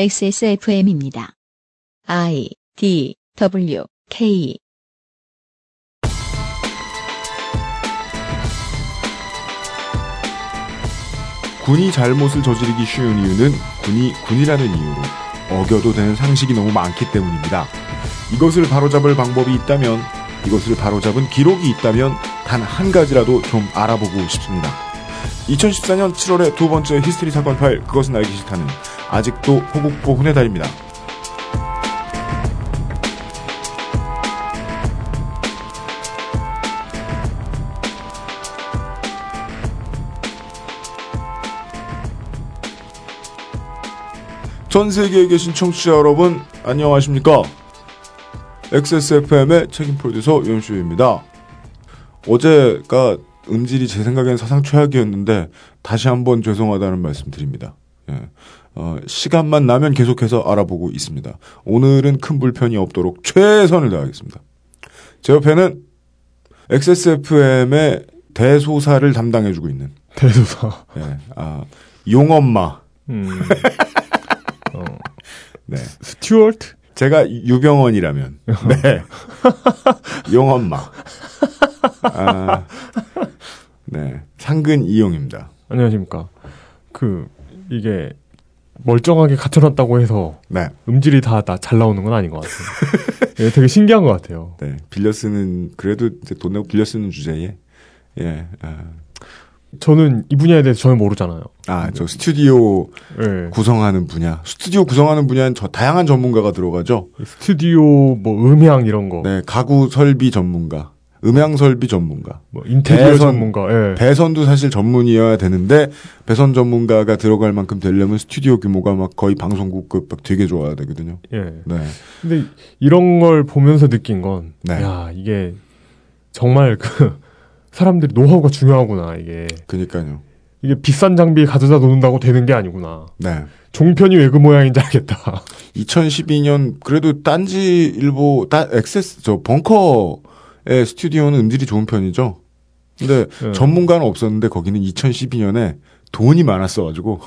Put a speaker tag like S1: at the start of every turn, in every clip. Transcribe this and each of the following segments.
S1: XSFM입니다. I D W K
S2: 군이 잘못을 저지르기 쉬운 이유는 군이 군이라는 이유로 어겨도 되는 상식이 너무 많기 때문입니다. 이것을 바로잡을 방법이 있다면, 이것을 바로잡은 기록이 있다면 단 한 가지라도 좀 알아보고 싶습니다. 2014년 7월의 두 번째 히스테리 사건 파일 그것은 알기 싫다는 아직도 호국보훈의 달입니다. 전 세계에 계신 청취자 여러분 안녕하십니까? XSFM의 책임 프로듀서 윤쇼입니다. 어제가 음질이 제 생각엔 사상 최악이었는데 다시 한번 죄송하다는 말씀 드립니다. 예. 어, 시간만 나면 계속해서 알아보고 있습니다. 오늘은 큰 불편이 없도록 최선을 다하겠습니다. 제 옆에는 XSFM의 대소사를 담당해주고 있는
S3: 대소사.
S2: 예, 아, 용엄마.
S3: 음. 어.
S2: 네.
S3: 스튜어트?
S2: 제가 유병원이라면 네 용엄마 아, 네 상근 이용입니다.
S3: 안녕하십니까. 그, 이게, 멀쩡하게 갖춰놨다고 해서
S2: 네,
S3: 음질이 다 잘 나오는 건 아닌 것 같아요. 예, 되게 신기한 것 같아요.
S2: 네 빌려 쓰는 그래도 돈 내고 빌려 쓰는 주제에 예,
S3: 저는 이 분야에 대해서 전혀 모르잖아요.
S2: 아 저 스튜디오
S3: 예.
S2: 구성하는 분야, 스튜디오 구성하는 분야는 저 다양한 전문가가 들어가죠.
S3: 스튜디오, 뭐, 음향 이런 거.
S2: 네, 가구 설비 전문가, 음향 설비 전문가,
S3: 뭐, 인테리어
S2: 배선,
S3: 전문가. 예.
S2: 배선도 사실 전문이어야 되는데 배선 전문가가 들어갈 만큼 되려면 스튜디오 규모가 막 거의 방송국급 막 되게 좋아야 되거든요.
S3: 예.
S2: 네.
S3: 근데 이런 걸 보면서 느낀 건,
S2: 네.
S3: 야, 이게, 정말 그, 사람들이 노하우가 중요하구나, 이게.
S2: 그니까요.
S3: 이게 비싼 장비 가져다 놓는다고 되는 게 아니구나.
S2: 네.
S3: 종편이 왜 그 모양인지 알겠다.
S2: 2012년 그래도 딴지 일보 따 엑세스 저 벙커 의 스튜디오는 음질이 좋은 편이죠. 근데
S3: 예.
S2: 전문가는 없었는데 거기는 2012년에 돈이 많았어가지고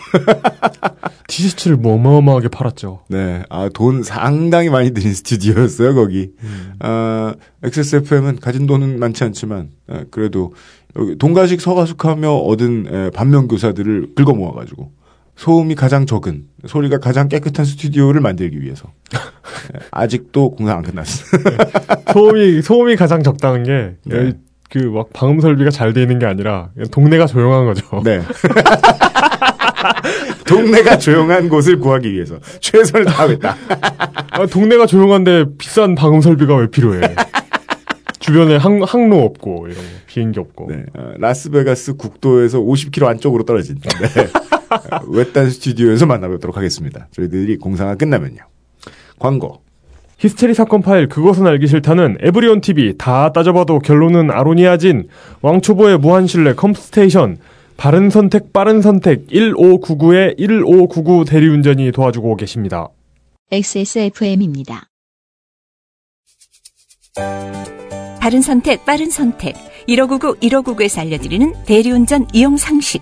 S3: 티셔츠를 뭐 어마어마하게 팔았죠.
S2: 네, 아 돈 상당히 많이 들인 스튜디오였어요 거기. 아 XSFM은 가진 돈은 많지 않지만 예, 그래도 여기 동가식 서가숙하며 얻은 예, 반면 교사들을 긁어 모아가지고 소음이 가장 적은 소리가 가장 깨끗한 스튜디오를 만들기 위해서 예, 아직도 공사 안 끝났어요.
S3: 소음이, 소음이 가장 적다는 게,
S2: 네.
S3: 그막 방음 설비가 잘 돼 있는 게 아니라, 동네가 조용한 거죠.
S2: 네. 동네가 조용한 곳을 구하기 위해서 최선을 다하겠다.
S3: 아, 동네가 조용한데 비싼 방음 설비가 왜 필요해? 주변에 항, 항로 없고, 이런 거. 비행기 없고.
S2: 네, 어, 라스베가스 국도에서 50km 안쪽으로 떨어진 네. 외딴 스튜디오에서 만나보도록 하겠습니다. 저희들이 공사가 끝나면요. 광고.
S3: 히스테리 사건 파일 그것은 알기 싫다는 에브리온 TV 다 따져봐도 결론은 아로니아진 왕초보의 무한실내 컴스테이션 바른 선택 빠른 선택 1599의 1599 대리운전이 도와주고 계십니다.
S1: XSFM입니다.
S4: 바른 선택, 빠른 선택. 1599, 1599에서 알려드리는 대리운전 이용 상식.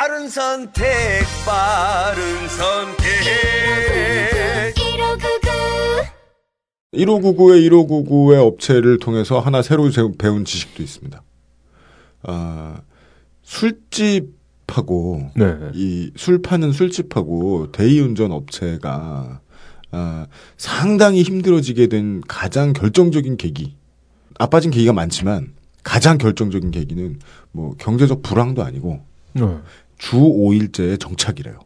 S5: 바른 선택, 바른 선택.
S2: 1599의 1599의 업체를 통해서 하나 새로 제- 배운 지식도 있습니다. 아, 술집하고
S3: 네.
S2: 이술 파는 술집하고 대리운전 업체가 아, 상당히 힘들어지게 된 가장 결정적인 계기. 나빠진 계기가 많지만 가장 결정적인 계기는 뭐 경제적 불황도 아니고
S3: 네.
S2: 주 5일제의 정착이래요.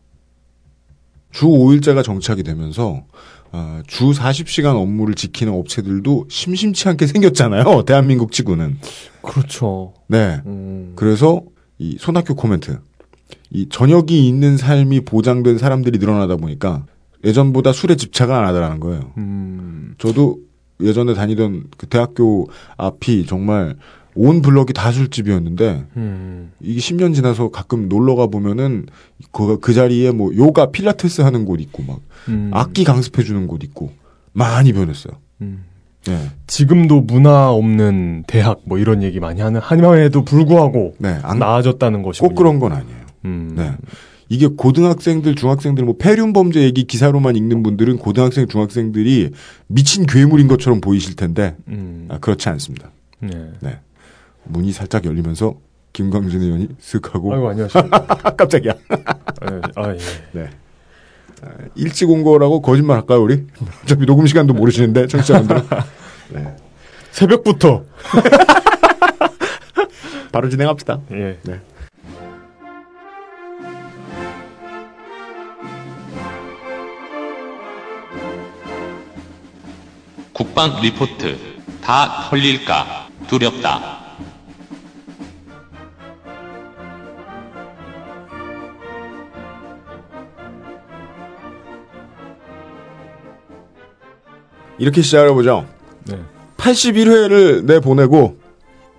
S2: 주 5일제가 정착이 되면서 아, 주 40시간 업무를 지키는 업체들도 심심치 않게 생겼잖아요. 대한민국 치고는.
S3: 그렇죠.
S2: 네.
S3: 음,
S2: 그래서 이 손학규 코멘트. 이 저녁이 있는 삶이 보장된 사람들이 늘어나다 보니까 예전보다 술에 집착을 안 하더라는 거예요.
S3: 음,
S2: 저도 예전에 다니던 그 대학교 앞이 정말 온 블럭이 다 술집이었는데
S3: 음.
S2: 이게 10년 지나서 가끔 놀러 가 보면은 그, 그 자리에 뭐 요가 필라테스 하는 곳 있고 막
S3: 음.
S2: 악기 강습해 주는 곳 있고 많이 변했어요.
S3: 음.
S2: 예.
S3: 지금도 문화 없는 대학 뭐 이런 얘기 많이 하는 한임에도 불구하고
S2: 네. 안-
S3: 나아졌다는 것이군요.
S2: 꼭 그런 건 아니에요.
S3: 음.
S2: 네. 이게 고등학생들, 중학생들, 뭐 폐륜 범죄 얘기 기사로만 읽는 분들은 고등학생, 중학생들이 미친 괴물인 것처럼 보이실 텐데
S3: 음.
S2: 아, 그렇지 않습니다.
S3: 네.
S2: 문이 살짝 열리면서 김광진 의원이 슥 하고
S3: 아이고 안녕하십니까.
S2: 아, 깜짝이야.
S3: 아, 아, 예.
S2: 네. 아, 일찍 온 거라고 거짓말 할까요, 우리? 어차피 녹음 시간도 모르시는데, 청취자분들은. 네.
S3: 새벽부터.
S2: 바로 진행합시다.
S3: 예.
S2: 네.
S6: 국방 리포트 다 털릴까 두렵다.
S2: 이렇게 시작을 해보죠.
S3: 네.
S2: 81회를 내보내고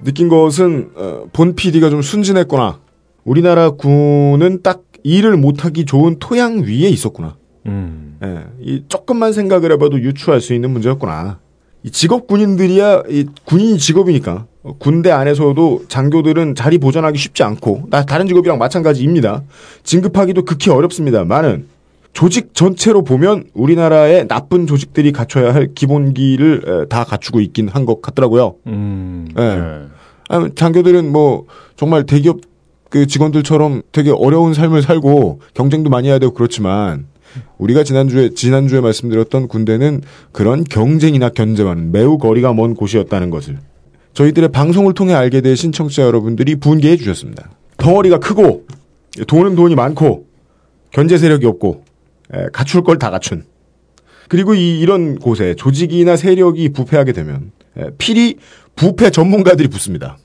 S2: 느낀 것은 어, 본 PD가 좀 순진했구나. 우리나라 군은 딱 일을 못하기 좋은 토양 위에 있었구나.
S3: 음.
S2: 예, 이 조금만 생각을 해봐도 유추할 수 있는 문제였구나. 이 직업 군인들이야 이 군인이 직업이니까 어, 군대 안에서도 장교들은 자리 보존하기 쉽지 않고 나 다른 직업이랑 마찬가지입니다. 진급하기도 극히 어렵습니다만은 조직 전체로 보면 우리나라의 나쁜 조직들이 갖춰야 할 기본기를 에, 다 갖추고 있긴 한 것 같더라고요.
S3: 음.
S2: 네.
S3: 네.
S2: 아, 장교들은 뭐 정말 대기업 그 직원들처럼 되게 어려운 삶을 살고 경쟁도 많이 해야 되고 그렇지만 우리가 지난주에 지난주에 말씀드렸던 군대는 그런 경쟁이나 견제와는 매우 거리가 먼 곳이었다는 것을 저희들의 방송을 통해 알게 되신 청취자 여러분들이 분개해 주셨습니다. 덩어리가 크고 돈은 돈이 많고 견제 세력이 없고 에, 갖출 걸 다 갖춘 그리고 이, 이런 곳에 조직이나 세력이 부패하게 되면 에, 필히 부패 전문가들이 붙습니다.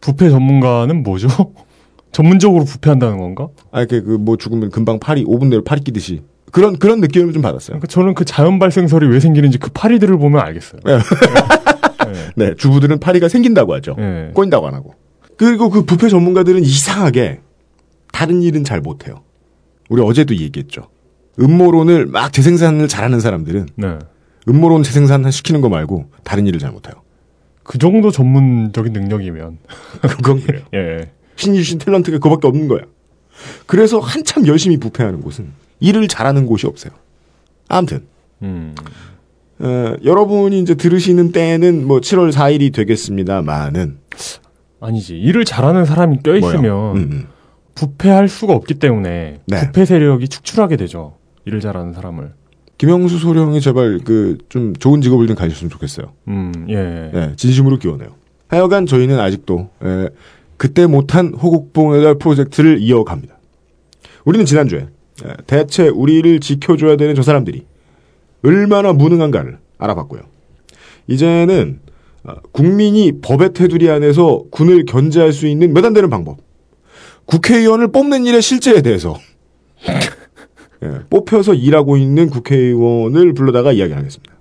S3: 부패 전문가는 뭐죠? 전문적으로 부패한다는 건가?
S2: 아, 그, 그, 뭐, 죽으면 금방 파리, 5분 내로 파리 끼듯이. 그런, 그런 느낌을 좀 받았어요.
S3: 그러니까 저는 그 자연 발생설이 왜 생기는지 그 파리들을 보면 알겠어요.
S2: 네.
S3: 네.
S2: 네, 주부들은 파리가 생긴다고 하죠.
S3: 네.
S2: 꼬인다고 안 하고. 그리고 그 부패 전문가들은 이상하게 다른 일은 잘 못해요. 우리 어제도 얘기했죠. 음모론을 막 재생산을 잘하는 사람들은
S3: 네.
S2: 음모론 재생산 시키는 거 말고 다른 일을 잘 못해요.
S3: 그 정도 전문적인 능력이면
S2: 그건 그래요.
S3: 예.
S2: 신이 주신 탤런트가 그밖에 없는 거야. 그래서 한참 열심히 부패하는 곳은 일을 잘하는 곳이 없어요. 아무튼
S3: 음.
S2: 어, 여러분이 이제 들으시는 때는 뭐 7월 4일이 되겠습니다만은
S3: 아니지. 일을 잘하는 사람이 껴 있으면?
S2: 음, 음.
S3: 부패할 수가 없기 때문에
S2: 네.
S3: 부패 세력이 축출하게 되죠. 일을 잘하는 사람을.
S2: 김영수 소령이 제발 그 좀 좋은 직업을 좀 가졌으면 좋겠어요.
S3: 음, 예.
S2: 네, 진심으로 기원해요. 하여간 저희는 아직도 에, 그때 못한 호국봉해달 프로젝트를 이어갑니다. 우리는 지난주에 에, 대체 우리를 지켜줘야 되는 저 사람들이 얼마나 무능한가를 알아봤고요. 이제는 어, 국민이 법의 테두리 안에서 군을 견제할 수 있는 몇 안 되는 방법, 국회의원을 뽑는 일의 실제에 대해서 예, 뽑혀서 일하고 있는 국회의원을 불러다가 이야기하겠습니다.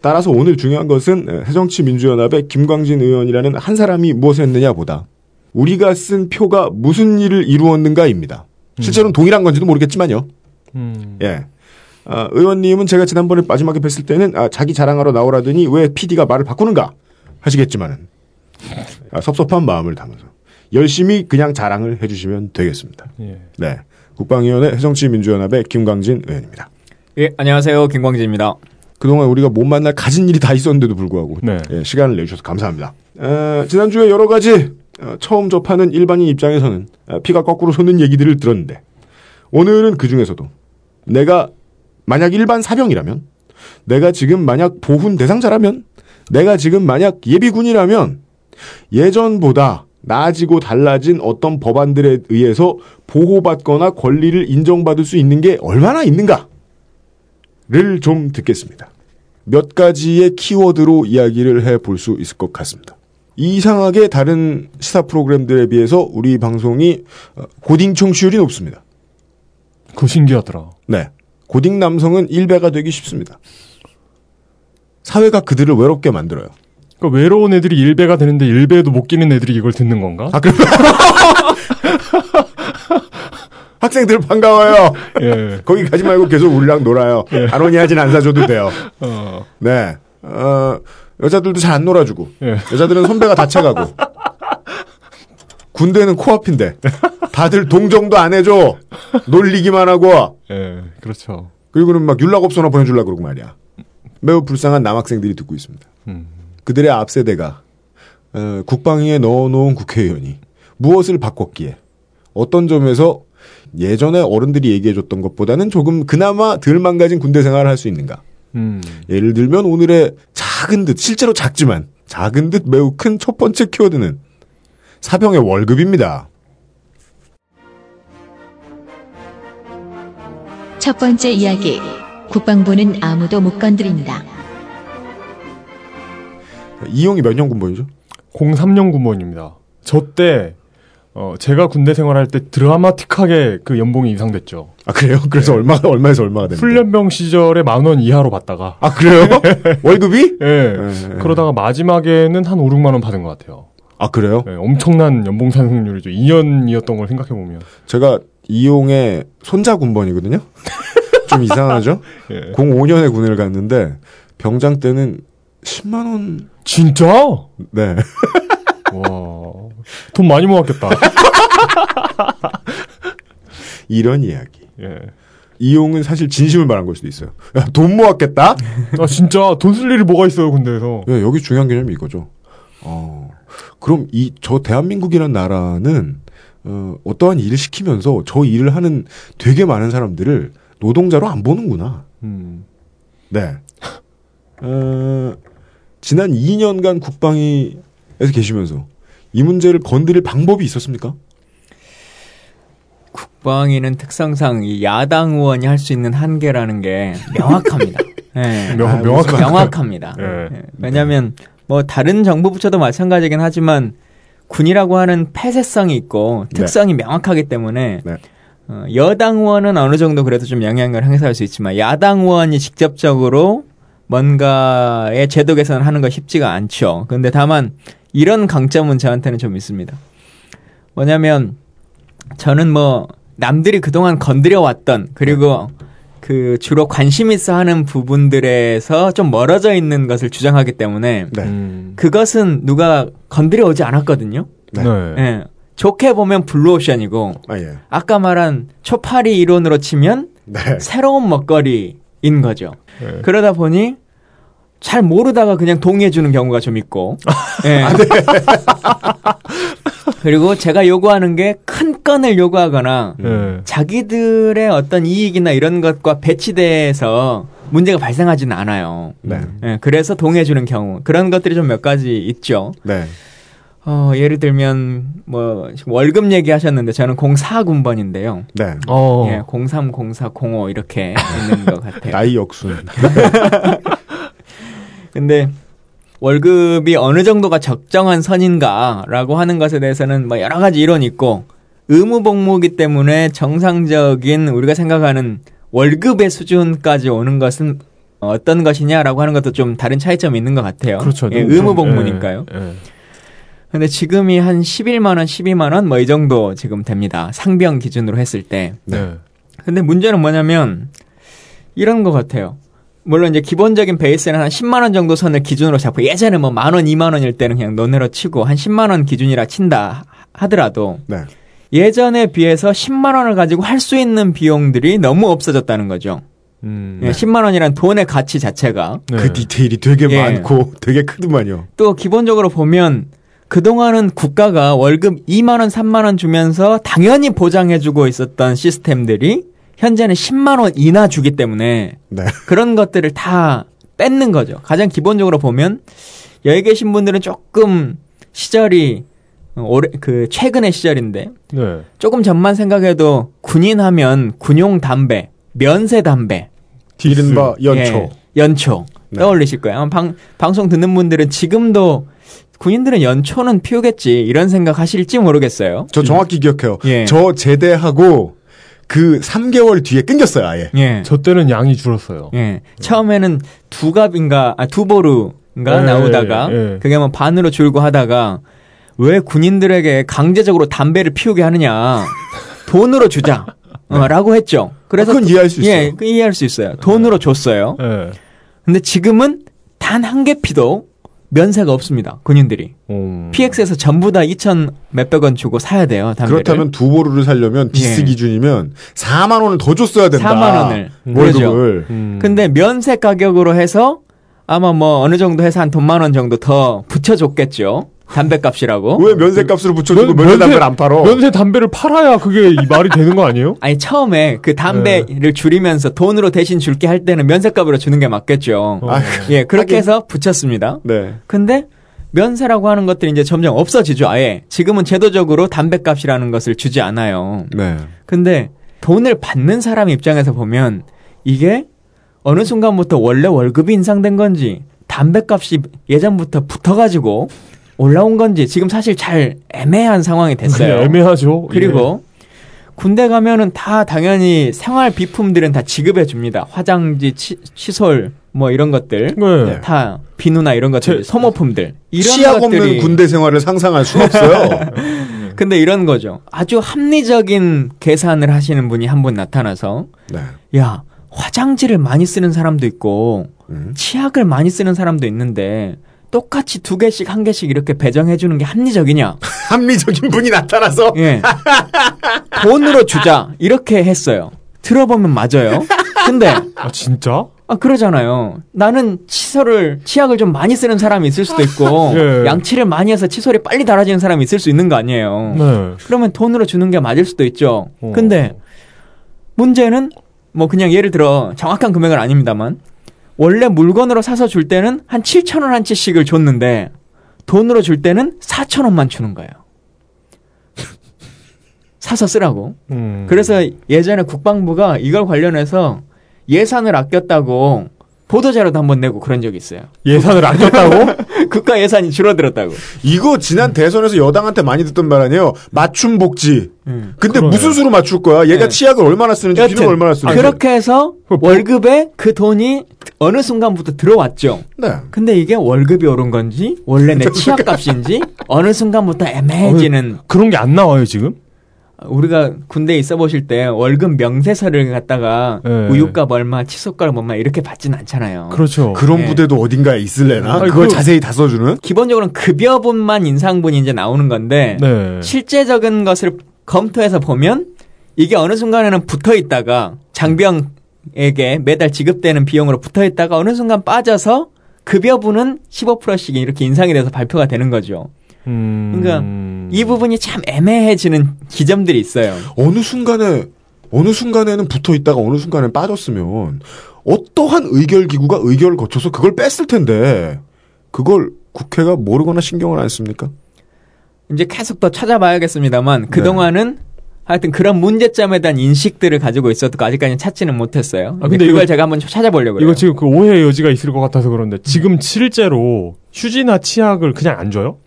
S2: 따라서 오늘 중요한 것은 에, 새정치민주연합의 김광진 의원이라는 한 사람이 무엇을 했느냐보다 우리가 쓴 표가 무슨 일을 이루었는가입니다. 실제로는 동일한 건지도 모르겠지만요.
S3: 음.
S2: 예. 아, 의원님은 제가 지난번에 마지막에 뵀을 때는 아, 자기 자랑하러 나오라더니 왜 PD가 말을 바꾸는가 하시겠지만은 아, 섭섭한 마음을 담아서 열심히 그냥 자랑을 해주시면 되겠습니다.
S3: 예.
S2: 네. 국방위원회 새정치민주연합의 김광진 의원입니다.
S7: 예, 안녕하세요. 김광진입니다.
S2: 그동안 우리가 못 만날 가진 일이 다 있었는데도 불구하고
S3: 네.
S2: 예, 시간을 내주셔서 감사합니다. 어, 지난주에 여러 가지 어, 처음 접하는 일반인 입장에서는 어, 피가 거꾸로 솟는 얘기들을 들었는데 오늘은 그 중에서도 내가 만약 일반 사병이라면 내가 지금 만약 보훈 대상자라면 내가 지금 만약 예비군이라면 예전보다 나아지고 달라진 어떤 법안들에 의해서 보호받거나 권리를 인정받을 수 있는 게 얼마나 있는가를 좀 듣겠습니다. 몇 가지의 키워드로 이야기를 해 볼 수 있을 것 같습니다. 이상하게 다른 시사 프로그램들에 비해서 우리 방송이 어, 고딩 청취율이 높습니다.
S3: 그거 신기하더라.
S2: 네. 고딩 남성은 1배가 되기 쉽습니다. 사회가 그들을 외롭게 만들어요.
S3: 그러니까 외로운 애들이 일배가 되는데 일배도 못 끼는 애들이 이걸 듣는 건가?
S2: 아, 그럼 학생들 반가워요.
S3: 예.
S2: 거기 가지 말고 계속 우리랑 놀아요. 아로니아진 안 사줘도 돼요.
S3: 어.
S2: 네. 어, 여자들도 잘 안 놀아주고.
S3: 예.
S2: 여자들은 선배가 다쳐가고. 군대는 코앞인데. 다들 동정도 안 해줘. 놀리기만 하고.
S3: 예. 그렇죠.
S2: 그리고는 막 율락업소나 보내주려고 그러고 말이야. 매우 불쌍한 남학생들이 듣고 있습니다.
S3: 음.
S2: 그들의 앞세대가 어, 국방위에 넣어놓은 국회의원이 무엇을 바꿨기에 어떤 점에서 예전에 어른들이 얘기해줬던 것보다는 조금 그나마 덜 망가진 군대 생활을 할 수 있는가.
S3: 음.
S2: 예를 들면 오늘의 작은 듯 실제로 작지만 작은 듯 매우 큰 첫 번째 키워드는 사병의 월급입니다.
S1: 첫 번째 이야기. 국방부는 아무도 못 건드린다.
S2: 이용이 몇 년 군번이죠?
S3: 03년 군번입니다. 저 때, 어, 제가 군대 생활할 때 드라마틱하게 그 연봉이 인상됐죠.
S2: 아 그래요? 그래서 얼마 얼마에서 얼마가 됩니까?
S3: 훈련병 시절에 만 원 이하로 받다가.
S2: 아 그래요? 월급이?
S3: 예.
S2: 예.
S3: 그러다가 마지막에는 한 5, 6만 원 받은 것 같아요.
S2: 아 그래요?
S3: 예, 엄청난 연봉 상승률이죠. 2년이었던 걸 생각해보면.
S2: 제가 이용의 손자 군번이거든요. 좀 이상하죠?
S3: 예.
S2: 05년에 군을 갔는데 병장 때는 10만 원.
S3: 진짜?
S2: 네.
S3: 와. 돈 많이 모았겠다.
S2: 이런 이야기.
S3: 예.
S2: 이용은 사실 진심을 말한 걸 수도 있어요. 야, 돈 모았겠다?
S3: 아, 진짜 돈 쓸 일이 뭐가 있어요, 군대에서.
S2: 예, 여기 중요한 개념이 이거죠. 어, 그럼 이, 저 대한민국이라는 나라는, 어, 어떠한 일을 시키면서 저 일을 하는 되게 많은 사람들을 노동자로 안 보는구나.
S3: 음.
S2: 네. 어, 지난 2년간 국방위에서 계시면서 이 문제를 건드릴 방법이 있었습니까?
S7: 국방위는 특성상 이 야당 의원이 할 수 있는 한계라는 게 명확합니다. 예.
S3: 명,
S2: 아,
S3: 명확한.
S7: 명확합니다.
S3: 예.
S7: 예. 왜냐하면 뭐 다른 정부 부처도 마찬가지긴 하지만 군이라고 하는 폐쇄성이 있고 특성이 명확하기 때문에
S2: 네.
S7: 어, 여당 의원은 어느 정도 그래도 좀 영향을 행사할 수 있지만 야당 의원이 직접적으로 뭔가의 제도 개선을 하는 거 쉽지가 않죠. 근데 다만 이런 강점은 저한테는 좀 있습니다. 뭐냐면 저는 뭐 남들이 그동안 건드려 왔던 그리고 그 주로 관심 있어 하는 부분들에서 좀 멀어져 있는 것을 주장하기 때문에
S2: 네.
S3: 음.
S7: 그것은 누가 건드려 오지 않았거든요.
S2: 네.
S3: 네.
S7: 예. 좋게 보면 블루오션이고
S2: 아, 예.
S7: 아까 말한 초파리 이론으로 치면
S2: 네.
S7: 새로운 먹거리인 거죠.
S3: 네.
S7: 그러다 보니 잘 모르다가 그냥 동의해 주는 경우가 좀 있고. 예. 그리고 제가 요구하는 게 큰 건을 요구하거나
S3: 예.
S7: 자기들의 어떤 이익이나 이런 것과 배치돼서 문제가 발생하지는 않아요.
S2: 네.
S7: 예, 그래서 동의해 주는 경우 그런 것들이 좀 몇 가지 있죠.
S2: 네.
S7: 어, 예를 들면 뭐 지금 월급 얘기하셨는데 저는 04군번인데요.
S2: 네.
S3: 어.
S7: 예, 03, 04, 05 이렇게 있는 것 같아요.
S2: 나이 역순.
S7: 근데 월급이 어느 정도가 적정한 선인가라고 하는 것에 대해서는 뭐 여러 가지 이론이 있고 의무 복무이기 때문에 정상적인 우리가 생각하는 월급의 수준까지 오는 것은 어떤 것이냐라고 하는 것도 좀 다른 차이점이 있는 것 같아요.
S3: 그렇죠.
S7: 예,
S3: 좀-
S7: 의무 복무니까요.
S3: 예, 예.
S7: 근데 지금이 한 11만 원, 12만 원 뭐 이 정도 지금 됩니다. 상병 기준으로 했을 때.
S3: 네.
S7: 근데 문제는 뭐냐면 이런 것 같아요. 물론 이제 기본적인 베이스는 한 10만 원 정도 선을 기준으로 잡고 예전에 뭐 만 원, 2만 원일 때는 그냥 논외로 치고 한 10만 원 기준이라 친다 하더라도
S2: 네.
S7: 예전에 비해서 10만 원을 가지고 할 수 있는 비용들이 너무 없어졌다는 거죠.
S3: 음.
S7: 예, 10만 원이란 돈의 가치 자체가
S3: 네.
S2: 그 디테일이 되게
S7: 예.
S2: 많고 되게 크더만요.
S7: 또 기본적으로 보면 그동안은 국가가 월급 2만 원, 3만 원 주면서 당연히 보장해 주고 있었던 시스템들이 현재는 10만 원 이나 주기 때문에
S2: 네.
S7: 그런 것들을 다 뺏는 거죠. 가장 기본적으로 보면 여기 계신 분들은 조금 시절이 올해 그 최근의 시절인데
S3: 네.
S7: 조금 전만 생각해도 군인 하면 군용 담배, 면세 담배,
S2: 이른바 연초.
S7: 예, 연초
S2: 네.
S7: 떠올리실 거예요. 방 방송 듣는 분들은 지금도 군인들은 연초는 피우겠지 이런 생각 하실지 모르겠어요.
S2: 저 정확히 기억해요.
S7: 예.
S2: 저 제대하고 그 3개월 뒤에 끊겼어요, 아예.
S7: 예.
S3: 저 때는 양이 줄었어요.
S7: 예. 처음에는 두 갑인가, 아, 두 보루인가
S3: 예,
S7: 나오다가,
S3: 예.
S7: 그게 뭐 반으로 줄고 하다가, 왜 군인들에게 강제적으로 담배를 피우게 하느냐. 돈으로 주자. 어, 라고 했죠. 그래서.
S2: 아, 그건 이해할 수 있어요.
S7: 예, 그 이해할 수 있어요. 돈으로 줬어요.
S3: 예.
S7: 근데 지금은 단 한 개피도 면세가 없습니다. 군인들이.
S3: 음.
S7: PX에서 전부 다 2천 몇백 원 주고 사야 돼요. 담배를.
S2: 그렇다면 두 보루를 살려면 디스
S7: 예.
S2: 기준이면 4만 원을 더 줬어야 된다.
S7: 4만 원을.
S2: 월급을.
S3: 음.
S7: 근데 면세 가격으로 해서 아마 뭐 어느 정도 해서 한 돈만 원 정도 더 붙여줬겠죠. 담배값이라고.
S2: 왜 면세값으로 붙여주고
S3: 면-
S2: 면세 담배를 안 팔어?
S3: 면세 담배를 팔아야 그게 이 말이 되는 거 아니에요?
S7: 아니 처음에 그 담배를 줄이면서 돈으로 대신 줄게 할 때는 면세값으로 주는 게 맞겠죠.
S3: 어.
S2: 아,
S7: 예, 그렇게
S2: 하긴.
S7: 해서 붙였습니다.
S2: 네.
S7: 근데 면세라고 하는 것들이 이제 점점 없어지죠. 아예 지금은 제도적으로 담배값이라는 것을 주지 않아요.
S2: 네.
S7: 근데 돈을 받는 사람 입장에서 보면 이게 어느 순간부터 원래 월급이 인상된 건지 담배값이 예전부터 붙어가지고 올라온 건지 지금 사실 잘 애매한 상황이 됐어요.
S3: 그냥 애매하죠.
S7: 그리고 군대 가면은 다 당연히 생활 비품들은 다 지급해 줍니다. 화장지, 치, 칫솔 뭐 이런 것들
S3: 예. 네.
S7: 다 비누나 이런 것들,
S3: 제-
S7: 소모품들 이런
S2: 치약
S7: 것들이
S2: 없는 군대 생활을 상상할 수 없어요.
S7: 근데 이런 거죠. 아주 합리적인 계산을 하시는 분이 한 분 나타나서
S2: 네.
S7: 야 화장지를 많이 쓰는 사람도 있고
S2: 음.
S7: 치약을 많이 쓰는 사람도 있는데 똑같이 두 개씩 한 개씩 이렇게 배정해 주는 게 합리적이냐?
S2: 합리적인 분이 나타나서
S7: 예. 돈으로 주자 이렇게 했어요. 들어보면 맞아요. 근데
S3: 아 진짜?
S7: 아 그러잖아요. 나는 칫솔을 치약을 좀 많이 쓰는 사람이 있을 수도 있고
S3: 예.
S7: 양치를 많이 해서 칫솔이 빨리 닳아지는 사람이 있을 수 있는 거 아니에요.
S3: 네.
S7: 그러면 돈으로 주는 게 맞을 수도 있죠.
S3: 어.
S7: 근데 문제는 뭐 그냥 예를 들어 정확한 금액은 아닙니다만 원래 물건으로 사서 줄 때는 한 7천 원 한 치씩을 줬는데 돈으로 줄 때는 4천 원만 주는 거예요. 사서 쓰라고.
S3: 음.
S7: 그래서 예전에 국방부가 이걸 관련해서 예산을 아꼈다고 보도자료도 한 번 내고 그런 적이 있어요.
S3: 예산을 아꼈다고?
S7: 국가 예산이 줄어들었다고.
S2: 이거 지난 대선에서 여당한테 많이 듣던 말 아니에요? 맞춤 복지.
S7: 음.
S2: 근데
S3: 그러네요.
S2: 무슨 수로 맞출 거야? 얘가
S7: 네.
S2: 치약을 얼마나 쓰는지
S7: 여튼
S2: 비누를 얼마나 쓰는지.
S7: 그렇게 해서
S3: 그 뭐-
S7: 월급에 그 돈이 어느 순간부터 들어왔죠.
S2: 네.
S7: 근데 이게 월급이 오른 건지 원래 내 치약값인지 어느 순간부터 애매해지는
S3: 그런 게 안 나와요 지금?
S7: 우리가 군대에 있어 보실 때 월급 명세서를 갖다가
S3: 네.
S7: 우유값 얼마, 칫솔값 얼마 이렇게 받진 않잖아요.
S3: 그렇죠.
S2: 그런
S7: 네.
S2: 부대도 어딘가에 있을래나?
S3: 아니,
S2: 그걸
S3: 그-
S2: 자세히 다 써주는?
S7: 기본적으로는 급여분만 인상분이 이제 나오는 건데
S3: 네.
S7: 실제적인 것을 검토해서 보면 이게 어느 순간에는 붙어 있다가 장병에게 매달 지급되는 비용으로 붙어 있다가 어느 순간 빠져서 급여분은 15%씩 이렇게 인상이 돼서 발표가 되는 거죠.
S3: 음...
S7: 그러니까 이 부분이 참 애매해지는 지점들이 있어요.
S2: 어느 순간에, 어느 순간에는 붙어 있다가 어느 순간에 빠졌으면, 어떠한 의결 기구가 의결을 거쳐서 그걸 뺐을 텐데, 그걸 국회가 모르거나 신경을 안 씁니까?
S7: 이제 계속 더 찾아봐야겠습니다만 그 동안은 하여튼 그런 문제점에 대한 인식들을 가지고 있었고 아직까지는 찾지는 못했어요.
S3: 아,
S7: 근데
S3: 근데
S7: 그걸
S3: 이거-
S7: 제가 한번 찾아보려고요.
S3: 이거 지금 그 오해의 여지가 있을 것 같아서 그런데 지금 실제로 휴지나 치약을 그냥 안 줘요?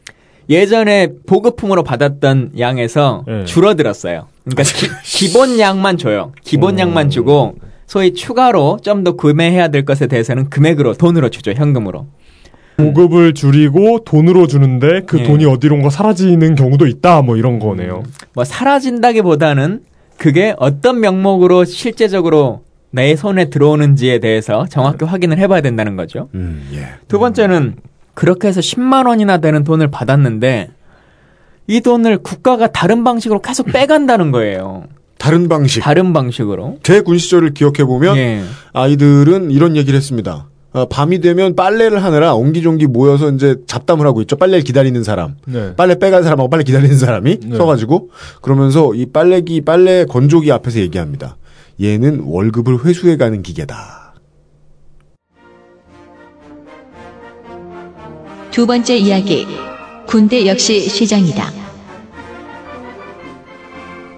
S7: 예전에 보급품으로 받았던 양에서
S3: 네.
S7: 줄어들었어요. 그러니까 기, 본 양만 줘요. 기본
S3: 어.
S7: 양만 주고 소위 추가로 좀 더 구매해야 될 것에 대해서는 금액으로 돈으로 주죠. 현금으로.
S3: 보급을 줄이고 돈으로 주는데 그
S7: 예.
S3: 돈이 어디론가 사라지는 경우도 있다 뭐 이런 거네요.
S7: 뭐 사라진다기보다는 그게 어떤 명목으로 실제적으로 내 손에 들어오는지에 대해서 정확히 확인을 해봐야 된다는 거죠.
S2: 음, 예.
S7: 두 번째는 그렇게 해서 10만 원이나 되는 돈을 받았는데 이 돈을 국가가 다른 방식으로 계속 빼간다는 거예요.
S2: 다른 방식.
S7: 다른 방식으로.
S2: 제 군 시절을 기억해 보면,
S7: 예.
S2: 아이들은 이런 얘기를 했습니다. 아, 밤이 되면 빨래를 하느라 옹기종기 모여서 이제 잡담을 하고 있죠. 빨래를 기다리는 사람.
S3: 네.
S2: 빨래 빼간 사람하고 빨래 기다리는 사람이
S3: 네.
S2: 서가지고 그러면서 이 빨래기 빨래 건조기 앞에서 얘기합니다. 얘는 월급을 회수해가는 기계다.
S1: 두 번째 이야기. 군대 역시 시장이다.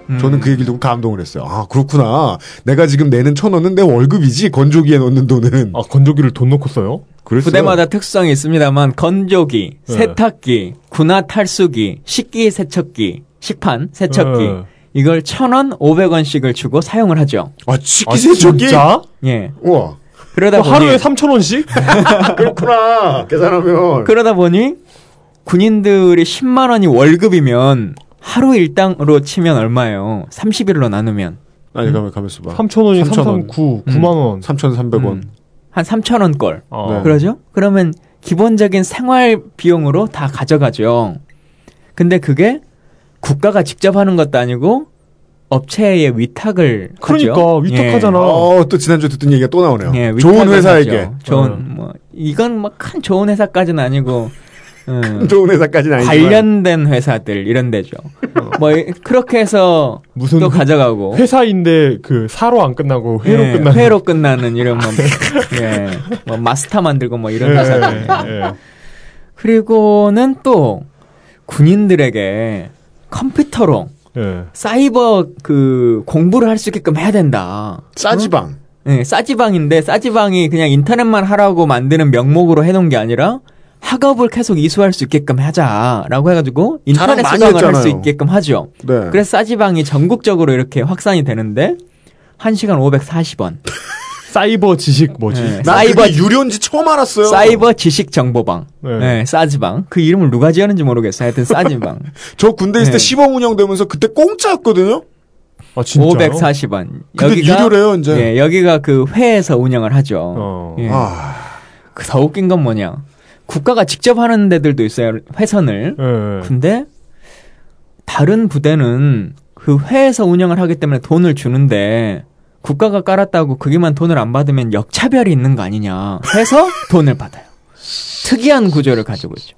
S7: 음.
S2: 저는 그 얘기를 듣고 감동을 했어요. 아 그렇구나. 내가 지금 내는 천 원은 내 월급이지 건조기에 넣는 돈은.
S3: 아 건조기를 돈 넣고 써요?
S2: 그랬어요.
S7: 부대마다 특수성이 있습니다만 건조기,
S3: 네.
S7: 세탁기, 군화 탈수기, 식기 세척기, 식판 세척기
S3: 네.
S7: 이걸 천 원, 오백 원씩을 주고 사용을 하죠.
S2: 아,
S3: 아,
S2: 식기세척기?
S3: 진짜?
S7: 예.
S2: 우와.
S7: 그러다
S3: 어,
S7: 보니
S3: 하루에 3,000원씩?
S2: 그렇구나. 계산하면.
S7: 그러다 보니 군인들이 10만 원이 월급이면 하루 일당으로 치면 얼마예요? 30일로 나누면
S2: 아니, 가만, 가만 있어 봐.
S3: 3,000원이
S2: 3,000원.
S3: 339, 9만 원.
S2: 3,300원.
S7: 음. 한 3천 원 걸.
S3: 어.
S2: 네.
S7: 그러죠? 그러면 기본적인 생활 비용으로 다 가져가죠. 근데 그게 국가가 직접 하는 것도 아니고 업체에 위탁을
S3: 그러니까,
S7: 하죠.
S3: 위탁하잖아.
S2: 어, 또 지난주에 듣던 얘기가 또 나오네요.
S7: 예, 예,
S2: 좋은 회사에게.
S7: 하죠. 좋은
S3: 어.
S7: 뭐 이건 뭐큰 좋은 회사까지는 아니고 음,
S2: 좋은 회사까지는 아니지만.
S7: 관련된 회사들 이런 데죠. 뭐 이- 그렇게 해서
S3: 무슨
S7: 또 가져가고
S3: 회사인데 그 사로 안 끝나고 회로
S7: 예,
S3: 끝나는.
S7: 회로 끝나는 이런 뭐, 예, 뭐 마스터 만들고 뭐 이런
S3: 예,
S7: 회사들.
S3: 예.
S7: 그리고는 또 군인들에게 컴퓨터로
S3: 예.
S7: 사이버 그 공부를 할 수 있게끔 해야 된다.
S2: 싸지방.
S7: 예, 싸지방인데 싸지방이 그냥 인터넷만 하라고 만드는 명목으로 해놓은 게 아니라 학업을 계속 이수할 수 있게끔 하자라고 해가지고 인터넷 수강을 할 수. 있게끔 하죠.
S2: 네.
S7: 그래서 싸지방이 전국적으로 이렇게 확산이 되는데 1시간 540원.
S3: 사이버 지식 뭐지?
S7: 예,
S2: 난
S7: 사이버
S2: 유료인지 처음 알았어요.
S7: 사이버 지식 정보방.
S3: 네.
S7: 예, 싸지방. 그 이름을 누가 지었는지 모르겠어요. 하여튼 싸지방.
S2: 저 군대 있을 때
S7: 네.
S2: 시범 운영되면서 그때 공짜였거든요?
S3: 아, 진짜요?
S7: 540원.
S2: 근데 유료래요, 이제.
S7: 예, 여기가 그 회에서 운영을 하죠.
S3: 어.
S7: 예.
S2: 아,
S7: 그더 웃긴 건 뭐냐. 국가가 직접 하는 데들도 있어요. 회선을.
S3: 예.
S7: 근데 다른 부대는 그 회에서 운영을 하기 때문에 돈을 주는데 국가가 깔았다고 그게만 돈을 안 받으면 역차별이 있는 거 아니냐 해서 돈을 받아요. 특이한 구조를 가지고 있죠.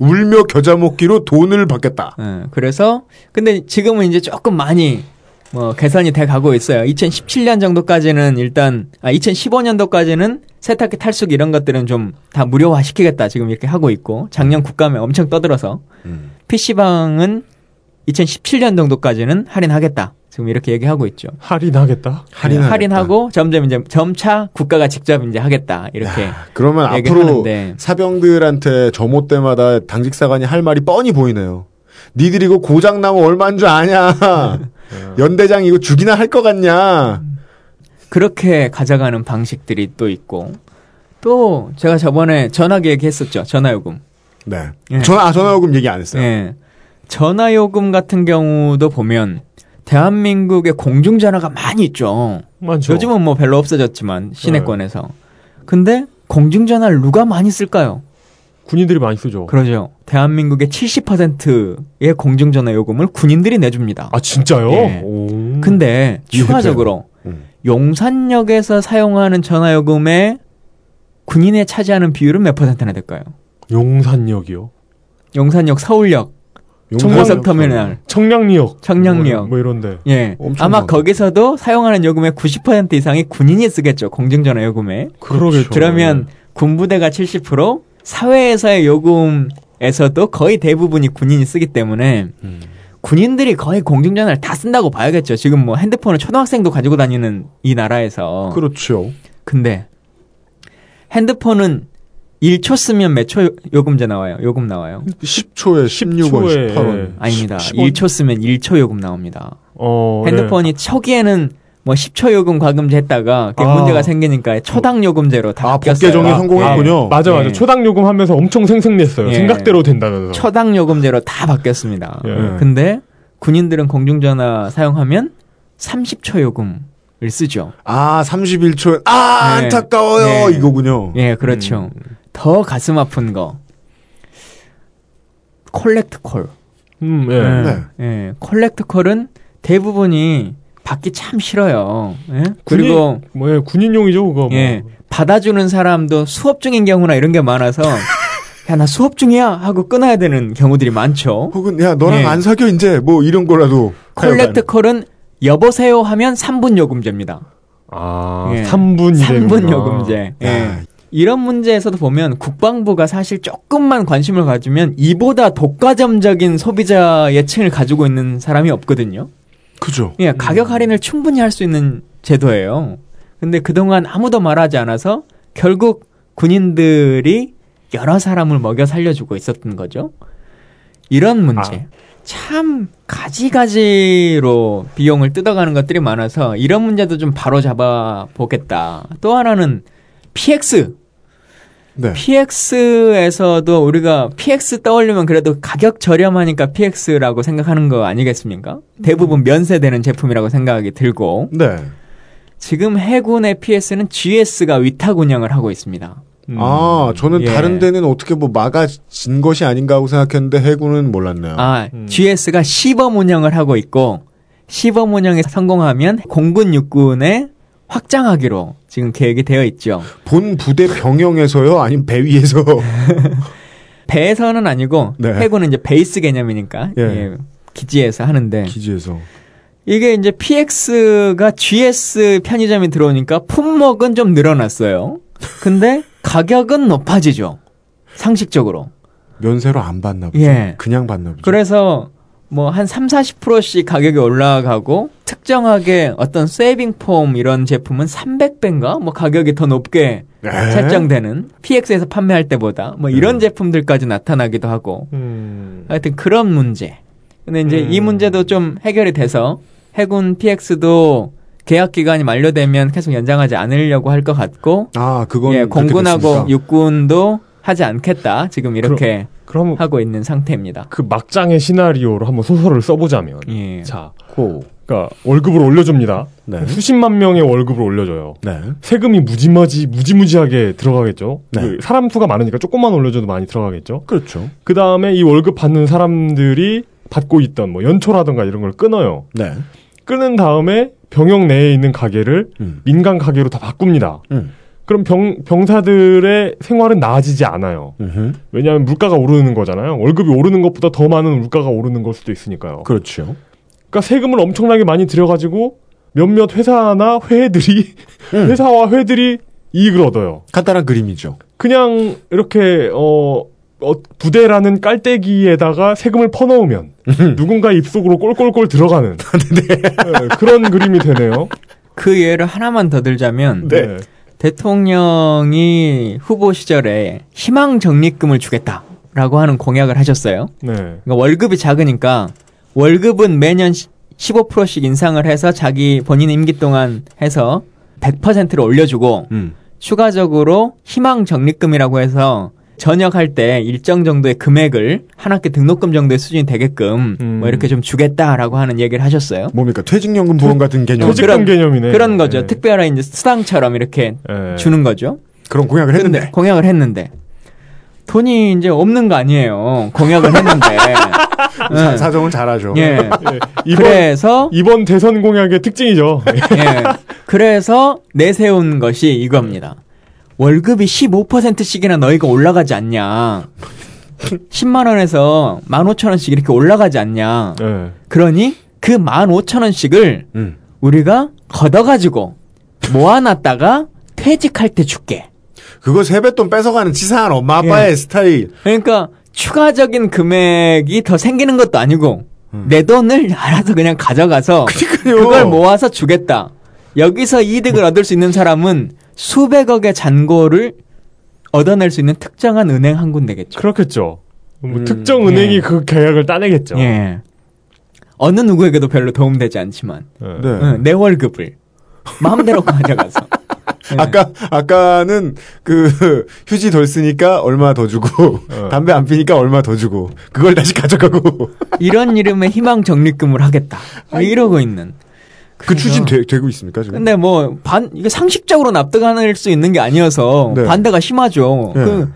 S2: 울며 겨자 먹기로 돈을 받겠다.
S7: 예, 그래서 근데 지금은 이제 조금 많이 뭐 개선이 돼 가고 있어요. 2017년 정도까지는 일단 아 2015년도까지는 세탁기 탈수기 이런 것들은 좀 다 무료화 시키겠다 지금 이렇게 하고 있고 작년 국감에 엄청 떠들어서
S2: 음.
S7: PC방은 2017년 정도까지는 할인하겠다. 지금 이렇게 얘기하고 있죠.
S3: 할인하겠다.
S2: 할인하겠다.
S7: 할인하고 점점 이제 점차 국가가 직접 이제 하겠다. 이렇게.
S2: 그러면 앞으로
S7: 얘기하는데.
S2: 사병들한테 점호 때마다 당직사관이 할 말이 뻔히 보이네요. 니들 이거 고장 나면 얼마인 줄 아냐. 연대장 이거 죽이나 할 것 같냐.
S7: 그렇게 가져가는 방식들이 또 있고 또 제가 저번에 전화기 얘기했었죠. 전화요금.
S2: 네.
S7: 예.
S2: 전화, 아, 전화요금 얘기 안 했어요.
S7: 예. 전화요금 같은 경우도 보면 대한민국에 공중전화가 많이 있죠.
S3: 많죠.
S7: 요즘은 뭐 별로 없어졌지만 시내권에서. 근데 공중전화를 누가 많이 쓸까요?
S3: 군인들이 많이 쓰죠.
S7: 그러죠. 대한민국의 70%의 공중전화 요금을 군인들이 내줍니다.
S3: 아, 진짜요?
S7: 예.
S3: 오.
S7: 근데 추가적으로
S2: 음.
S7: 용산역에서 사용하는 전화 요금의 군인에 차지하는 비율은 몇 퍼센트나 될까요?
S3: 용산역이요.
S7: 용산역, 서울역,
S2: 용산역
S7: 고속터미널,
S3: 청량리역.
S7: 청량리역.
S3: 뭐, 뭐 이런데.
S7: 예. 아마
S2: 많아.
S7: 거기서도 사용하는 요금의 90% 이상이 군인이 쓰겠죠. 공중전화 요금에.
S3: 그러겠죠.
S7: 그러면 군부대가 70%, 사회에서의 요금에서도 거의 대부분이 군인이 쓰기 때문에
S2: 음.
S7: 군인들이 거의 공중전화를 다 쓴다고 봐야겠죠. 지금 뭐 핸드폰을 초등학생도 가지고 다니는 이 나라에서.
S2: 그렇죠.
S7: 근데 핸드폰은 1초 쓰면 몇 초 요금제 나와요? 요금 나와요?
S2: 10초에 16원,
S3: 10초에
S2: 18원.
S7: 아닙니다.
S3: 10 원.
S7: 1초 쓰면 1초 요금 나옵니다.
S3: 어,
S7: 핸드폰이 초기에는 뭐 10초 요금 과금제 했다가 그게
S3: 아.
S7: 문제가 생기니까 초당 요금제로 다
S2: 아,
S7: 바뀌었어요.
S2: 법 개정이
S3: 아,
S2: 성공했군요.
S3: 예. 맞아, 맞아.
S7: 예.
S3: 초당 요금 하면서 엄청 생생냈어요.
S7: 예.
S3: 생각대로 된다면서.
S7: 초당 요금제로 다 바뀌었습니다.
S3: 예.
S7: 근데 군인들은 공중전화 사용하면 30초 요금을 쓰죠.
S2: 아, 31초. 아,
S7: 네.
S2: 안타까워요.
S7: 네.
S2: 이거군요.
S7: 예, 그렇죠. 더 가슴 아픈 거. 콜렉트 콜.
S3: 음, 예.
S7: 예.
S2: 네.
S7: 예, 콜렉트 콜은 대부분이 받기 참 싫어요. 예? 그리고
S3: 뭐, 예, 군인용이죠, 그거. 뭐.
S7: 예, 받아주는 사람도 수업 중인 경우나 이런 게 많아서 야 나 수업 중이야 하고 끊어야 되는 경우들이 많죠.
S2: 혹은, 야, 너랑
S7: 예.
S2: 안 사겨, 이제. 뭐, 이런 거라도.
S7: 콜렉트 콜은 여보세요 하면 3분 요금제입니다.
S3: 아,
S7: 예.
S3: 3분
S7: 3분 요금제. 예.
S2: 야.
S7: 이런 문제에서도 보면 국방부가 사실 조금만 관심을 가지면 이보다 독과점적인 소비자 예층을 가지고 있는 사람이 없거든요.
S2: 그죠.
S7: 예, 가격 할인을 충분히 할 수 있는 제도예요. 근데 그동안 아무도 말하지 않아서 결국 군인들이 여러 사람을 먹여 살려주고 있었던 거죠. 이런 문제. 참 가지가지로 비용을 뜯어가는 것들이 많아서 이런 문제도 좀 바로 잡아 보겠다. 또 하나는 PX.
S2: 네.
S7: PX에서도 우리가 PX 떠올리면 그래도 가격 저렴하니까 PX라고 생각하는 거 아니겠습니까? 대부분 면세되는 제품이라고 생각이 들고
S2: 네.
S7: 지금 해군의 PS는 GS가 위탁 운영을 하고 있습니다.
S3: 음.
S2: 아, 저는
S7: 예.
S2: 다른 데는 어떻게 뭐 막아진 것이 아닌가 하고 생각했는데 해군은 몰랐네요.
S7: 아, GS가 시범 운영을 하고 있고 시범 운영에 성공하면 공군 육군에 확장하기로 지금 계획이 되어 있죠.
S2: 본 부대 병영에서요? 아니면 배 위에서?
S7: 배에서는 아니고
S2: 네.
S7: 해군은 이제 베이스 개념이니까
S2: 예.
S7: 예, 기지에서 하는데
S2: 기지에서.
S7: 이게 이제 PX가 GS 편의점이 들어오니까 품목은 좀 늘어났어요. 근데 가격은 높아지죠. 상식적으로.
S2: 면세로 안 받나 보죠.
S7: 예.
S2: 그냥 받나 보죠.
S7: 그래서 뭐 한 3, 40%씩 가격이 올라가고 특정하게 어떤 세이빙 폼 이런 제품은 300배인가 뭐 가격이 더 높게
S2: 네.
S7: 설정되는 PX에서 판매할 때보다 뭐 이런 제품들까지 나타나기도 하고
S3: 음.
S7: 하여튼 그런 문제. 근데 이제 이
S3: 음.
S7: 문제도 좀 해결이 돼서 해군 PX도 계약 기간이 만료되면 계속 연장하지 않으려고 할 것 같고
S2: 아, 그건
S7: 예, 공군하고
S2: 됐습니까?
S7: 육군도 하지 않겠다. 지금 이렇게
S3: 그럼
S7: 하고 있는 상태입니다.
S3: 그 막장의 시나리오로 한번 소설을 써보자면
S7: 예.
S3: 자,
S2: 호.
S3: 그러니까 월급을 올려줍니다.
S2: 네.
S3: 수십만 명의 월급을 올려줘요.
S2: 네.
S3: 세금이 무지무지 무지무지하게 들어가겠죠.
S2: 네.
S3: 그 사람 수가 많으니까 조금만 올려줘도 많이 들어가겠죠.
S2: 그렇죠.
S3: 그 다음에 이 월급 받는 사람들이 받고 있던 뭐 연초라든가 이런 걸 끊어요.
S2: 네.
S3: 끊은 다음에 병영 내에 있는 가게를
S2: 음.
S3: 민간 가게로 다 바꿉니다.
S2: 음.
S3: 그럼 병, 병사들의 생활은 나아지지 않아요.
S2: 음흠.
S3: 왜냐하면 물가가 오르는 거잖아요. 월급이 오르는 것보다 더 많은 물가가 오르는 걸 수도 있으니까요.
S2: 그렇죠.
S3: 그러니까 세금을 엄청나게 많이 들여가지고 몇몇 회사나 회들이
S2: 음.
S3: 회사와 회들이 이익을 얻어요.
S2: 간단한 그림이죠.
S3: 그냥 이렇게 어, 어, 부대라는 깔때기에다가 세금을 퍼넣으면 누군가 입속으로 꼴꼴꼴 들어가는 네, 그런 그림이 되네요.
S7: 그 예를 하나만 더 들자면
S3: 네.
S7: 대통령이 후보 시절에 희망 적립금을 주겠다라고 하는 공약을 하셨어요.
S3: 네.
S7: 그러니까 월급이 작으니까 월급은 매년 15%씩 인상을 해서 자기 본인 임기 동안 해서 100%를 올려주고
S2: 음.
S7: 추가적으로 희망 적립금이라고 해서 전역할 때 일정 정도의 금액을 한 학기 등록금 정도의 수준이 되게끔
S3: 음.
S7: 뭐 이렇게 좀 주겠다라고 하는 얘기를 하셨어요.
S2: 뭡니까? 퇴직연금 보험 같은 개념.
S3: 퇴직금
S7: 그런-
S3: 개념이네.
S7: 그런 거죠.
S3: 네.
S7: 특별한 이제 수당처럼 이렇게
S3: 네.
S7: 주는 거죠.
S2: 그런 공약을 했는데.
S7: 공약을 했는데 돈이 이제 없는 거 아니에요. 공약을 했는데.
S2: 사-
S7: 응.
S2: 사정은 잘하죠.
S7: 예.
S3: 예, 이번
S7: 그래서
S3: 이번 대선 공약의 특징이죠.
S7: 예. 그래서 내세운 것이 이겁니다. 월급이 15%씩이나 너희가 올라가지 않냐. 10만 원에서 15,000원씩 이렇게 올라가지 않냐.
S3: 네.
S7: 그러니 그 15,000원씩을
S2: 음.
S7: 우리가 걷어 가지고 모아놨다가 퇴직할 때 줄게.
S2: 그거 세뱃돈 뺏어가는 치사한 엄마 아빠의 스타일.
S7: 그러니까 추가적인 금액이 더 생기는 것도 아니고 내 돈을 알아서 그냥 가져가서
S2: 그러니까요.
S7: 그걸 모아서 주겠다. 여기서 이득을 얻을 수 있는 사람은 수백억의 잔고를 얻어낼 수 있는 특정한 은행 한 군데겠죠.
S3: 그렇겠죠. 뭐
S2: 음,
S3: 특정 은행이
S7: 예.
S3: 그 계약을 따내겠죠.
S7: 예. 어느 누구에게도 별로 도움되지 않지만
S3: 예.
S2: 네.
S7: 응, 내 월급을 마음대로 가져가서 예.
S2: 아까 아까는 그 휴지 덜 쓰니까 얼마 더 주고
S3: 어.
S2: 담배 안 피니까 얼마 더 주고 그걸 다시 가져가고
S7: 이런 이름의 희망 적립금을 하겠다. 뭐 이러고 있는.
S2: 그 추진 되, 고 있습니까 지금?
S7: 근데 뭐 반 이게 상식적으로 납득할 수 있는 게 아니어서
S2: 네.
S7: 반대가 심하죠.
S2: 네.
S7: 그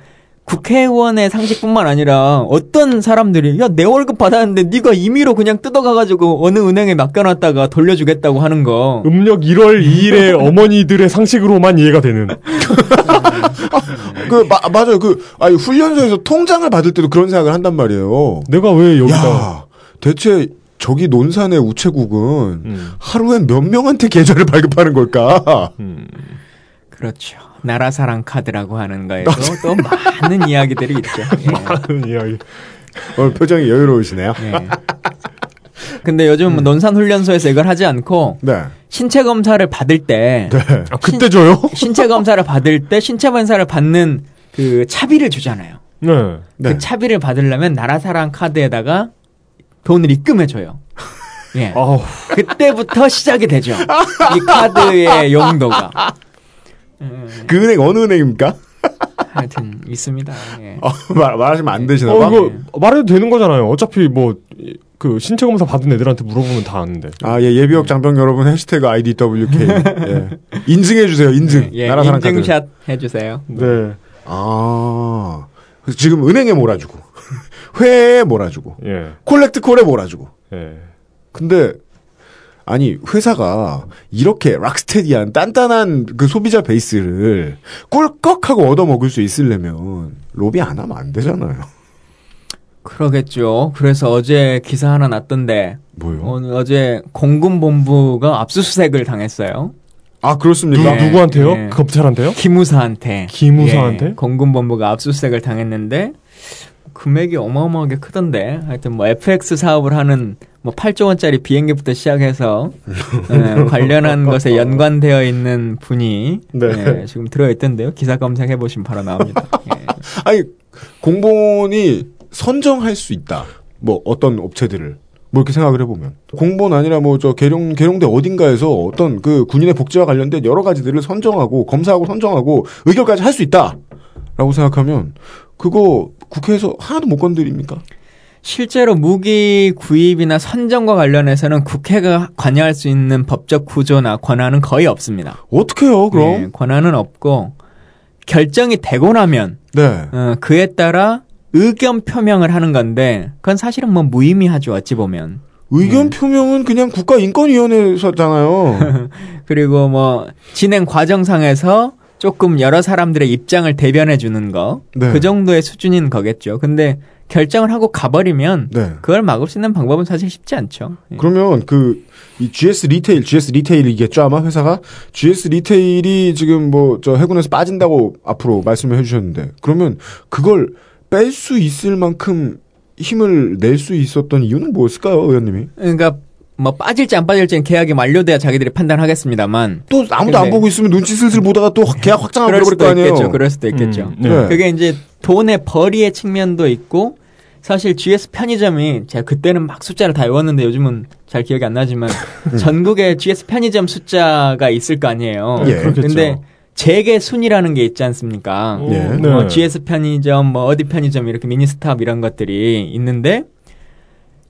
S7: 국회의원의 상식뿐만 아니라 어떤 사람들이 야 내 월급 받았는데 네가 임의로 그냥 뜯어가가지고 어느 은행에 맡겨놨다가 돌려주겠다고 하는 거.
S3: 음력 1월 2일에 어머니들의 상식으로만 이해가 되는.
S2: 그 마- 맞아요. 그 아니 훈련소에서 통장을 받을 때도 그런 생각을 한단 말이에요.
S3: 내가 왜 여기다
S2: 야, 대체 저기 논산의 우체국은
S3: 음.
S2: 하루에 몇 명한테 계좌를 발급하는 걸까?
S3: 음.
S7: 그렇죠. 나라사랑 카드라고 하는 거에도 또 많은 이야기들이 있죠. 예.
S3: 하는 이야기.
S2: 오늘 표정이 여유로우시네요.
S7: 예. 근데 요즘 은 논산 훈련소에서 이걸 하지 않고
S2: 네.
S7: 신체 검사를 받을 때
S2: 네.
S3: 아, 그때 줘요?
S7: 신체 검사를 받을 때 신체 검사를 받는 그 차비를 주잖아요.
S3: 네.
S2: 네.
S7: 그 차비를 받으려면 나라사랑 카드에다가 돈을 입금해줘요. 예. 그때부터 시작이 되죠. 이 카드의 용도가.
S2: 그 은행 어느 은행입니까?
S7: 하여튼 있습니다. 예.
S2: 어, 말, 말하시면 안 되시나
S3: 어,
S2: 봐.
S3: 이거 말해도 되는 거잖아요. 어차피 뭐, 그, 신체 검사 받은 애들한테 물어보면 다 아는데.
S2: 아, 예, 예비역 장병 여러분, 해시태그 IDWK. 예. 인증해 주세요, 인증.
S7: 예,
S2: 나라 사랑.
S7: 인증샷 해주세요.
S3: 네.
S2: 아, 그래서 지금 은행에 몰아주고, 회에 몰아주고,
S3: 예.
S2: 콜렉트 콜에 몰아주고.
S3: 예.
S2: 근데, 아니, 회사가 이렇게 락스테디한 단단한 그 소비자 베이스를 꿀꺽하고 얻어먹을 수 있으려면, 로비 안 하면 안 되잖아요.
S7: 그러겠죠. 그래서 어제 기사 하나 났던데
S2: 뭐요?
S7: 오늘 어제 공군본부가 압수수색을 당했어요.
S2: 아,
S3: 누,
S2: 그렇습니까?
S7: 네.
S3: 누구한테요?
S7: 예.
S3: 검찰한테요?
S7: 기무사한테.
S3: 기무사한테?
S7: 예, 공군본부가 압수수색을 당했는데 금액이 어마어마하게 크던데 하여튼 뭐 FX 사업을 하는 뭐 8조 원짜리 비행기부터 시작해서 예, 관련한 것에 연관되어 있는 분이
S2: 네.
S7: 예, 지금 들어있던데요. 기사 검색해 보시면 바로 나옵니다. 예.
S2: 아니, 공무원이 선정할 수 있다. 뭐, 어떤 업체들을. 뭐 이렇게 생각을 해보면 공무원 아니라 뭐 저 계룡 계룡대 어딘가에서 어떤 그 군인의 복지와 관련된 여러 가지들을 선정하고 검사하고 선정하고 의결까지 할 수 있다라고 생각하면 그거 국회에서 하나도 못 건드립니까?
S7: 실제로 무기 구입이나 선정과 관련해서는 국회가 관여할 수 있는 법적 구조나 권한은 거의 없습니다.
S2: 어떻게요 그럼?
S7: 네, 권한은 없고 결정이 되고 나면
S2: 네.
S7: 어, 그에 따라 의견 표명을 하는 건데 그건 사실은 뭐 무의미하죠 어찌 보면
S2: 의견
S7: 네.
S2: 표명은 그냥 국가인권위원회에서잖아요.
S7: 그리고 뭐 진행 과정상에서 조금 여러 사람들의 입장을 대변해 주는 거그
S2: 네.
S7: 정도의 수준인 거겠죠. 근데 결정을 하고 가버리면
S2: 네.
S7: 그걸 막을 수 있는 방법은 사실 쉽지 않죠. 예.
S2: 그러면 그, 이 GS 리테일, GS 리테일이겠죠, 아마 회사가? GS 리테일이 지금 뭐, 저 해군에서 빠진다고 앞으로 말씀을 해주셨는데, 그러면 그걸 뺄 수 있을 만큼 힘을 낼 수 있었던 이유는 뭐였을까요, 의원님이?
S7: 그러니까 뭐 빠질지 안 빠질지는 계약이 만료돼야 자기들이 판단하겠습니다만
S2: 또 아무도 안 보고 있으면 눈치 슬슬 보다가 또 계약 확장하고
S7: 그럴
S2: 그럴
S7: 수도
S2: 거 아니에요?
S7: 있겠죠. 그럴 수도 있겠죠.
S3: 음, 네.
S2: 네.
S7: 그게 이제 돈의 벌이의 측면도 있고 사실 GS 편의점이 제가 그때는 막 숫자를 다 외웠는데 요즘은 잘 기억이 안 나지만 전국에 GS 편의점 숫자가 있을 거 아니에요.
S2: 예.
S3: 그렇겠죠.
S7: 근데 재계 순이라는 게 있지 않습니까?
S2: 예.
S3: 네.
S7: 뭐 GS 편의점, 뭐 어디 편의점 이렇게 미니스탑 이런 것들이 있는데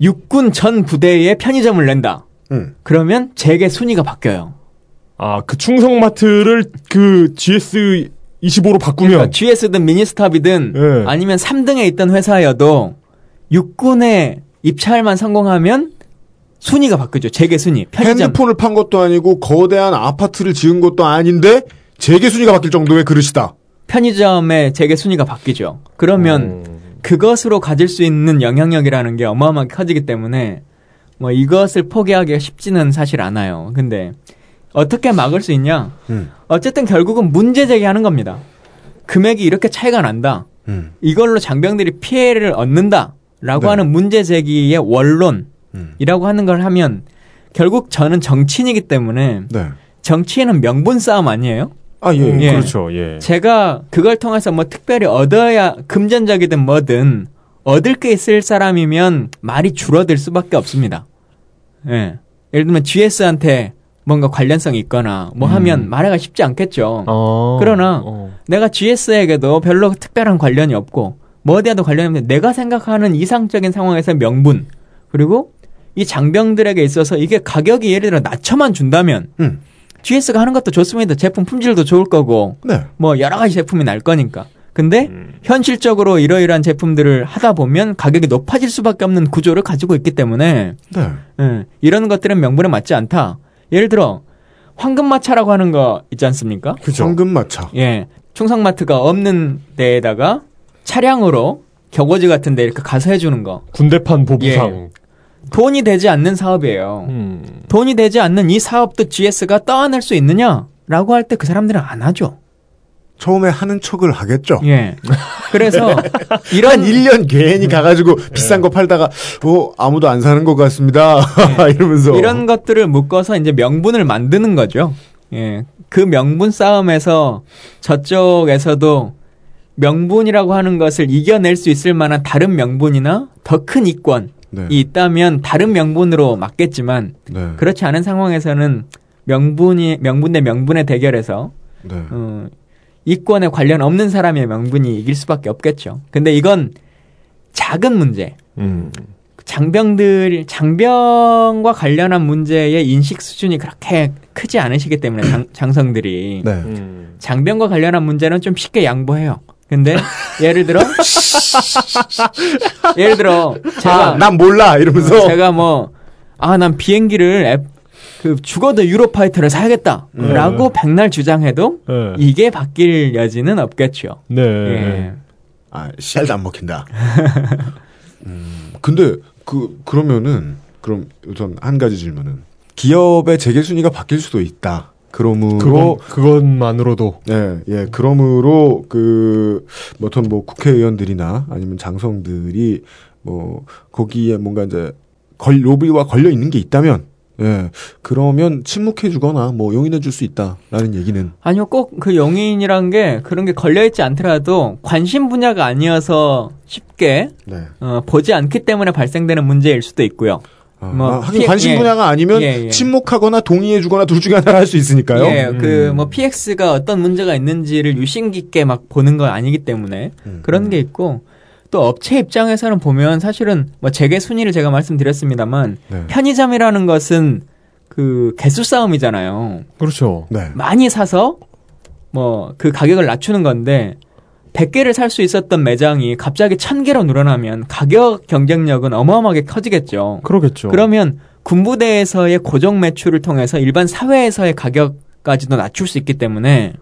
S7: 육군 전 부대에 편의점을 낸다.
S2: 음.
S7: 그러면 재계 순위가 바뀌어요.
S3: 아, 그 충성마트를 그 GS 25로 바꾸면
S7: 그러니까 GS든 미니스탑이든
S3: 예.
S7: 아니면 3등에 있던 회사여도 육군에 입찰만 성공하면 순위가 바뀌죠. 재계 순위. 편의점.
S2: 핸드폰을 판 것도 아니고 거대한 아파트를 지은 것도 아닌데 재계 순위가 바뀔 정도의 그릇이다.
S7: 편의점의 재계 순위가 바뀌죠. 그러면
S3: 음.
S7: 그것으로 가질 수 있는 영향력이라는 게 어마어마하게 커지기 때문에 뭐 이것을 포기하기가 쉽지는 사실 않아요. 근데 어떻게 막을 수 있냐?
S2: 음.
S7: 어쨌든 결국은 문제 제기하는 겁니다. 금액이 이렇게 차이가 난다.
S2: 음.
S7: 이걸로 장병들이 피해를 얻는다 라고
S2: 네.
S7: 하는 문제 제기의 원론이라고
S2: 음.
S7: 하는 걸 하면 결국 저는 정치인이기 때문에
S2: 네.
S7: 정치인은 명분 싸움 아니에요?
S2: 아, 예.
S3: 음,
S7: 예.
S3: 그렇죠. 예.
S7: 제가 그걸 통해서 뭐 특별히 얻어야 금전적이든 뭐든 얻을 게 있을 사람이면 말이 줄어들 수밖에 없습니다. 예. 예를 들면 GS한테 뭔가 관련성이 있거나 뭐 하면 말하기가 쉽지 않겠죠.
S3: 어.
S7: 그러나
S3: 어.
S7: 내가 GS에게도 별로 특별한 관련이 없고 뭐 어디와도 관련이 없는데 내가 생각하는 이상적인 상황에서 명분 그리고 이 장병들에게 있어서 이게 가격이 예를 들어 낮춰만 준다면
S2: 음.
S7: GS가 하는 것도 좋습니다. 제품 품질도 좋을 거고
S2: 네.
S7: 뭐 여러 가지 제품이 날 거니까. 근데
S3: 음.
S7: 현실적으로 이러이러한 제품들을 하다 보면 가격이 높아질 수밖에 없는 구조를 가지고 있기 때문에
S2: 네.
S7: 예, 이런 것들은 명분에 맞지 않다. 예를 들어 황금마차라고 하는 거 있지 않습니까?
S3: 그죠.
S2: 황금마차.
S7: 예, 충성마트가 없는 데에다가 차량으로 격오지 같은 데 이렇게 가서 해주는 거
S3: 군대판 보부상.
S7: 돈이 되지 않는 사업이에요.
S3: 음.
S7: 돈이 되지 않는 이 사업도 GS가 떠안을 수 있느냐라고 할 때 그 사람들은 안 하죠.
S2: 처음에 하는 척을 하겠죠.
S7: 예. 그래서
S2: 한
S7: 이런
S2: 1년 괜히 가가지고 비싼 거 팔다가, 어, 아무도 안 사는 것 같습니다. 이러면서.
S7: 이런 것들을 묶어서 이제 명분을 만드는 거죠. 예. 그 명분 싸움에서 저쪽에서도 명분이라고 하는 것을 이겨낼 수 있을 만한 다른 명분이나 더 큰 이권,
S2: 네.
S7: 있다면 다른 명분으로 맞겠지만
S2: 네.
S7: 그렇지 않은 상황에서는 명분이 명분 대 명분의 대결에서
S2: 네.
S7: 어, 이권에 관련 없는 사람의 명분이 이길 수밖에 없겠죠. 근데 이건 작은 문제.
S3: 음.
S7: 장병들 장병과 관련한 문제의 인식 수준이 그렇게 크지 않으시기 때문에 장, 장성들이
S2: 네.
S3: 음.
S7: 장병과 관련한 문제는 좀 쉽게 양보해요. 근데 예를 들어 예를 들어 제가
S2: 아, 난 몰라 이러면서
S7: 제가 뭐 아 난 비행기를 앱, 그 죽어도 유로파이터를 사야겠다라고 백날 주장해도
S3: 네.
S7: 이게 바뀔 여지는 없겠죠.
S3: 네.
S7: 예.
S2: 아 씨알도 안 먹힌다. 음, 근데 그 그러면은 그럼 우선 한 가지 질문은 기업의 재계 순위가 바뀔 수도 있다. 그러므로
S3: 그건, 그것만으로도
S2: 예, 예, 그러므로 그, 뭐 어떤 뭐 국회의원들이나 아니면 장성들이 뭐 거기에 뭔가 이제 걸, 로비와 걸려 있는 게 있다면, 예, 그러면 침묵해 주거나 뭐 용인해 줄 수 있다라는 얘기는,
S7: 아니요, 꼭 그 용인이란 게 그런 게 걸려 있지 않더라도 관심 분야가 아니어서 쉽게
S2: 네.
S7: 어, 보지 않기 때문에 발생되는 문제일 수도 있고요.
S2: 아,
S7: 뭐,
S2: 아, 하긴
S7: 피-
S2: 관심
S7: 예.
S2: 분야가 아니면
S7: 예, 예.
S2: 침묵하거나 동의해주거나 둘 중에 하나를 할수 있으니까요.
S7: 예,
S3: 음.
S7: 그뭐 PX가 어떤 문제가 있는지를 유심 깊게 막 보는 건 아니기 때문에
S2: 음,
S7: 그런 게 있고 또 업체 입장에서는 보면 사실은 뭐 재계 순위를 제가 말씀드렸습니다만
S2: 네.
S7: 편의점이라는 것은 그 개수 싸움이잖아요.
S3: 그렇죠.
S2: 네.
S7: 많이 사서 뭐 그 가격을 낮추는 건데 100개를 살 수 있었던 매장이 갑자기 1000개로 늘어나면 가격 경쟁력은 어마어마하게 커지겠죠.
S3: 그러겠죠.
S7: 그러면 군부대에서의 고정 매출을 통해서 일반 사회에서의 가격까지도 낮출 수 있기 때문에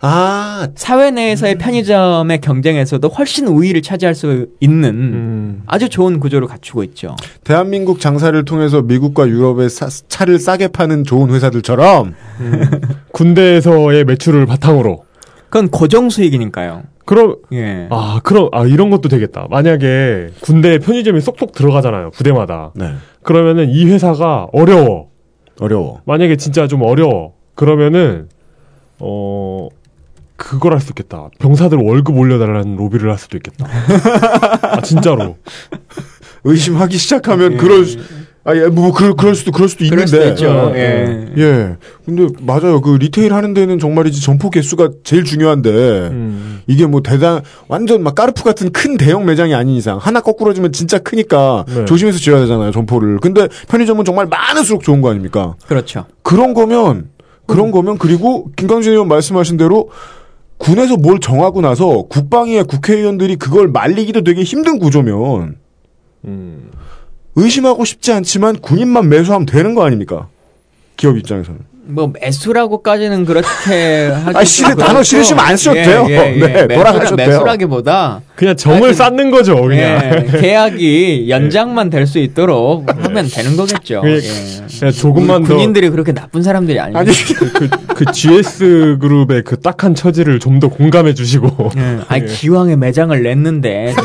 S2: 아,
S7: 사회 내에서의 편의점의 경쟁에서도 훨씬 우위를 차지할 수 있는
S3: 음.
S7: 아주 좋은 구조를 갖추고 있죠.
S2: 대한민국 장사를 통해서 미국과 유럽에 사- 차를 싸게 파는 좋은 회사들처럼,
S3: 군대에서의 매출을 바탕으로.
S7: 그건 고정 수익이니까요.
S3: 그럼
S7: 예.
S3: 아 그럼 아 이런 것도 되겠다. 만약에 군대에 편의점이 쏙쏙 들어가잖아요. 부대마다.
S2: 네.
S3: 그러면은 이 회사가 어려워.
S2: 어려워.
S3: 만약에 진짜 좀 어려워. 그러면은 어 그걸 할 수 있겠다. 병사들 월급 올려달라는 로비를 할 수도 있겠다. 아 진짜로.
S2: 의심하기 시작하면
S7: 예.
S2: 그럴 수, 아, 예, 뭐, 그럴, 그럴 수도, 그럴 수도
S7: 그럴
S2: 있는데.
S7: 수도 있죠.
S3: 예.
S7: 예.
S2: 예. 근데, 맞아요. 그, 리테일 하는 데는 정말이지 점포 개수가 제일 중요한데,
S3: 음.
S2: 이게 뭐 대단, 완전 막 까르푸 같은 큰 대형 매장이 아닌 이상, 하나 거꾸러지면 진짜 크니까,
S3: 네.
S2: 조심해서 지어야 되잖아요, 점포를. 근데 편의점은 정말 많을수록 좋은 거 아닙니까?
S7: 그렇죠.
S2: 그런 거면, 그런 거면, 그리고, 김광진 의원 말씀하신 대로, 군에서 뭘 정하고 나서 국방위의 국회의원들이 그걸 말리기도 되게 힘든 구조면,
S3: 음.
S2: 의심하고 싶지 않지만 군인만 매수하면 되는 거 아닙니까? 기업 입장에서는.
S7: 뭐 매수라고까지는 그렇게 하기
S2: 아, 싫은 단어 싫으시면 안 써도 돼요. 네, 돌아가셔도 돼요.
S7: 매수라기보다
S3: 그냥 정을
S7: 아니,
S3: 쌓는 거죠. 그냥.
S7: 예, 계약이 연장만 될 수 있도록 하면 되는 거겠죠.
S3: 그냥-
S7: 예.
S3: 그냥 조금만 더
S7: 군인들이 그렇게 나쁜 사람들이 아니에요.
S2: 아니,
S3: 그, 그 GS 그룹의 그 딱한 처지를 좀 더 공감해 주시고.
S7: 예. 아니
S3: 예.
S7: 기왕에 매장을 냈는데 또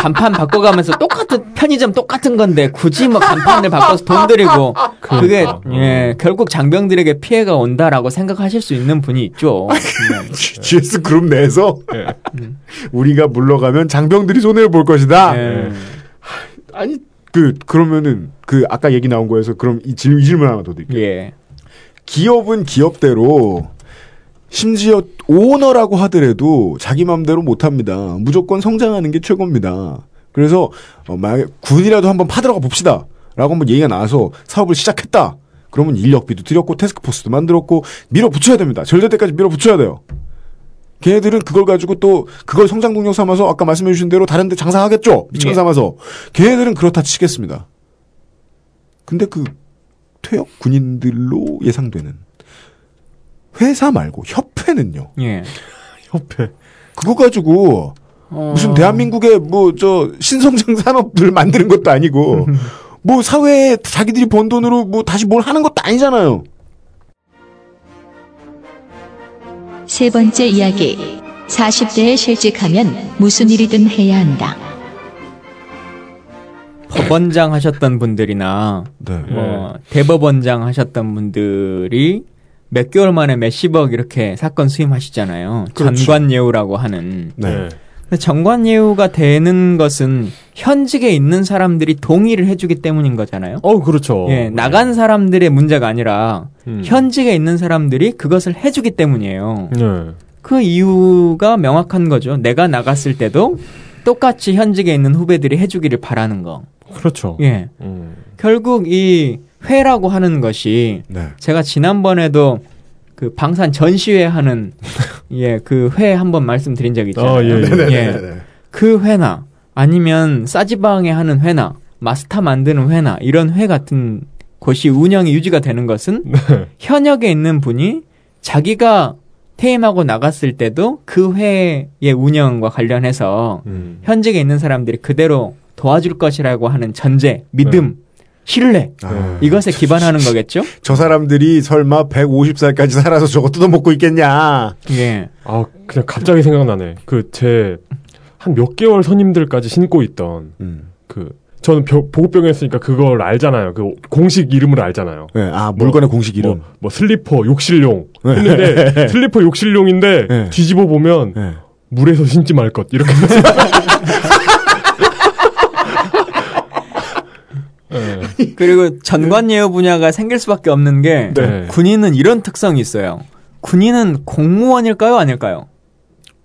S7: 간판 바꿔가면서 똑같은 편의점 똑같은 건데 굳이 뭐 간판을 바꿔서 돈 들이고 그게
S3: 그러니까.
S7: 예 결국 장병들에게 피해가 온다라고 생각하실 수 있는 분이 있죠. 네.
S2: GS 그룹 내에서
S3: 예.
S2: 우리가 물러가면 장병들이 손해를 볼 것이다.
S7: 예.
S2: 아니 그 그러면은 그 아까 얘기 나온 거에서 그럼 이, 질, 이 질문 하나 더 드릴게요.
S7: 예.
S2: 기업은 기업대로 심지어 오너라고 하더라도 자기 맘대로 못합니다. 무조건 성장하는 게 최고입니다. 그래서 어, 만약에 군이라도 한번 파들어가 봅시다. 라고 한번 얘기가 나와서 사업을 시작했다. 그러면 인력비도 들였고 테스크포스도 만들었고 밀어붙여야 됩니다. 절될 때까지 밀어붙여야 돼요. 걔네들은 그걸 가지고 또 그걸 성장 동력 삼아서 아까 말씀해 주신 대로 다른 데 장사하겠죠. 미천
S7: 예.
S2: 삼아서. 걔네들은 그렇다 치겠습니다. 근데 그 퇴역 군인들로 예상되는 회사 말고 협회는요.
S7: 예.
S3: 협회.
S2: 그거 가지고
S7: 어,
S2: 무슨 대한민국의 뭐 저 신성장 산업을 만드는 것도 아니고 뭐 사회에 자기들이 번 돈으로 뭐 다시 뭘 하는 것도 아니잖아요.
S1: 세 번째 이야기. 40대에 실직하면 무슨 일이든 해야 한다.
S7: 법원장 하셨던 분들이나
S2: 네.
S7: 뭐 대법원장 하셨던 분들이 몇 개월 만에 몇십억 이렇게 사건 수임하시잖아요.
S2: 그렇죠.
S7: 전관예우라고 하는.
S2: 네.
S7: 근데 전관예우가 되는 것은 현직에 있는 사람들이 동의를 해주기 때문인 거잖아요.
S3: 어, 그렇죠.
S7: 예, 나간 사람들의 문제가 아니라
S3: 음.
S7: 현직에 있는 사람들이 그것을 해주기 때문이에요.
S3: 네.
S7: 그 이유가 명확한 거죠. 내가 나갔을 때도 똑같이 현직에 있는 후배들이 해주기를 바라는 거.
S3: 그렇죠.
S7: 예.
S3: 음.
S7: 결국 이 회라고 하는 것이
S2: 네.
S7: 제가 지난번에도 그 방산 전시회 하는 예, 그 회 한번 말씀드린 적이 있잖아요.
S3: 아, 예, 예.
S7: 예.
S2: 네네네.
S7: 그 회나 아니면 싸지방에 하는 회나 마스터 만드는 회나 이런 회 같은 곳이 운영이 유지가 되는 것은
S3: 네.
S7: 현역에 있는 분이 자기가 퇴임하고 나갔을 때도 그 회의 운영과 관련해서
S3: 음.
S7: 현직에 있는 사람들이 그대로 도와줄 것이라고 하는 전제, 믿음, 신뢰
S2: 아,
S7: 이것에 기반하는 거겠죠?
S2: 저 사람들이 설마 150살까지 살아서 저거 뜯어먹고 있겠냐.
S7: 예.
S3: 아, 그냥 갑자기 생각나네. 그, 제, 한 몇 개월 선임들까지 신고 있던,
S2: 음.
S3: 그, 저는 벼- 보급병이었으니까 그걸 알잖아요. 그 공식 이름을 알잖아요.
S2: 네, 아, 물건의 공식 이름.
S3: 뭐, 뭐 슬리퍼 욕실용
S2: 네.
S3: 했는데 슬리퍼 욕실용인데
S2: 네.
S3: 뒤집어 보면
S2: 네.
S3: 물에서 신지 말 것 이렇게 써있어요. 네.
S7: 그리고 전관예우 분야가 생길 수밖에 없는 게
S3: 네.
S7: 군인은 이런 특성이 있어요. 군인은 공무원일까요, 아닐까요?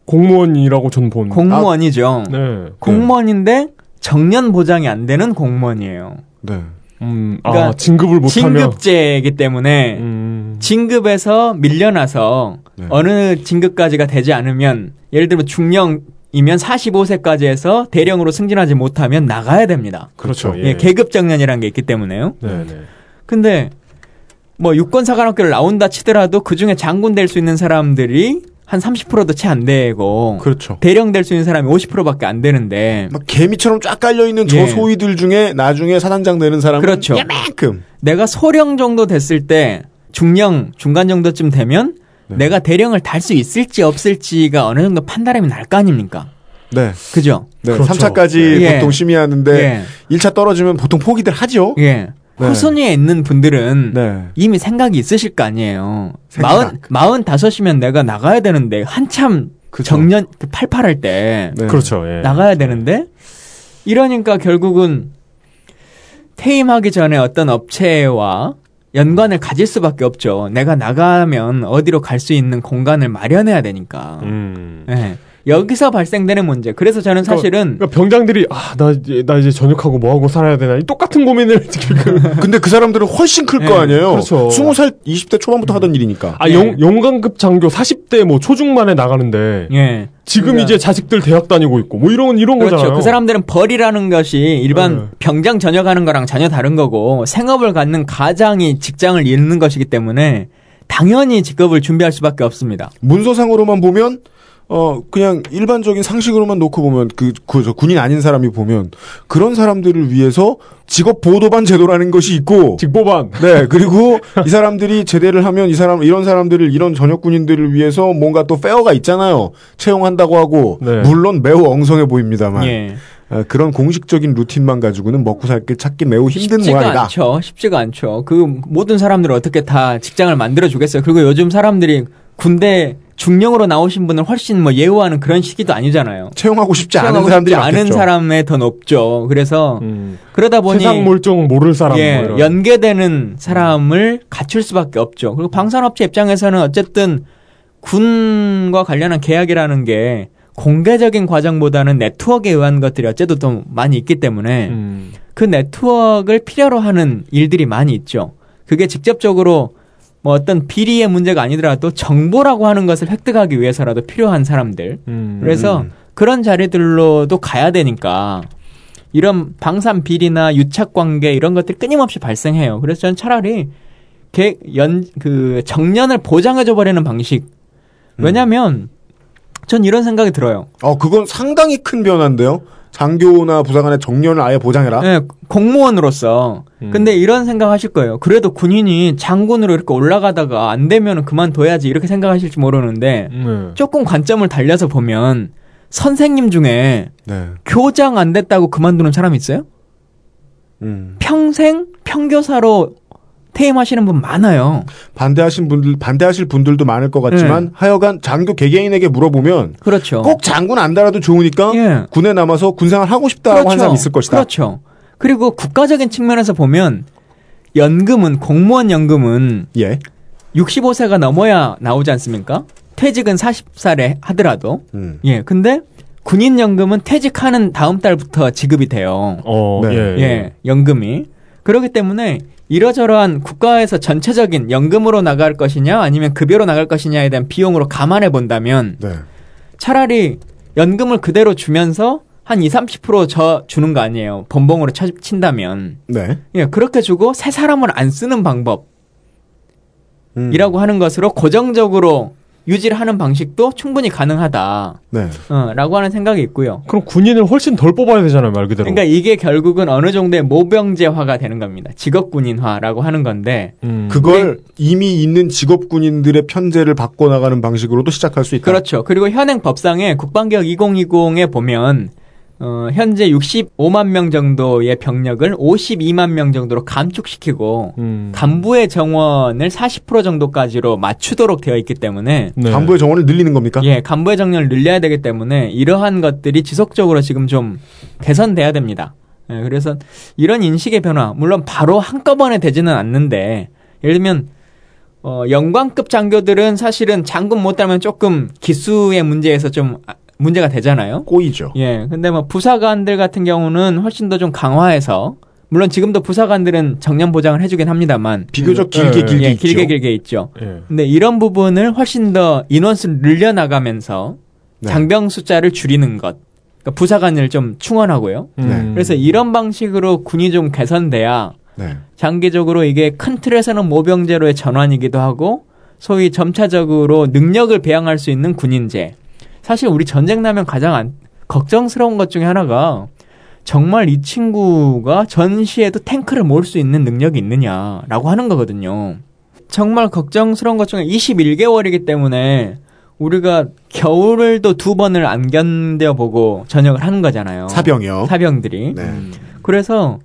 S3: 공무원이라고 전 본.
S7: 공무원이죠.
S3: 네.
S7: 공무원인데 정년 보장이 안 되는 공무원이에요.
S2: 네.
S3: 음, 아,
S7: 그러니까
S3: 진급을 못하면.
S7: 진급제이기 때문에
S3: 음,
S7: 진급에서 밀려나서
S2: 네.
S7: 어느 진급까지가 되지 않으면 예를 들면 중령 이면 45세까지 해서 대령으로 승진하지 못하면 나가야 됩니다.
S3: 그렇죠.
S7: 예, 계급 정년이라는 게 있기 때문에요.
S3: 네, 네.
S7: 근데 뭐 육군사관학교를 나온다 치더라도 그 중에 장군 될 수 있는 사람들이 한 30%도 채 안 되고
S2: 그렇죠.
S7: 대령 될 수 있는 사람이 50%밖에 안 되는데
S2: 막 개미처럼 쫙 깔려 있는 저
S7: 예.
S2: 소위들 중에 나중에 사단장 되는 사람은
S7: 그렇죠.
S2: 야만큼.
S7: 내가 소령 정도 됐을 때 중령 중간 정도쯤 되면
S2: 네.
S7: 내가 대령을 달 수 있을지 없을지가 어느 정도 판단이 날 거 아닙니까?
S2: 네.
S7: 그죠?
S2: 네.
S3: 그렇죠.
S2: 3차까지
S7: 예.
S2: 보통 심의하는데
S7: 예.
S2: 1차 떨어지면 보통 포기들 하죠.
S7: 예.
S2: 네.
S7: 후순위에 있는 분들은
S2: 네.
S7: 이미 생각이 있으실 거 아니에요. 마흔 마흔 다섯이면 내가 나가야 되는데 한참
S2: 그죠.
S7: 정년 그 팔팔할 때
S2: 네.
S3: 그렇죠. 예.
S7: 나가야 되는데 이러니까 결국은 퇴임하기 전에 어떤 업체와 연관을 가질 수밖에 없죠. 내가 나가면 어디로 갈 수 있는 공간을 마련해야 되니까.
S3: 음.
S7: 예. 여기서 발생되는 문제. 그래서 저는 사실은
S3: 그러니까 병장들이 아, 나 이제 나 이제 전역하고 뭐 하고 살아야 되나 이 똑같은 고민을 지금
S2: 근데 그 사람들은 훨씬 클거
S7: 네,
S2: 아니에요.
S3: 그렇죠.
S2: 20살, 20대 초반부터 하던 일이니까.
S3: 아,
S7: 네.
S3: 영, 영광급 장교 40대 뭐 초중반에 나가는데
S7: 예.
S3: 지금
S7: 그러니까-
S3: 이제 자식들 대학 다니고 있고 뭐 이런 이런
S7: 그렇죠.
S3: 거잖아요.
S7: 그 사람들은 벌이라는 것이 일반
S3: 네.
S7: 병장 전역하는 거랑 전혀 다른 거고 생업을 갖는 가장이 직장을 잃는 것이기 때문에 당연히 직업을 준비할 수밖에 없습니다.
S2: 문서상으로만 보면 어 그냥 일반적인 상식으로만 놓고 보면 그, 그, 저 군인 아닌 사람이 보면 그런 사람들을 위해서 직업 보도반 제도라는 것이 있고
S3: 직보반
S2: 네 그리고 이 사람들이 제대를 하면 이 사람 이런 사람들을 이런 전역 군인들을 위해서 뭔가 또 페어가 있잖아요 채용한다고 하고
S3: 네.
S2: 물론 매우 엉성해 보입니다만
S7: 예.
S2: 어, 그런 공식적인 루틴만 가지고는 먹고 살 길 찾기 매우 힘든
S7: 쉽지가
S2: 모양이다.
S7: 않죠. 쉽지가 않죠. 그 모든 사람들을 어떻게 다 직장을 만들어 주겠어요. 그리고 요즘 사람들이 군대 중령으로 나오신 분을 훨씬 뭐 예우하는 그런 시기도 아니잖아요.
S2: 채용하고 싶지 않은
S7: 채용하고
S2: 사람들이
S7: 싶지 않은. 사람에 더 높죠. 그래서
S3: 음.
S7: 그러다 보니
S3: 세상 몰종 모를 사람
S7: 예,
S3: 뭐.
S7: 연계되는 사람을 갖출 수밖에 없죠. 그리고 방산업체 입장에서는 어쨌든 군과 관련한 계약이라는 게 공개적인 과정보다는 네트워크에 의한 것들이 어쨌든 좀 많이 있기 때문에
S3: 음.
S7: 그 네트워크를 필요로 하는 일들이 많이 있죠. 그게 직접적으로 뭐 어떤 비리의 문제가 아니더라도 정보라고 하는 것을 획득하기 위해서라도 필요한 사람들.
S3: 음.
S7: 그래서 그런 자리들로도 가야 되니까 이런 방산 비리나 유착 관계 이런 것들이 끊임없이 발생해요. 그래서 저는 차라리 개- 연, 그 정년을 보장해줘 버리는 방식. 왜냐면 전 이런 생각이 들어요.
S2: 어 그건 상당히 큰 변화인데요. 장교나 부사관의 정년을 아예 보장해라.
S7: 예, 공무원으로서.
S3: 음.
S7: 근데 이런 생각 하실 거예요. 그래도 군인이 장군으로 이렇게 올라가다가 안 되면 그만둬야지 이렇게 생각하실지 모르는데
S3: 네.
S7: 조금 관점을 달려서 보면 선생님 중에
S2: 네.
S7: 교장 안 됐다고 그만두는 사람 있어요?
S2: 음.
S7: 평생 평교사로 퇴임하시는 분 많아요.
S2: 반대하신 분들 반대하실 분들도 많을 것 같지만 하여간 장교 개개인에게 물어보면
S7: 그렇죠.
S2: 꼭 장군 안 달아도 좋으니까
S7: 예.
S2: 군에 남아서 군생활 하고 싶다고 한 사람 있을 것이다.
S7: 그렇죠. 그리고 국가적인 측면에서 보면 연금은 공무원 연금은
S2: 예.
S7: 65세가 넘어야 나오지 않습니까? 퇴직은 40살에 하더라도.
S2: 음.
S7: 예. 근데 군인 연금은 퇴직하는 다음 달부터 지급이 돼요.
S3: 어,
S2: 네.
S3: 예.
S7: 예, 연금이. 그렇기 때문에 이러저러한 국가에서 전체적인 연금으로 나갈 것이냐 아니면 급여로 나갈 것이냐에 대한 비용으로 감안해 본다면
S2: 네.
S7: 차라리 연금을 그대로 주면서 한 2, 30%저 주는 거 아니에요. 번봉으로 쳐- 친다면.
S2: 네.
S7: 예, 그렇게 주고 새 사람을 안 쓰는 방법 이라고
S2: 음.
S7: 하는 것으로 고정적으로 유지를 하는 방식도 충분히 가능하다.
S2: 네.
S7: 어, 라고 하는 생각이 있고요.
S3: 그럼 군인을 훨씬 덜 뽑아야 되잖아요, 말 그대로.
S7: 그러니까 이게 결국은 어느 정도의 모병제화가 되는 겁니다. 직업군인화라고 하는 건데
S3: 음.
S2: 그걸 이미 있는 직업 군인들의 편제를 바꿔 나가는 방식으로도 시작할 수 있다.
S7: 그렇죠. 그리고 현행 법상에 국방개혁 2020에 보면 어, 현재 65만 명 정도의 병력을 52만 명 정도로 감축시키고
S3: 음.
S7: 간부의 정원을 40% 정도까지로 맞추도록 되어 있기 때문에
S3: 네.
S2: 간부의 정원을 늘리는 겁니까?
S7: 예, 간부의 정렬을 늘려야 되기 때문에 이러한 것들이 지속적으로 지금 좀 개선돼야 됩니다. 예, 그래서 이런 인식의 변화, 물론 바로 한꺼번에 되지는 않는데, 예를 들면, 어, 영광급 장교들은 사실은 장군 못 달면 조금 기수의 문제에서 좀 아, 문제가 되잖아요.
S2: 꼬이죠.
S7: 예, 근데 뭐 부사관들 같은 경우는 훨씬 더 좀 강화해서, 물론 지금도 부사관들은 정년 보장을 해주긴 합니다만,
S2: 비교적 길게
S3: 예,
S2: 길게
S7: 예,
S2: 있죠.
S7: 길게 길게 있죠.
S3: 예.
S7: 근데 이런 부분을 훨씬 더 인원수를 늘려나가면서
S2: 네.
S7: 장병 숫자를 줄이는 것. 그러니까 부사관을 좀 충원하고요.
S3: 음.
S7: 그래서 이런 방식으로 군이 좀 개선돼야
S2: 네.
S7: 장기적으로 이게 큰 틀에서는 모병제로의 전환이기도 하고 소위 점차적으로 능력을 배양할 수 있는 군인제. 사실 우리 전쟁 나면 가장 안- 걱정스러운 것 중에 하나가 정말 이 친구가 전시에도 탱크를 몰수 있는 능력이 있느냐라고 하는 거거든요. 정말 걱정스러운 것 중에 21개월이기 때문에 우리가 겨울을도 두 번을 안 견뎌보고 전역을 하는 거잖아요.
S2: 사병이요.
S7: 사병들이.
S2: 네.
S7: 그래서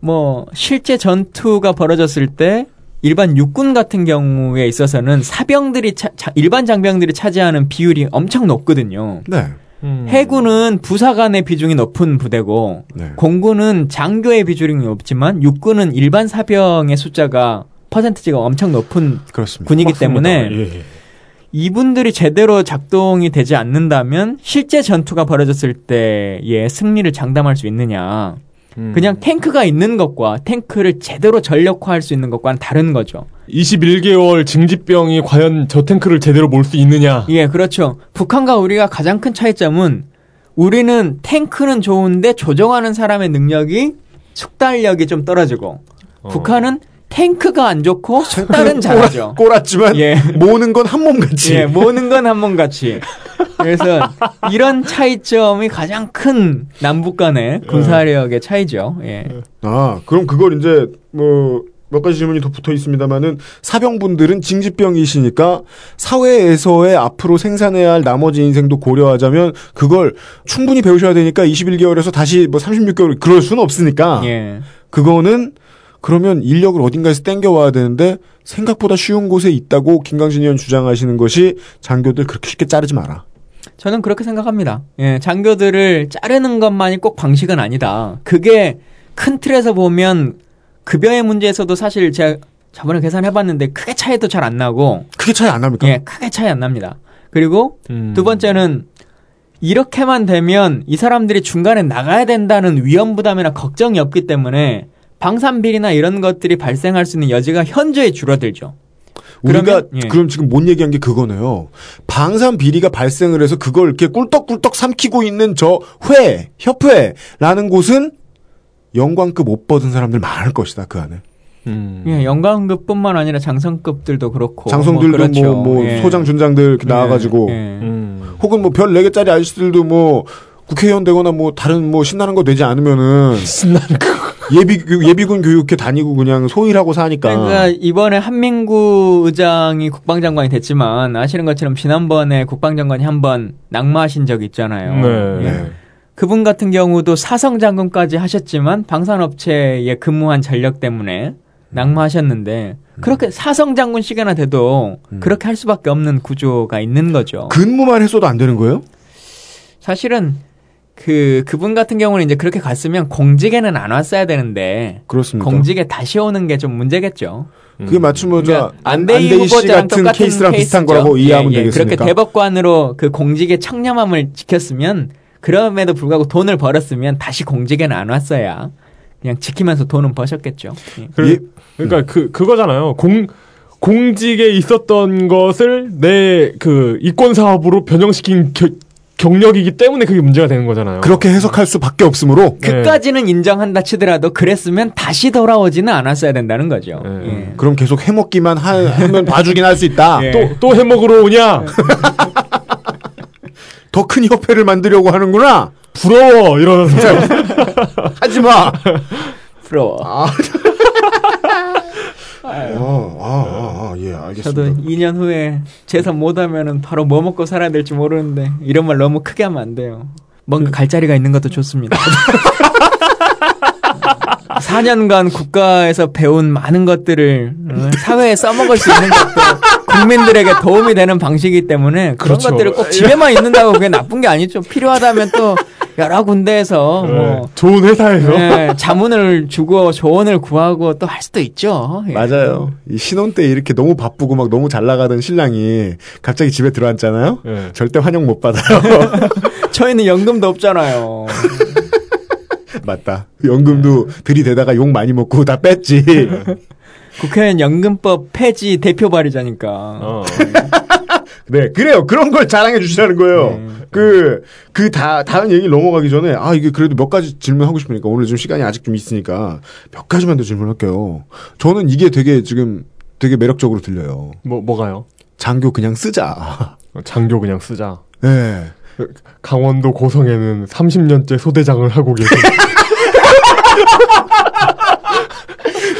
S7: 뭐 실제 전투가 벌어졌을 때 일반 육군 같은 경우에 있어서는 사병들이 차- 자- 일반 장병들이 차지하는 비율이 엄청 높거든요.
S2: 네.
S3: 음.
S7: 해군은 부사관의 비중이 높은 부대고
S2: 네.
S7: 공군은 장교의 비중이 높지만 육군은 일반 사병의 숫자가 퍼센트지가 엄청 높은
S2: 그렇습니다.
S7: 군이기
S3: 맞습니다.
S7: 때문에
S3: 예, 예.
S7: 이분들이 제대로 작동이 되지 않는다면 실제 전투가 벌어졌을 때의 승리를 장담할 수 있느냐.
S3: 음.
S7: 그냥 탱크가 있는 것과 탱크를 제대로 전력화할 수 있는 것과는 다른 거죠.
S3: 21개월 징집병이 과연 저 탱크를 제대로 몰 수 있느냐.
S7: 예, 그렇죠. 북한과 우리가 가장 큰 차이점은 우리는 탱크는 좋은데 조정하는 사람의 능력이 숙달력이 좀 떨어지고
S3: 어.
S7: 북한은 탱크가 안 좋고 숙달은 잘하죠.
S2: 꼬랐지만
S7: 예.
S2: 모는 건 한 몸같이.
S7: 예, 모는 건한번 같이. 그래서 이런 차이점이 가장 큰 남북 간의 군사력의 차이죠. 예.
S2: 아, 그럼 그걸 이제 뭐 몇 가지 질문이 더 붙어 있습니다만은 사병분들은 징집병이시니까 사회에서의 앞으로 생산해야 할 나머지 인생도 고려하자면 그걸 충분히 배우셔야 되니까 21개월에서 다시 뭐 36개월 그럴 수는 없으니까
S7: 예.
S2: 그거는 그러면 인력을 어딘가에서 땡겨와야 되는데 생각보다 쉬운 곳에 있다고 김강진 의원 주장하시는 것이 장교들 그렇게 쉽게 자르지 마라.
S7: 저는 그렇게 생각합니다. 예, 장교들을 자르는 것만이 꼭 방식은 아니다. 그게 큰 틀에서 보면 급여의 문제에서도 사실 제가 저번에 계산해봤는데 크게 차이도 잘 안 나고,
S2: 크게 차이 안 납니까?
S7: 예, 크게 차이 안 납니다. 그리고
S3: 음.
S7: 두 번째는 이렇게만 되면 이 사람들이 중간에 나가야 된다는 위험 부담이나 걱정이 없기 때문에 방산 비리나 이런 것들이 발생할 수 있는 여지가 현저히 줄어들죠.
S2: 우리가
S7: 그러면, 예.
S2: 그럼 지금 못 얘기한 게 그거네요. 방산 비리가 발생을 해서 그걸 이렇게 꿀떡꿀떡 삼키고 있는 저 회, 협회라는 곳은 영광급 못 받은 사람들 많을 것이다 그 안에.
S3: 음.
S7: 예, 영광급뿐만 아니라 장성급들도 그렇고
S2: 장성들도 뭐,
S7: 그렇죠.
S2: 뭐
S7: 예.
S2: 소장 준장들 이렇게
S7: 예,
S2: 나와가지고
S7: 예.
S3: 음.
S2: 혹은 뭐 별 4개짜리 아저씨들도 뭐 국회의원 되거나 뭐 다른 뭐 신나는 거 되지 않으면은
S3: 신나는 거.
S2: 예비 예비군 교육회 다니고 그냥 소일하고 사니까
S7: 그러니까 이번에 한민구 의장이 국방장관이 됐지만 아시는 것처럼 지난번에 국방장관이 한번 낙마하신 적이 있잖아요.
S3: 네.
S7: 예.
S2: 네.
S7: 그분 같은 경우도 사성 장군까지 하셨지만 방산업체에 근무한 전력 때문에 낙마하셨는데 그렇게 사성 장군 시기나 돼도 그렇게 할 수밖에 없는 구조가 있는 거죠.
S2: 근무만 했어도 안 되는 거예요?
S7: 사실은 그 그분 같은 경우는 이제 그렇게 갔으면 공직에는 안 왔어야 되는데
S2: 그렇습니다.
S7: 공직에 다시 오는 게 좀 문제겠죠.
S2: 그게 마침 뭐저
S7: 그러니까
S2: 안대희, 씨
S7: 후보자랑
S2: 같은
S7: 똑같은
S2: 케이스랑 비슷한
S7: 케이스죠.
S2: 거라고 이해하면
S7: 예, 예.
S2: 되겠습니까?
S7: 그렇게 대법관으로 그 공직의 청렴함을 지켰으면 그럼에도 불구하고 돈을 벌었으면 다시 공직에는 안 왔어야 그냥 지키면서 돈은 버셨겠죠. 예.
S3: 그래,
S2: 예.
S3: 그러니까 그 그거잖아요. 공 공직에 있었던 것을 내 그 이권 사업으로 변형시킨 겨- 경력이기 때문에 그게 문제가 되는 거잖아요.
S2: 그렇게 해석할 수밖에 없으므로
S3: 네.
S7: 그까지는 인정한다 치더라도 그랬으면 다시 돌아오지는 않았어야 된다는 거죠.
S3: 네.
S7: 예.
S2: 그럼 계속 해먹기만 하, 면 봐주긴 할 수 있다.
S7: 예.
S3: 또또 해먹으러 오냐?
S2: 더 큰 협회를 만들려고 하는구나.
S3: 부러워 이러면서
S2: 하지 마.
S7: 부러워.
S2: 아, 아, 아, 아, 예, 알겠습니다.
S7: 저도 2년 후에 재산 못하면은 바로 뭐 먹고 살아야 될지 모르는데 이런 말 너무 크게 하면 안 돼요. 뭔가 갈 자리가 있는 것도 좋습니다. 4년간 국가에서 배운 많은 것들을 어, 사회에 써먹을 수 있는 것도 국민들에게 도움이 되는 방식이기 때문에 그런
S3: 그렇죠.
S7: 것들을 꼭 집에만 있는다고 그게 나쁜 게 아니죠. 필요하다면 또 여러 군데에서
S3: 네,
S7: 뭐
S3: 좋은 회사에서
S7: 예, 자문을 주고 조언을 구하고 또 할 수도 있죠. 예.
S2: 맞아요. 이 신혼 때 이렇게 너무 바쁘고 막 너무 잘 나가던 신랑이 갑자기 집에 들어왔잖아요.
S3: 예.
S2: 절대 환영 못 받아요.
S7: 저희는 연금도 없잖아요.
S2: 맞다. 연금도 들이대다가 욕 많이 먹고 다 뺐지.
S7: 국회의원 연금법 폐지 대표 발의자니까.
S3: 어.
S2: 네, 그래요. 그런 걸 자랑해 주시라는 거예요.
S7: 네.
S2: 그, 그 다, 다른 얘기 넘어가기 전에, 아, 이게 그래도 몇 가지 질문하고 싶으니까, 오늘 좀 시간이 아직 좀 있으니까, 몇 가지만 더 질문할게요. 저는 이게 되게 지금 되게 매력적으로 들려요.
S3: 뭐 뭐가요?
S2: 장교 그냥 쓰자.
S3: 장교 그냥 쓰자.
S2: 네.
S3: 강원도 고성에는 30년째 소대장을 하고 계신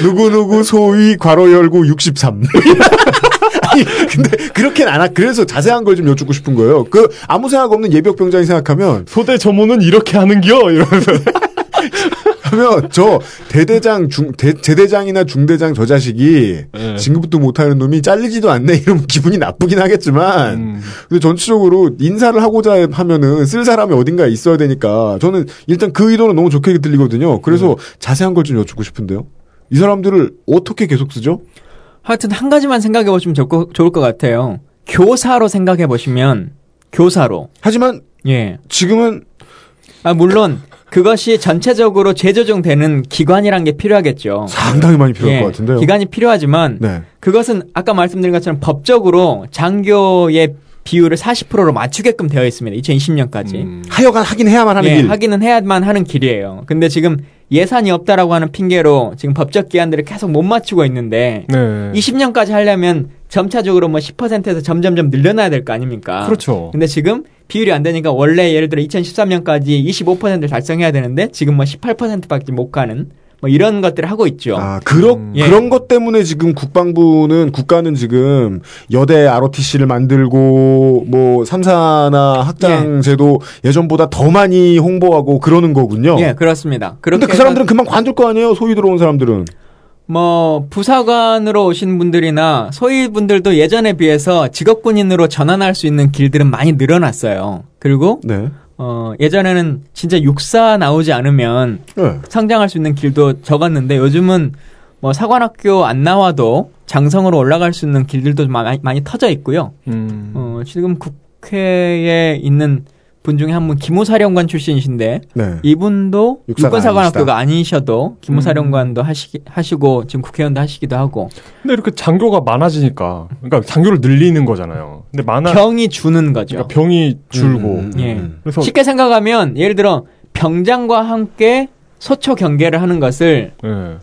S2: 누구누구 소위 괄호 열고 63. 아니, 근데 그렇게는 안 하, 그래서 자세한 걸 좀 여쭙고 싶은 거예요. 그, 아무 생각 없는 예비역 병장이 생각하면,
S3: 소대 전문은 이렇게 하는겨 이러면서
S2: 하면 저 대대장 중 대, 제대장이나 중대장 저 자식이
S3: 네.
S2: 진급도 못하는 놈이 잘리지도 않네 이러면 기분이 나쁘긴 하겠지만
S3: 음.
S2: 근데 전체적으로 인사를 하고자 하면은 쓸 사람이 어딘가에 있어야 되니까 저는 일단 그 의도는 너무 좋게 들리거든요. 그래서 자세한 걸 좀 여쭙고 싶은데요. 이 사람들을 어떻게 계속 쓰죠?
S7: 하여튼 한 가지만 생각해 보시면 좋을 것- 좋을 것 같아요. 교사로 생각해 보시면 교사로.
S2: 하지만
S7: 예.
S2: 지금은
S7: 아 물론 그것이 전체적으로 재조정되는 기관이란 게 필요하겠죠.
S2: 상당히 많이 필요할
S7: 예,
S2: 것 같은데요.
S7: 기관이 필요하지만
S2: 네.
S7: 그것은 아까 말씀드린 것처럼 법적으로 장교의 비율을 40%로 맞추게끔 되어 있습니다. 2020년까지.
S3: 음.
S2: 하여간 하긴 해야만 하는
S7: 예,
S2: 일.
S7: 하기는 해야만 하는 길이에요. 근데 지금 예산이 없다라고 하는 핑계로 지금 법적 기한들을 계속 못 맞추고 있는데
S3: 네.
S7: 20년까지 하려면 점차적으로 뭐 10%에서 점점점 늘려놔야 될 거 아닙니까?
S3: 그렇죠.
S7: 근데 지금 비율이 안 되니까 원래 예를 들어 2013년까지 25%를 달성해야 되는데 지금 뭐 18%밖에 못 가는 뭐 이런 것들을 하고 있죠.
S2: 아, 그러,
S3: 음.
S7: 예.
S2: 그런 것 때문에 지금 국방부는, 국가는 지금 여대 ROTC를 만들고, 뭐, 삼사나 학장제도 예. 전보다 더 많이 홍보하고 그러는 거군요.
S7: 예, 그렇습니다. 그렇게
S2: 그 사람들은 금방 관둘 거 아니에요? 소위 들어온 사람들은.
S7: 뭐 부사관으로 오신 분들이나 소위 분들도 예전에 비해서 직업군인으로 전환할 수 있는 길들은 많이 늘어났어요. 그리고
S2: 네.
S7: 어 예전에는 진짜 육사 나오지 않으면
S2: 네.
S7: 성장할 수 있는 길도 적었는데 요즘은 뭐 사관학교 안 나와도 장성으로 올라갈 수 있는 길들도 많이, 많이 터져 있고요.
S3: 음.
S7: 어 지금 국회에 있는 분 중에 한 분 기무사령관 출신이신데
S2: 네.
S7: 이분도 육군사관학교가 아니셔도 기무사령관도 하시, 하시고 지금 국회의원도 하시기도 하고
S3: 근데 이렇게 장교가 많아지니까 그러니까 장교를 늘리는 거잖아요. 근데 많아
S7: 병이 주는 거죠.
S3: 그러니까 병이 줄고
S2: 음, 음,
S7: 예.
S2: 음.
S3: 그래서
S7: 쉽게 생각하면 예를 들어 병장과 함께 소초 경계를 하는 것을
S3: 예.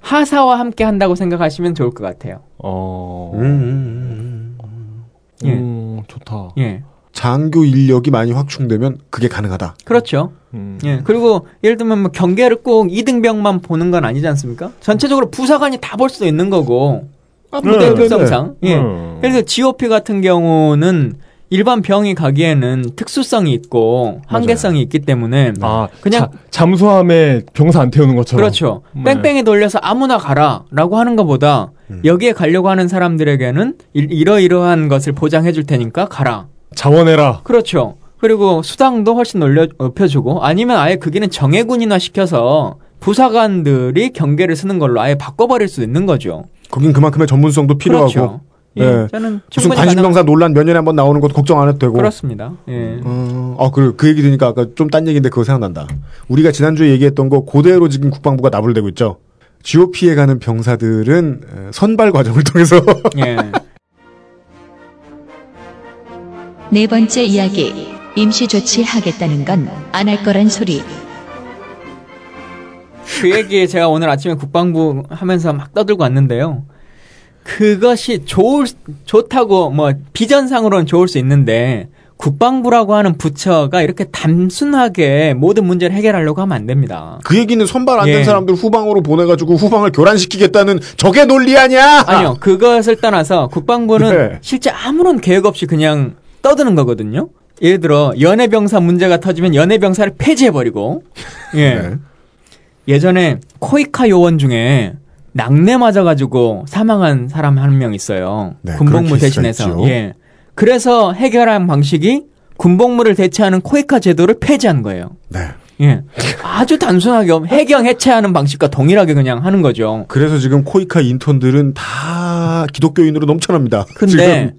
S7: 하사와 함께 한다고 생각하시면 좋을 것 같아요.
S3: 어.
S2: 음, 음, 음.
S7: 예.
S3: 음, 좋다.
S7: 예.
S2: 장교 인력이 많이 확충되면 그게 가능하다.
S7: 그렇죠.
S3: 음.
S7: 예. 그리고 예를 들면 뭐 경계를 꼭 2등병만 보는 건 아니지 않습니까? 전체적으로 부사관이 다 볼 수도 있는 거고.
S2: 아,
S3: 네,
S7: 무대
S3: 네,
S7: 특성상. 예.
S3: 음.
S7: 그래서 GOP 같은 경우는 일반 병이 가기에는 특수성이 있고 한계성이 있기 때문에
S3: 아,
S7: 그냥
S3: 자- 잠수함에 병사 안 태우는 것처럼.
S7: 그렇죠.
S3: 네.
S7: 뺑뺑이 돌려서 아무나 가라라고 하는 것보다
S3: 음.
S7: 여기에 가려고 하는 사람들에게는 이- 이러이러한 것을 보장해 줄 테니까 가라.
S3: 자원해라.
S7: 그렇죠. 그리고 수당도 훨씬 올려 높여주고 아니면 아예 그기는 정예군이나 시켜서 부사관들이 경계를 쓰는 걸로 아예 바꿔버릴 수 있는 거죠.
S2: 거긴 그만큼의 전문성도 필요하고.
S7: 그렇죠. 예,
S2: 네.
S7: 저는
S2: 무슨
S7: 충분히
S2: 관심병사 논란 몇 년에 한 번 나오는 것도 걱정 안 해도 되고.
S7: 가능- 그렇습니다. 예.
S2: 어, 아, 그리고 그 얘기 들으니까 아까 좀 딴 얘기인데 그거 생각난다. 우리가 지난주에 얘기했던 거 그대로 지금 국방부가 나불대고 있죠. GOP에 가는 병사들은 에, 선발 과정을 통해서
S7: 예.
S1: 네 번째 이야기. 임시 조치하겠다는 건 안 할 거란 소리.
S7: 그 얘기 제가 오늘 아침에 국방부 하면서 막 떠들고 왔는데요. 그것이 좋을 좋다고 뭐 비전상으로는 좋을 수 있는데 국방부라고 하는 부처가 이렇게 단순하게 모든 문제를 해결하려고 하면 안 됩니다.
S2: 그 얘기는 선발 안된
S7: 예.
S2: 사람들 후방으로 보내가지고 후방을 교란시키겠다는 적의 논리 아니야?
S7: 아니요. 그것을 떠나서 국방부는
S2: 네.
S7: 실제 아무런 계획 없이 그냥 떠드는 거거든요. 예를 들어 연예병사 문제가 터지면 연예병사를 폐지해버리고 예.
S2: 네.
S7: 예전에 코이카 요원 중에 낙내 맞아가지고 사망한 사람 한 명 있어요.
S2: 네,
S7: 군복무 대신해서.
S2: 있죠.
S7: 예. 그래서 해결한 방식이 군복무를 대체하는 코이카 제도를 폐지한 거예요.
S2: 네.
S7: 예. 아주 단순하게 해경 해체하는 방식과 동일하게 그냥 하는 거죠.
S2: 그래서 지금 코이카 인턴들은 다 기독교인으로 넘쳐납니다.
S7: 근데 지금,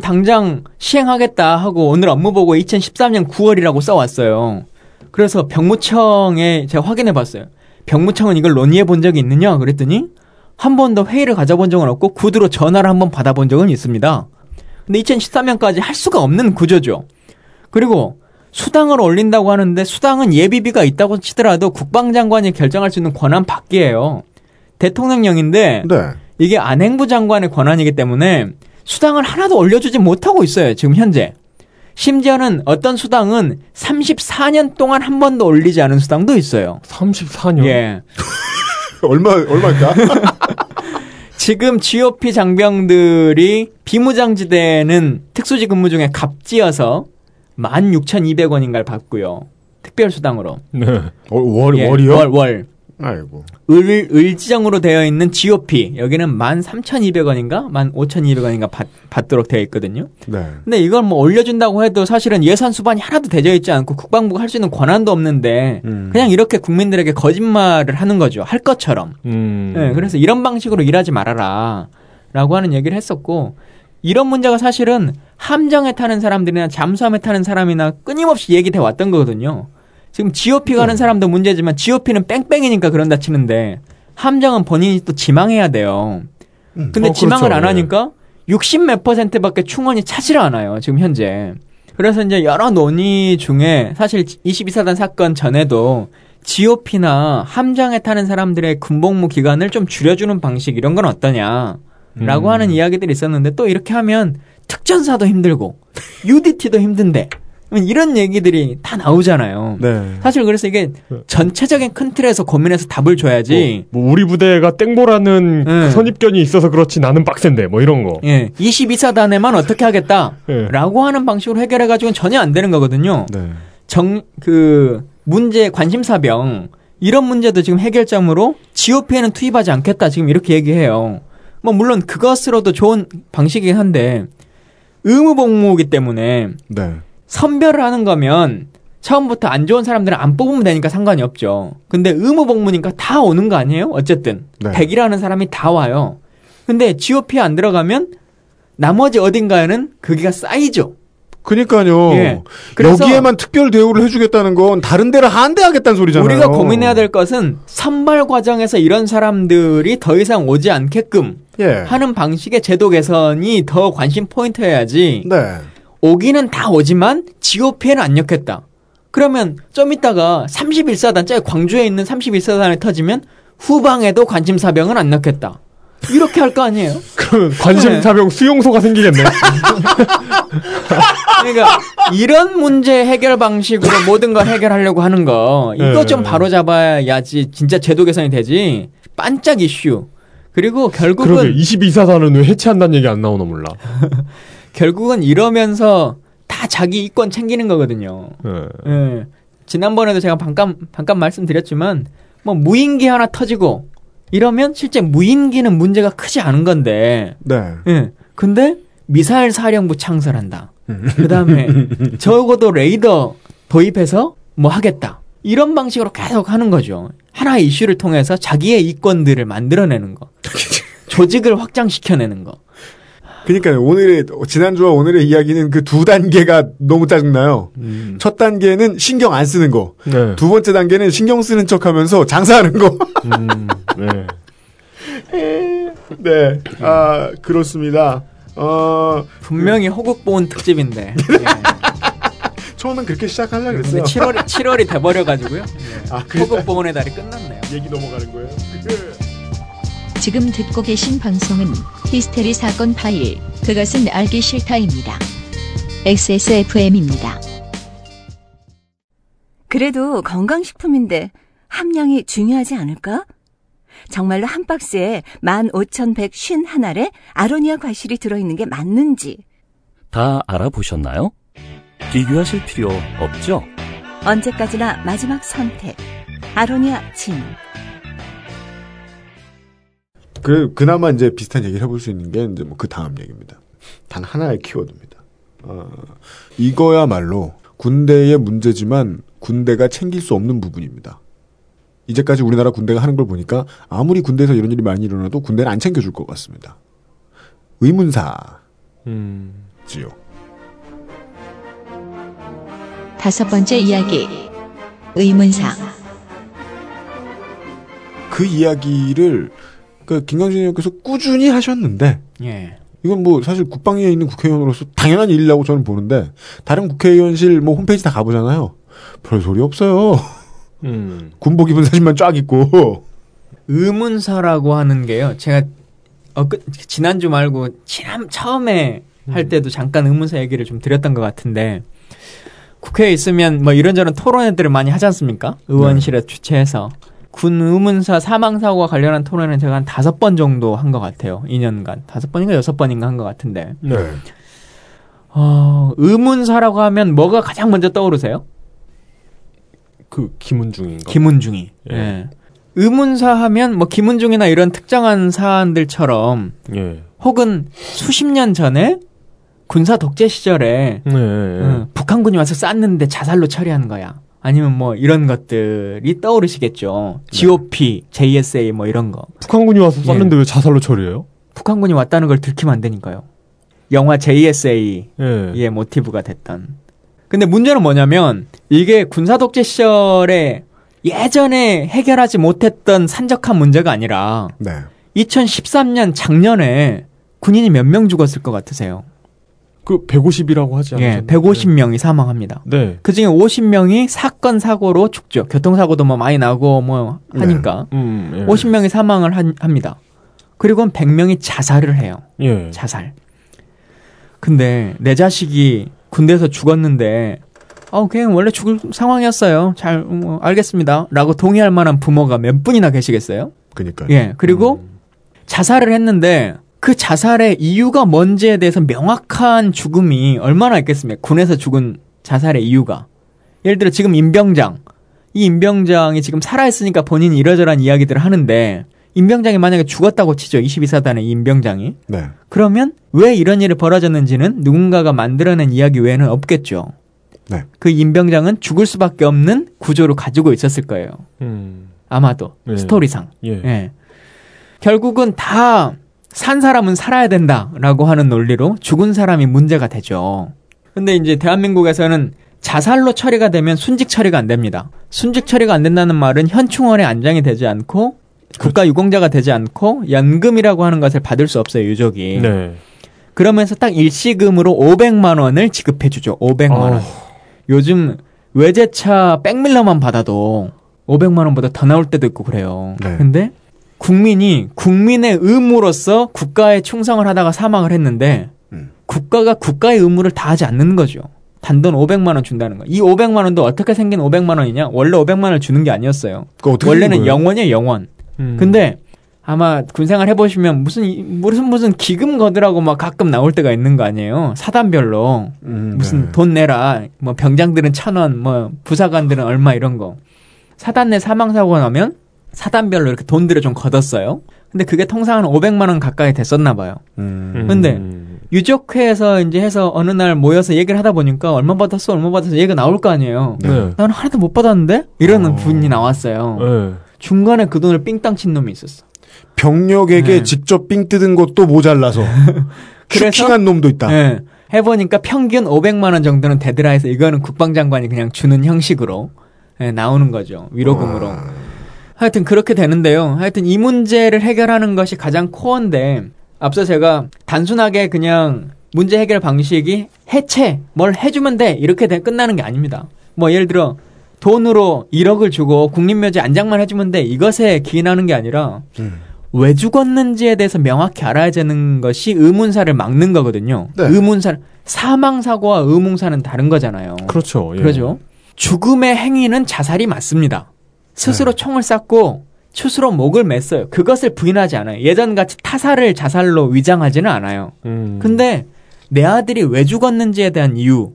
S7: 당장 시행하겠다 하고 오늘 업무 보고 2013년 9월이라고 써왔어요. 그래서 병무청에 제가 확인해 봤어요. 병무청은 이걸 논의해 본 적이 있느냐? 그랬더니 한 번도 회의를 가져본 적은 없고 구두로 전화를 한 번 받아본 적은 있습니다. 근데 2013년까지 할 수가 없는 구조죠. 그리고 수당을 올린다고 하는데 수당은 예비비가 있다고 치더라도 국방장관이 결정할 수 있는 권한 밖이에요. 대통령령인데
S2: 네.
S7: 이게 안행부 장관의 권한이기 때문에 수당을 하나도 올려주지 못하고 있어요. 지금 현재. 심지어는 어떤 수당은 34년 동안 한 번도 올리지 않은 수당도 있어요.
S3: 34년.
S7: 예.
S2: 얼마 얼마일까?
S7: 지금 GOP 장병들이 비무장지대는 특수지 근무 중에 갑지어서 16,200원인가를 받고요. 특별수당으로.
S3: 네.
S2: 어, 월
S7: 예,
S2: 월이요?
S7: 월, 월.
S2: 아이고.
S7: 을, 을지정으로 되어 있는 GOP. 여기는 13,200원인가? 15,200원인가 받, 받도록 되어 있거든요.
S2: 네.
S7: 근데 이걸 뭐 올려준다고 해도 사실은 예산 수반이 하나도 되져 있지 않고 국방부가 할 수 있는 권한도 없는데
S2: 음.
S7: 그냥 이렇게 국민들에게 거짓말을 하는 거죠. 할 것처럼.
S3: 음.
S7: 네, 그래서 이런 방식으로 일하지 말아라. 라고 하는 얘기를 했었고, 이런 문제가 사실은 함정에 타는 사람들이나 잠수함에 타는 사람이나 끊임없이 얘기돼 왔던 거거든요. 지금 GOP 가는
S2: 네.
S7: 사람도 문제지만 GOP는 뺑뺑이니까 그런다 치는데, 함정은 본인이 또 지망해야 돼요.
S2: 음.
S7: 근데
S3: 어,
S7: 지망을
S3: 그렇죠.
S7: 안
S3: 예.
S7: 하니까 60 몇 퍼센트밖에 충원이 차지를 않아요. 지금 현재. 그래서 이제 여러 논의 중에 사실 22사단 사건 전에도 GOP나 함정에 타는 사람들의 군복무 기간을 좀 줄여주는 방식 이런 건 어떠냐라고
S3: 음.
S7: 하는 이야기들이 있었는데 또 이렇게 하면 특전사도 힘들고 UDT도 힘든데 이런 얘기들이 다 나오잖아요.
S2: 네.
S7: 사실 그래서 이게 전체적인 큰 틀에서 고민해서 답을 줘야지.
S3: 뭐 우리 부대가 땡보라는
S7: 음.
S3: 그 선입견이 있어서 그렇지 나는 빡센데 뭐 이런 거.
S7: 예, 22사단에만 어떻게 하겠다.
S3: 예.
S7: 라고 하는 방식으로 해결해 가지고는 전혀 안 되는 거거든요.
S2: 네.
S7: 정, 그, 문제, 관심사병, 이런 문제도 지금 해결점으로 GOP에는 투입하지 않겠다. 지금 이렇게 얘기해요. 뭐, 물론 그것으로도 좋은 방식이긴 한데, 의무 복무이기 때문에
S2: 네.
S7: 선별을 하는 거면 처음부터 안 좋은 사람들은 안 뽑으면 되니까 상관이 없죠. 근데 의무 복무니까 다 오는 거 아니에요? 어쨌든.
S2: 네.
S7: 100이라는 사람이 다 와요. 근데 GOP에 안 들어가면 나머지 어딘가에는 그게가 쌓이죠.
S2: 그니까요.
S7: 예.
S2: 여기에만 특별 대우를 해주겠다는 건 다른 데를 한대하겠다는 소리잖아요.
S7: 우리가 고민해야 될 것은 선발 과정에서 이런 사람들이 더 이상 오지 않게끔
S2: 예.
S7: 하는 방식의 제도 개선이 더 관심 포인트여야지
S2: 네.
S7: 오기는 다 오지만 GOP에는 안 넣겠다. 그러면 좀 이따가 31사단, 짜 광주에 있는 31사단에 터지면 후방에도 관심사병은 안 넣겠다. 이렇게 할 거 아니에요?
S3: 그러면 관심사병 수용소가 생기겠네.
S7: 그러니까 이런 문제 해결 방식으로 모든 걸 해결하려고 하는 거 이거
S3: 네.
S7: 좀 바로 잡아야지 진짜 제도 개선이 되지. 반짝 이슈. 그리고
S3: 그러게
S7: 결국은
S3: 22사단은 왜 해체한다는 얘기 안 나오나 몰라.
S7: 결국은 이러면서 다 자기 이권 챙기는 거거든요.
S3: 예.
S7: 예. 지난번에도 제가 잠깐 잠깐 말씀드렸지만 뭐 무인기 하나 터지고 이러면 실제 무인기는 문제가 크지 않은 건데
S2: 네.
S7: 예. 근데 미사일 사령부 창설한다. 그다음에 적어도 레이더 도입해서 뭐 하겠다. 이런 방식으로 계속 하는 거죠. 하나의 이슈를 통해서 자기의 이권들을 만들어내는 거. 조직을 확장시켜내는 거.
S2: 그러니까 오늘의 지난주와 오늘의 이야기는 그 두 단계가 너무 짜증나요.
S3: 음.
S2: 첫 단계는 신경 안 쓰는 거.
S3: 네.
S2: 두 번째 단계는 신경 쓰는 척하면서 장사하는 거.
S3: 음, 네.
S2: 네. 아, 그렇습니다. 어,
S7: 분명히 호국보훈 특집인데. 예.
S2: 처음엔 그렇게 시작하려고
S7: 근데
S2: 그랬어요.
S7: 7월이 7월이 돼버려가지고요.
S2: 아, 그래서
S7: 호국보훈의 달이 끝났네요.
S2: 얘기 넘어가는 거예요. 그,
S1: 지금 듣고 계신 방송은 히스테리 사건 파일, 그것은 알기 싫다입니다. XSFM입니다.
S4: 그래도 건강식품인데 함량이 중요하지 않을까? 정말로 한 박스에 15,151알에 아로니아 과실이 들어있는 게 맞는지
S8: 다 알아보셨나요? 비교하실 필요 없죠?
S4: 언제까지나 마지막 선택. 아로니아 진.
S2: 그, 그나마 이제 비슷한 얘기를 해볼 수 있는 게 이제 뭐 그 다음 얘기입니다. 단 하나의 키워드입니다. 어, 이거야말로 군대의 문제지만 군대가 챙길 수 없는 부분입니다. 이제까지 우리나라 군대가 하는 걸 보니까 아무리 군대에서 이런 일이 많이 일어나도 군대는 안 챙겨줄 것 같습니다. 의문사지요.
S3: 음.
S1: 다섯 번째 이야기. 의문사.
S2: 그 이야기를 그 김강진 의원께서 꾸준히 하셨는데
S7: 예.
S2: 이건 뭐 사실 국방위에 있는 국회의원으로서 당연한 일이라고 저는 보는데 다른 국회의원실 뭐 홈페이지 다 가보잖아요. 별 소리 없어요.
S3: 음.
S2: 군복 입은 사진만 쫙 있고
S7: 의문사라고 하는 게요. 제가 어, 그, 지난주 말고 지난 처음에 할 때도 잠깐 의문사 얘기를 좀 드렸던 것 같은데 국회에 있으면 뭐 이런저런 토론회들을 많이 하지 않습니까? 의원실에 주최해서 군 의문사 사망 사고와 관련한 토론회는 제가 한 다섯 번 정도 한 것 같아요. 2년간 다섯 번인가 여섯 번인가 한 것 같은데
S3: 네.
S7: 어, 의문사라고 하면 뭐가 가장 먼저 떠오르세요?
S3: 그 김은중인가?
S7: 김은중이.
S3: 예.
S7: 예. 의문사 하면 뭐 김은중이나 이런 특정한 사안들처럼
S3: 예.
S7: 혹은 수십 년 전에 군사 독재 시절에
S3: 네.
S7: 어, 북한군이 와서 쐈는데 자살로 처리하는 거야. 아니면 뭐 이런 것들이 떠오르시겠죠. GOP, JSA 뭐 이런 거.
S3: 북한군이 와서
S7: 예.
S3: 쐈는데 왜 자살로 처리해요?
S7: 북한군이 왔다는 걸 들키면 안 되니까요. 영화 JSA의
S3: 예.
S7: 모티브가 됐던. 근데 문제는 뭐냐면 이게 군사 독재 시절에 예전에 해결하지 못했던 산적한 문제가 아니라
S2: 네.
S7: 2013년 작년에 군인이 몇 명 죽었을 것 같으세요?
S3: 그 150이라고 하지
S7: 예,
S3: 않았나요?
S7: 150명이 사망합니다.
S3: 네.
S7: 그 중에 50명이 사건 사고로 죽죠. 교통사고도 뭐 많이 나고 뭐 하니까
S3: 음, 예.
S7: 50명이 사망을 한- 합니다. 그리고 100명이 자살을 해요.
S3: 예.
S7: 자살. 근데 내 자식이 군대에서 죽었는데 어 그냥 원래 죽을 상황이었어요. 잘 뭐, 알겠습니다.라고 동의할 만한 부모가 몇 분이나 계시겠어요?
S2: 그니까요.
S7: 예. 그리고
S3: 음.
S7: 자살을 했는데 그 자살의 이유가 뭔지에 대해서 명확한 죽음이 얼마나 있겠습니까? 군에서 죽은 자살의 이유가. 예를 들어 지금 임병장. 이 임병장이 지금 살아있으니까 본인이 이러저러한 이야기들을 하는데 임병장이 만약에 죽었다고 치죠. 22사단의 이 임병장이.
S2: 네.
S7: 그러면 왜 이런 일이 벌어졌는지는 누군가가 만들어낸 이야기 외에는 없겠죠.
S2: 네.
S7: 그 임병장은 죽을 수밖에 없는 구조를 가지고 있었을 거예요.
S3: 음.
S7: 아마도
S3: 네.
S7: 스토리상.
S3: 예.
S7: 예. 결국은 다 산 사람은 살아야 된다라고 하는 논리로 죽은 사람이 문제가 되죠. 근데 이제 대한민국에서는 자살로 처리가 되면 순직 처리가 안 됩니다. 순직 처리가 안 된다는 말은 현충원에 안장이 되지 않고 국가 유공자가 되지 않고 연금이라고 하는 것을 받을 수 없어요, 유족이.
S3: 네.
S7: 그러면서 딱 일시금으로 500만 원을 지급해 주죠. 500만 원.
S3: 어.
S7: 요즘 외제차 백밀러만 받아도 500만 원보다 더 나올 때도 있고 그래요.
S2: 네.
S7: 근데 국민이 국민의 의무로서 국가에 충성을 하다가 사망을 했는데
S2: 음.
S7: 국가가 국가의 의무를 다하지 않는 거죠. 단돈 500만 원 준다는 거. 이 500만 원도 어떻게 생긴 500만 원이냐? 원래 500만 원을 주는 게 아니었어요.
S2: 그거 어떻게
S7: 원래는? 영원이에요, 영원.
S3: 음.
S7: 근데 아마 군생활 해보시면 무슨 이- 무슨 무슨 기금 거드라고 막 가끔 나올 때가 있는 거 아니에요. 사단별로
S2: 음,
S7: 무슨
S2: 네.
S7: 돈 내라. 뭐 병장들은 천 원, 뭐 부사관들은 얼마 이런 거. 사단 내 사망 사고가 나면 사단별로 이렇게 돈들을 좀 걷었어요. 근데 그게 통상 한 500만 원 가까이 됐었나 봐요.
S2: 음.
S7: 근데 유족회에서 이제 해서 어느 날 모여서 얘기를 하다 보니까 얼마 받았어, 얼마 받았어 얘기가 나올 거 아니에요.
S2: 네.
S3: 네.
S7: 나는 하나도 못 받았는데 이러는
S2: 어.
S7: 분이 나왔어요.
S3: 네.
S7: 중간에 그 돈을 삥땅 친 놈이 있었어.
S2: 병력에게
S7: 네.
S2: 직접 삥 뜯은 것도 모자라서 슈킹한 놈도 있다.
S7: 예. 해보니까 평균 500만 원 정도는 되더라 해서 이거는 국방장관이 그냥 주는 형식으로 예, 나오는 거죠. 위로금으로. 하여튼 그렇게 되는데요. 하여튼 이 문제를 해결하는 것이 가장 코어인데 앞서 제가 단순하게 그냥 문제 해결 방식이 해체, 뭘 해주면 돼 이렇게 돼 끝나는 게 아닙니다. 뭐 예를 들어 돈으로 1억을 주고 국립묘지 안장만 해주면 돼 이것에 기인하는 게 아니라
S2: 음.
S7: 왜 죽었는지에 대해서 명확히 알아야 되는 것이 의문사를 막는 거거든요.
S2: 네.
S7: 의문사 사망 사고와 의문사는 다른 거잖아요.
S3: 그렇죠. 예.
S7: 그러죠. 죽음의 행위는 자살이 맞습니다. 스스로
S2: 네.
S7: 총을 쐈고 스스로 목을 맸어요. 그것을 부인하지 않아요. 예전같이 타살을 자살로 위장하지는 않아요.
S3: 음.
S7: 근데 내 아들이 왜 죽었는지에 대한 이유,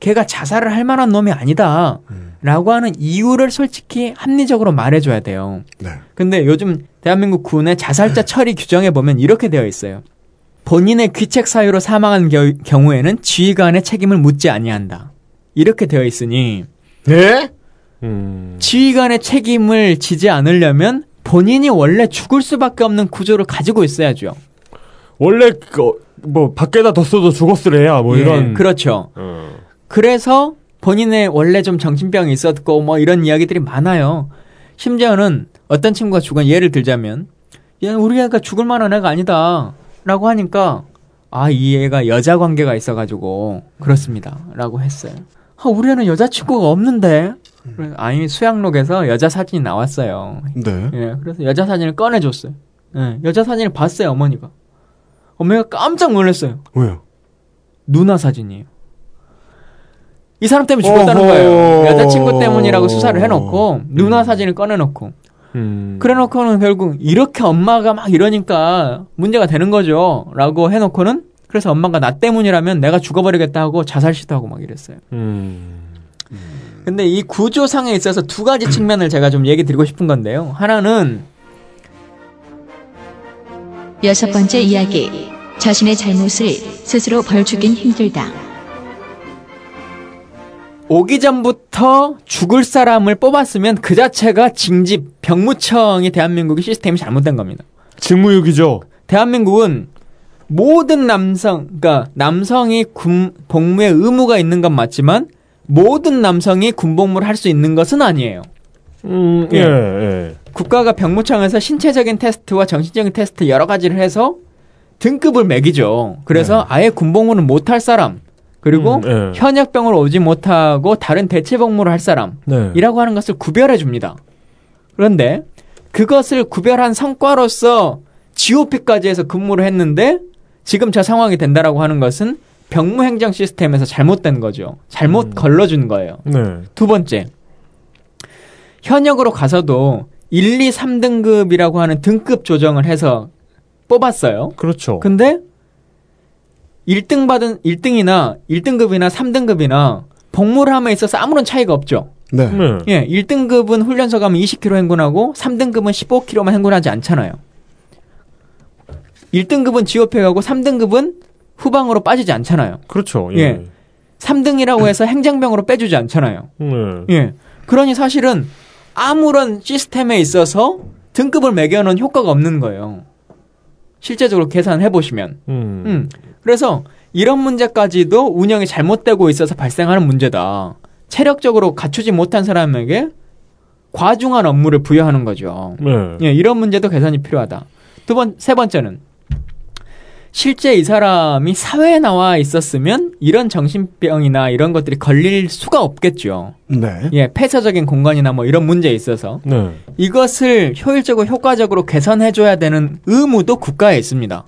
S7: 걔가 자살을 할 만한 놈이 아니다.
S2: 음.
S7: 라고 하는 이유를 솔직히 합리적으로 말해줘야 돼요.
S2: 네.
S7: 근데 요즘 대한민국 군의 자살자 처리 규정에 보면 이렇게 되어 있어요. 본인의 귀책 사유로 사망한 겨- 경우에는 지휘관의 책임을 묻지 아니한다. 이렇게 되어 있으니
S2: 네?
S3: 음.
S7: 지휘관의 책임을 지지 않으려면 본인이 원래 죽을 수밖에 없는 구조를 가지고 있어야죠.
S3: 원래 그, 뭐 밖에다 뒀어도 죽었으래야 뭐
S7: 예,
S3: 이런.
S7: 그렇죠.
S3: 어.
S7: 그래서 본인의 원래 좀 정신병이 있었고 뭐 이런 이야기들이 많아요. 심지어는 어떤 친구가 죽은 예를 들자면 얘 우리 애가 죽을 만한 애가 아니다 라고 하니까 아 이 애가 여자 관계가 있어가지고 그렇습니다 라고 했어요. 아 우리 애는 여자친구가 없는데 아니 수양록에서 여자 사진이 나왔어요.
S2: 네.
S7: 예, 그래서 여자 사진을 꺼내줬어요. 예, 여자 사진을 봤어요 어머니가. 어머니가 깜짝 놀랐어요.
S2: 왜요?
S7: 누나 사진이에요. 이 사람 때문에 죽었다는. 거예요. 여자친구 때문이라고 수사를 해놓고 누나 사진을 꺼내놓고
S3: 음.
S7: 그래놓고는 결국 이렇게 엄마가 막 이러니까 문제가 되는 거죠. 라고 해놓고는 그래서 엄마가 나 때문이라면 내가 죽어버리겠다 하고 자살 시도하고 막 이랬어요.
S3: 음.
S7: 근데 이 구조상에 있어서 두 가지 측면을 제가 좀 얘기 드리고 싶은 건데요. 하나는
S1: 여섯 번째 이야기. 자신의 잘못을 스스로 벌주긴 힘들다.
S7: 오기 전부터 죽을 사람을 뽑았으면 그 자체가 징집 병무청이 대한민국의 시스템이 잘못된 겁니다.
S3: 직무유기죠.
S7: 대한민국은 모든 남성, 그러니까 남성이 군 복무에 의무가 있는 건 맞지만 모든 남성이 군복무를 할 수 있는 것은 아니에요.
S3: 음,
S7: 예.
S3: 예, 예.
S7: 국가가 병무청에서 신체적인 테스트와 정신적인 테스트 여러 가지를 해서 등급을 매기죠. 그래서 아예 군복무는 못할 사람 그리고
S3: 음, 예.
S7: 현역병으로 오지 못하고 다른 대체 복무를 할 사람
S3: 네.
S7: 이라고 하는 것을 구별해 줍니다. 그런데 그것을 구별한 성과로서 GOP까지 해서 근무를 했는데 지금 저 상황이 된다라고 하는 것은 병무행정 시스템에서 잘못된 거죠. 잘못 걸러준 거예요.
S3: 네.
S7: 두 번째. 현역으로 가서도 1, 2, 3등급이라고 하는 등급 조정을 해서 뽑았어요.
S3: 그렇죠.
S7: 근데 1등 받은 1등이나 1등급이나 3등급이나 복무를 함에 있어서 아무런 차이가 없죠.
S2: 네.
S3: 네.
S7: 예, 1등급은 훈련소 가면 20km 행군하고 3등급은 15km만 행군하지 않잖아요. 1등급은 지업해 가고 3등급은 후방으로 빠지지 않잖아요.
S3: 그렇죠.
S7: 예.
S3: 예.
S7: 3등이라고 해서 행정병으로 빼주지 않잖아요.
S3: 네.
S7: 예. 그러니 사실은 아무런 시스템에 있어서 등급을 매겨놓은 효과가 없는 거예요. 실제적으로 계산해 보시면.
S3: 음.
S7: 음. 그래서 이런 문제까지도 운영이 잘못되고 있어서 발생하는 문제다. 체력적으로 갖추지 못한 사람에게 과중한 업무를 부여하는 거죠.
S3: 네.
S7: 예, 이런 문제도 개선이 필요하다. 두 번, 세 번째는 실제 이 사람이 사회에 나와 있었으면 이런 정신병이나 이런 것들이 걸릴 수가 없겠죠.
S2: 네.
S7: 예, 폐쇄적인 공간이나 뭐 이런 문제에 있어서
S3: 네.
S7: 이것을 효율적으로 효과적으로 개선해줘야 되는 의무도 국가에 있습니다.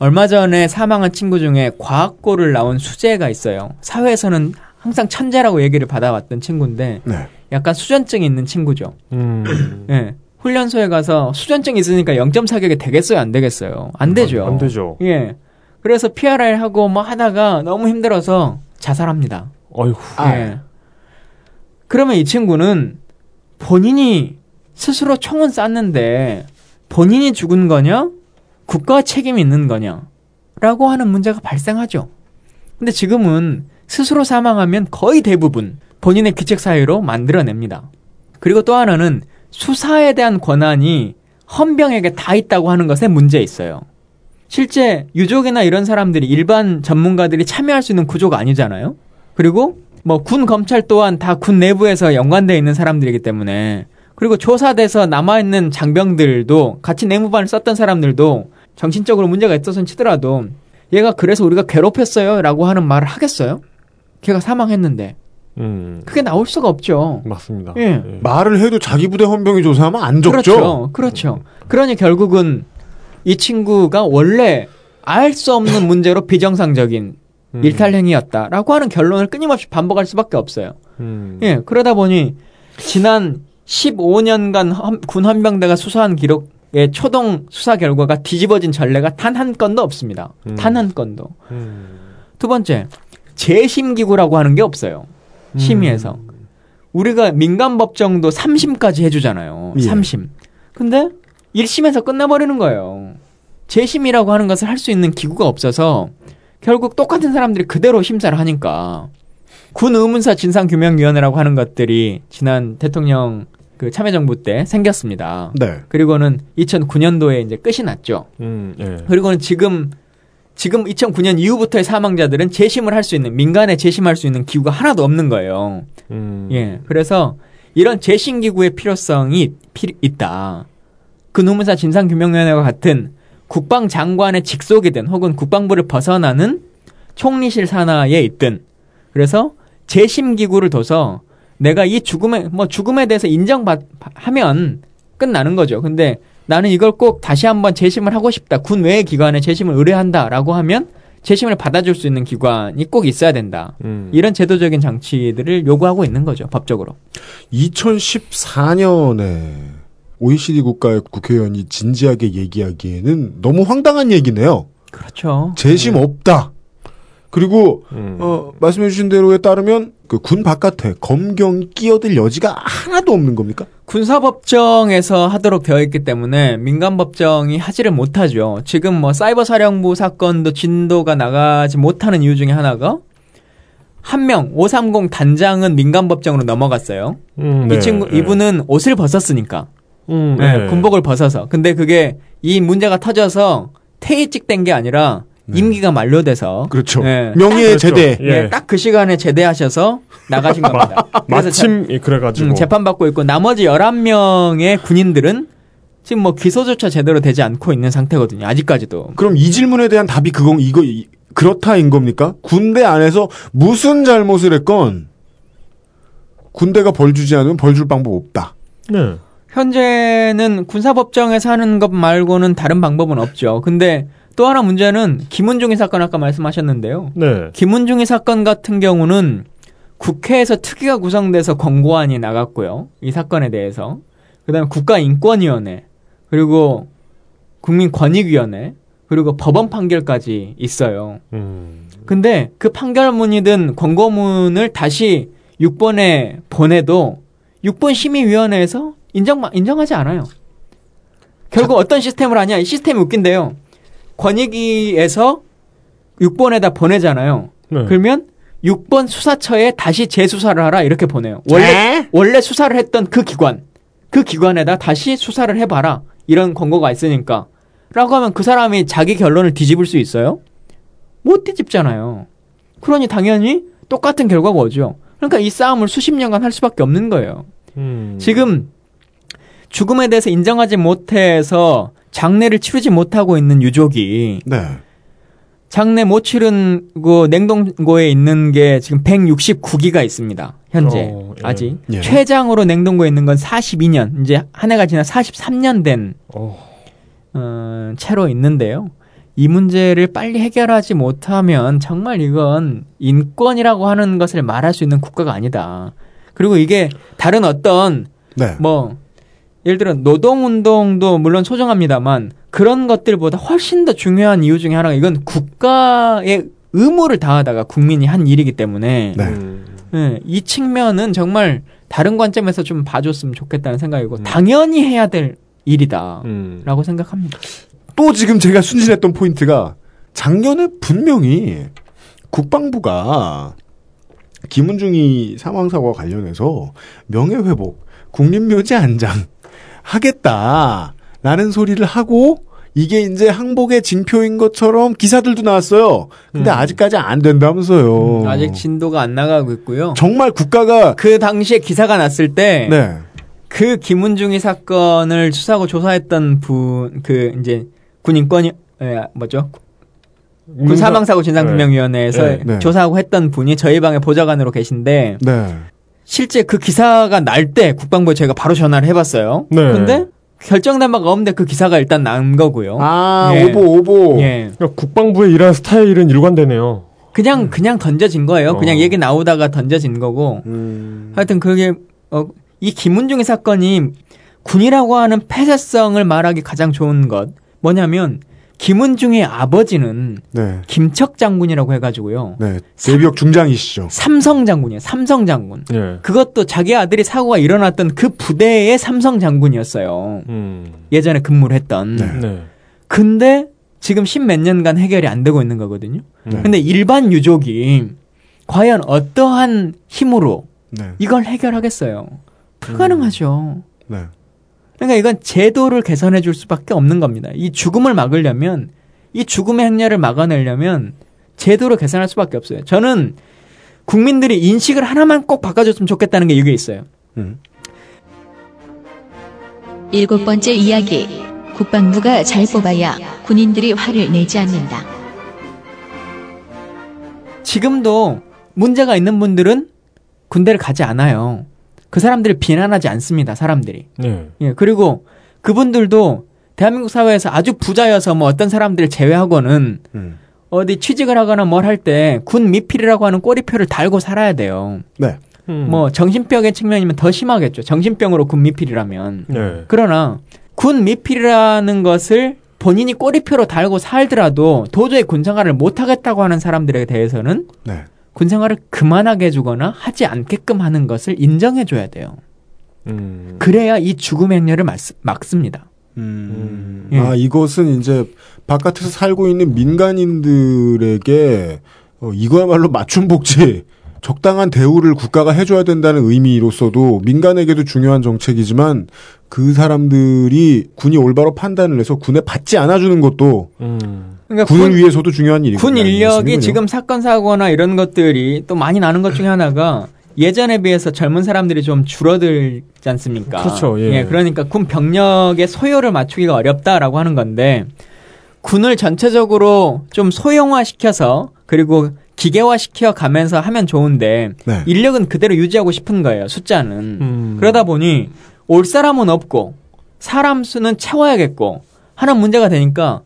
S7: 얼마 전에 사망한 친구 중에 과학고를 나온 수재가 있어요. 사회에서는 항상 천재라고 얘기를 받아왔던 친구인데
S2: 네.
S7: 약간 수전증이 있는 친구죠.
S3: 음.
S7: 예. 훈련소에 가서 수전증 있으니까 0점 사격이 되겠어요, 안 되겠어요? 안 되죠.
S3: 안 되죠.
S7: 예. 그래서 PRR 하고 뭐 하다가 너무 힘들어서 자살합니다.
S3: 어이구.
S7: 예. 그러면 이 친구는 본인이 스스로 총은 쐈는데 본인이 죽은 거냐? 국가 책임이 있는 거냐? 라고 하는 문제가 발생하죠. 근데 지금은 스스로 사망하면 거의 대부분 본인의 기책 사유로 만들어냅니다. 그리고 또 하나는 수사에 대한 권한이 헌병에게 다 있다고 하는 것에 문제 있어요. 실제 유족이나 이런 사람들이 일반 전문가들이 참여할 수 있는 구조가 아니잖아요. 그리고 뭐 군 검찰 또한 다 군 내부에서 연관되어 있는 사람들이기 때문에 그리고 조사돼서 남아 있는 장병들도 같이 내무반을 썼던 사람들도 정신적으로 문제가 있어서 치더라도 얘가 그래서 우리가 괴롭혔어요라고 하는 말을 하겠어요? 걔가 사망했는데
S3: 음.
S7: 그게 나올 수가 없죠.
S3: 맞습니다.
S7: 예.
S2: 말을 해도 자기 부대 헌병이 조사하면 안 적죠.
S7: 그렇죠. 그렇죠. 그러니 결국은 이 친구가 원래 알 수 없는 문제로 비정상적인
S3: 음.
S7: 일탈 행위였다라고 하는 결론을 끊임없이 반복할 수밖에 없어요.
S3: 음.
S7: 예, 그러다 보니 지난 15년간 헌- 군 헌병대가 수사한 기록의 초동 수사 결과가 뒤집어진 전례가 단 한 건도 없습니다.
S3: 음.
S7: 단한 건도.
S3: 음.
S7: 두 번째, 재심기구라고 하는 게 없어요. 심의에서. 우리가 민간 법정도 3심까지 해주잖아요.
S2: 예.
S7: 3심. 근데 1심에서 끝나버리는 거예요. 재심이라고 하는 것을 할 수 있는 기구가 없어서 결국 똑같은 사람들이 그대로 심사를 하니까 군 의문사 진상규명위원회라고 하는 것들이 지난 대통령 그 참여정부 때 생겼습니다.
S2: 네.
S7: 그리고는 2009년도에 이제 끝이 났죠.
S3: 음. 예.
S7: 그리고는 지금 지금 2009년 이후부터의 사망자들은 재심을 할 수 있는 민간에 재심할 수 있는 기구가 하나도 없는 거예요.
S3: 음.
S7: 예. 그래서 이런 재심 기구의 필요성이 필- 있다. 그 노무사 진상규명위원회와 같은 국방장관의 직속이든 혹은 국방부를 벗어나는 총리실 산하에 있든 그래서 재심 기구를 둬서 내가 이 죽음에 뭐 죽음에 대해서 인정하면 끝나는 거죠. 근데 나는 이걸 꼭 다시 한번 재심을 하고 싶다. 군 외의 기관에 재심을 의뢰한다라고 하면 재심을 받아줄 수 있는 기관이 꼭 있어야 된다.
S3: 음.
S7: 이런 제도적인 장치들을 요구하고 있는 거죠. 법적으로.
S2: 2014년에 OECD 국가의 국회의원이 진지하게 얘기하기에는 너무 황당한 얘기네요.
S7: 그렇죠.
S2: 재심 없다. 그리고
S3: 음.
S2: 어, 말씀해주신 대로에 따르면 그 군 바깥에 검경이 끼어들 여지가 하나도 없는 겁니까?
S7: 군사법정에서 하도록 되어 있기 때문에 민간법정이 하지를 못하죠. 지금 뭐 사이버 사령부 사건도 진도가 나가지 못하는 이유 중에 하나가 한 명, 530 단장은 민간법정으로 넘어갔어요.
S3: 음,
S7: 이
S3: 네,
S7: 친구,
S3: 네.
S7: 이분은 옷을 벗었으니까.
S3: 음,
S7: 네,
S3: 네.
S7: 군복을 벗어서. 근데 그게 이 문제가 터져서 퇴직된 게 아니라 임기가 만료돼서.
S2: 그렇죠.
S7: 네.
S2: 명예의
S3: 그렇죠.
S2: 제대.
S3: 예.
S7: 네, 딱그 시간에 제대하셔서 나가신 겁니다. 그래서
S3: 마침 이 그래가지고
S7: 음, 재판 받고 있고 나머지 11명의 군인들은 지금 뭐 기소조차 제대로 되지 않고 있는 상태거든요. 아직까지도.
S2: 그럼 이 질문에 대한 답이 그건 이거 이- 그렇다인 겁니까? 군대 안에서 무슨 잘못을 했건 군대가 벌 주지 않으면 벌 줄 방법 없다.
S3: 네.
S7: 현재는 군사법정에서 하는 것 말고는 다른 방법은 없죠. 근데 또 하나 문제는 김은중이 사건 아까 말씀하셨는데요.
S3: 네.
S7: 김은중이 사건 같은 경우는 국회에서 특위가 구성돼서 권고안이 나갔고요. 이 사건에 대해서. 그 다음에 국가인권위원회, 그리고 국민권익위원회, 그리고 법원 판결까지 있어요.
S3: 음.
S7: 근데 그 판결문이든 권고문을 다시 6번에 보내도 6번 심의위원회에서 인정, 인정하지 않아요. 결국 어떤 시스템을 하냐? 이 시스템이 웃긴데요. 권익위에서 6번에다 보내잖아요.
S3: 네.
S7: 그러면 6번 수사처에 다시 재수사를 하라 이렇게 보내요. 원래 원래 수사를 했던 그 기관 그 기관에다 다시 수사를 해봐라 이런 권고가 있으니까 라고 하면 그 사람이 자기 결론을 뒤집을 수 있어요? 못 뒤집잖아요. 그러니 당연히 똑같은 결과가 오죠. 그러니까 이 싸움을 수십 년간 할 수밖에 없는 거예요.
S3: 음.
S7: 지금 죽음에 대해서 인정하지 못해서 장례를 치르지 못하고 있는 유족이
S2: 네.
S7: 장례 못 치른 그 냉동고에 있는 게 지금 169기가 있습니다. 현재
S3: 어, 예.
S7: 아직
S2: 예.
S7: 최장으로 냉동고에 있는 건 42년 이제 한 해가 지나 43년 된
S3: 어.
S7: 어, 채로 있는데요. 이 문제를 빨리 해결하지 못하면 정말 이건 인권이라고 하는 것을 말할 수 있는 국가가 아니다. 그리고 이게 다른 어떤
S2: 네.
S7: 뭐 예를 들어 노동운동도 물론 소중합니다만 그런 것들보다 훨씬 더 중요한 이유 중에 하나가 이건 국가의 의무를 다하다가 국민이 한 일이기 때문에
S2: 네.
S3: 음.
S7: 예, 이 측면은 정말 다른 관점에서 좀 봐줬으면 좋겠다는 생각이고
S2: 음.
S7: 당연히 해야 될 일이다라고
S3: 음.
S7: 생각합니다.
S2: 또 지금 제가 순진했던 포인트가 작년에 분명히 국방부가 김은중이 사망 사고와 관련해서 명예회복, 국립묘지 안장 하겠다라는 소리를 하고 이게 이제 항복의 징표인 것처럼 기사들도 나왔어요. 근데 아직까지 안 된다면서요.
S7: 음, 아직 진도가 안 나가고 있고요.
S2: 정말 국가가
S7: 그 당시에 기사가 났을 때
S2: 네.
S7: 그 김은중이 사건을 수사하고 조사했던 분, 그 이제 군 인권이 예, 뭐죠? 군 사망사고 진상규명위원회에서
S2: 네, 네.
S7: 조사하고 했던 분이 저희 방에 보좌관으로 계신데
S2: 네.
S7: 실제 그 기사가 날 때 국방부에 제가 바로 전화를 해봤어요.
S3: 네.
S7: 근데 결정된 바가 없는데 그 기사가 일단 난 거고요.
S2: 아,
S7: 예.
S2: 오보, 오보.
S7: 예.
S3: 그러니까 국방부의 일하는 스타일은 일관되네요.
S7: 그냥 그냥 던져진 거예요. 그냥
S3: 어.
S7: 얘기 나오다가 던져진 거고.
S2: 음,
S7: 하여튼 그게 어, 이 김은중의 사건이 군이라고 하는 폐쇄성을 말하기 가장 좋은 것 뭐냐면 김은중의 아버지는
S2: 네.
S7: 김척 장군이라고 해가지고요.
S2: 네. 대비역 중장이시죠.
S7: 삼성 장군이에요. 삼성 장군.
S3: 예.
S7: 그것도 자기 아들이 사고가 일어났던 그 부대의 삼성 장군이었어요.
S3: 음.
S7: 예전에 근무를 했던.
S2: 네.
S3: 네.
S7: 근데 지금 십몇 년간 해결이 안 되고 있는 거거든요.
S2: 네.
S7: 근데 일반 유족이 과연 어떠한 힘으로
S2: 네.
S7: 이걸 해결하겠어요? 불가능하죠.
S2: 네.
S7: 그러니까 이건 제도를 개선해 줄 수밖에 없는 겁니다. 이 죽음을 막으려면 이 죽음의 행렬을 막아내려면 제도를 개선할 수밖에 없어요. 저는 국민들이 인식을 하나만 꼭 바꿔줬으면 좋겠다는 게 이게 있어요.
S2: 음.
S1: 일곱 번째 이야기. 국방부가 잘 뽑아야 군인들이 화를 내지 않는다.
S7: 지금도 문제가 있는 분들은 군대를 가지 않아요. 그 사람들을 비난하지 않습니다. 사람들이.
S3: 네.
S7: 예, 그리고 그분들도 대한민국 사회에서 아주 부자여서 뭐 어떤 사람들을 제외하고는
S2: 음.
S7: 어디 취직을 하거나 뭘 할 때 군 미필이라고 하는 꼬리표를 달고 살아야 돼요.
S2: 네.
S3: 음.
S7: 뭐 정신병의 측면이면 더 심하겠죠. 정신병으로 군 미필이라면.
S3: 네.
S7: 그러나 군 미필이라는 것을 본인이 꼬리표로 달고 살더라도 도저히 군 생활을 못 하겠다고 하는 사람들에 대해서는
S2: 네.
S7: 군 생활을 그만하게 해주거나 하지 않게끔 하는 것을 인정해줘야 돼요.
S3: 음.
S7: 그래야 이 죽음 행렬을 막, 막습니다.
S2: 음.
S7: 예.
S2: 아, 이것은 이제 바깥에서 살고 있는 민간인들에게 어, 이거야말로 맞춤 복지, 적당한 대우를 국가가 해줘야 된다는 의미로서도 민간에게도 중요한 정책이지만 그 사람들이 군이 올바로 판단을 해서 군에 받지 않아주는 것도
S3: 음.
S7: 그러니까
S2: 군을
S7: 군,
S2: 위해서도 중요한 일이고
S7: 군 인력이 지금 사건 사고나 이런 것들이 또 많이 나는 것 중에 하나가 예전에 비해서 젊은 사람들이 좀 줄어들지 않습니까?
S3: 그렇죠, 예.
S7: 그러니까 군 병력의 소요를 맞추기가 어렵다라고 하는 건데 군을 전체적으로 좀 소형화시켜서 그리고 기계화시켜 가면서 하면 좋은데
S2: 네.
S7: 인력은 그대로 유지하고 싶은 거예요. 숫자는.
S3: 음.
S7: 그러다 보니 올 사람은 없고 사람 수는 채워야겠고 하는 문제가 되니까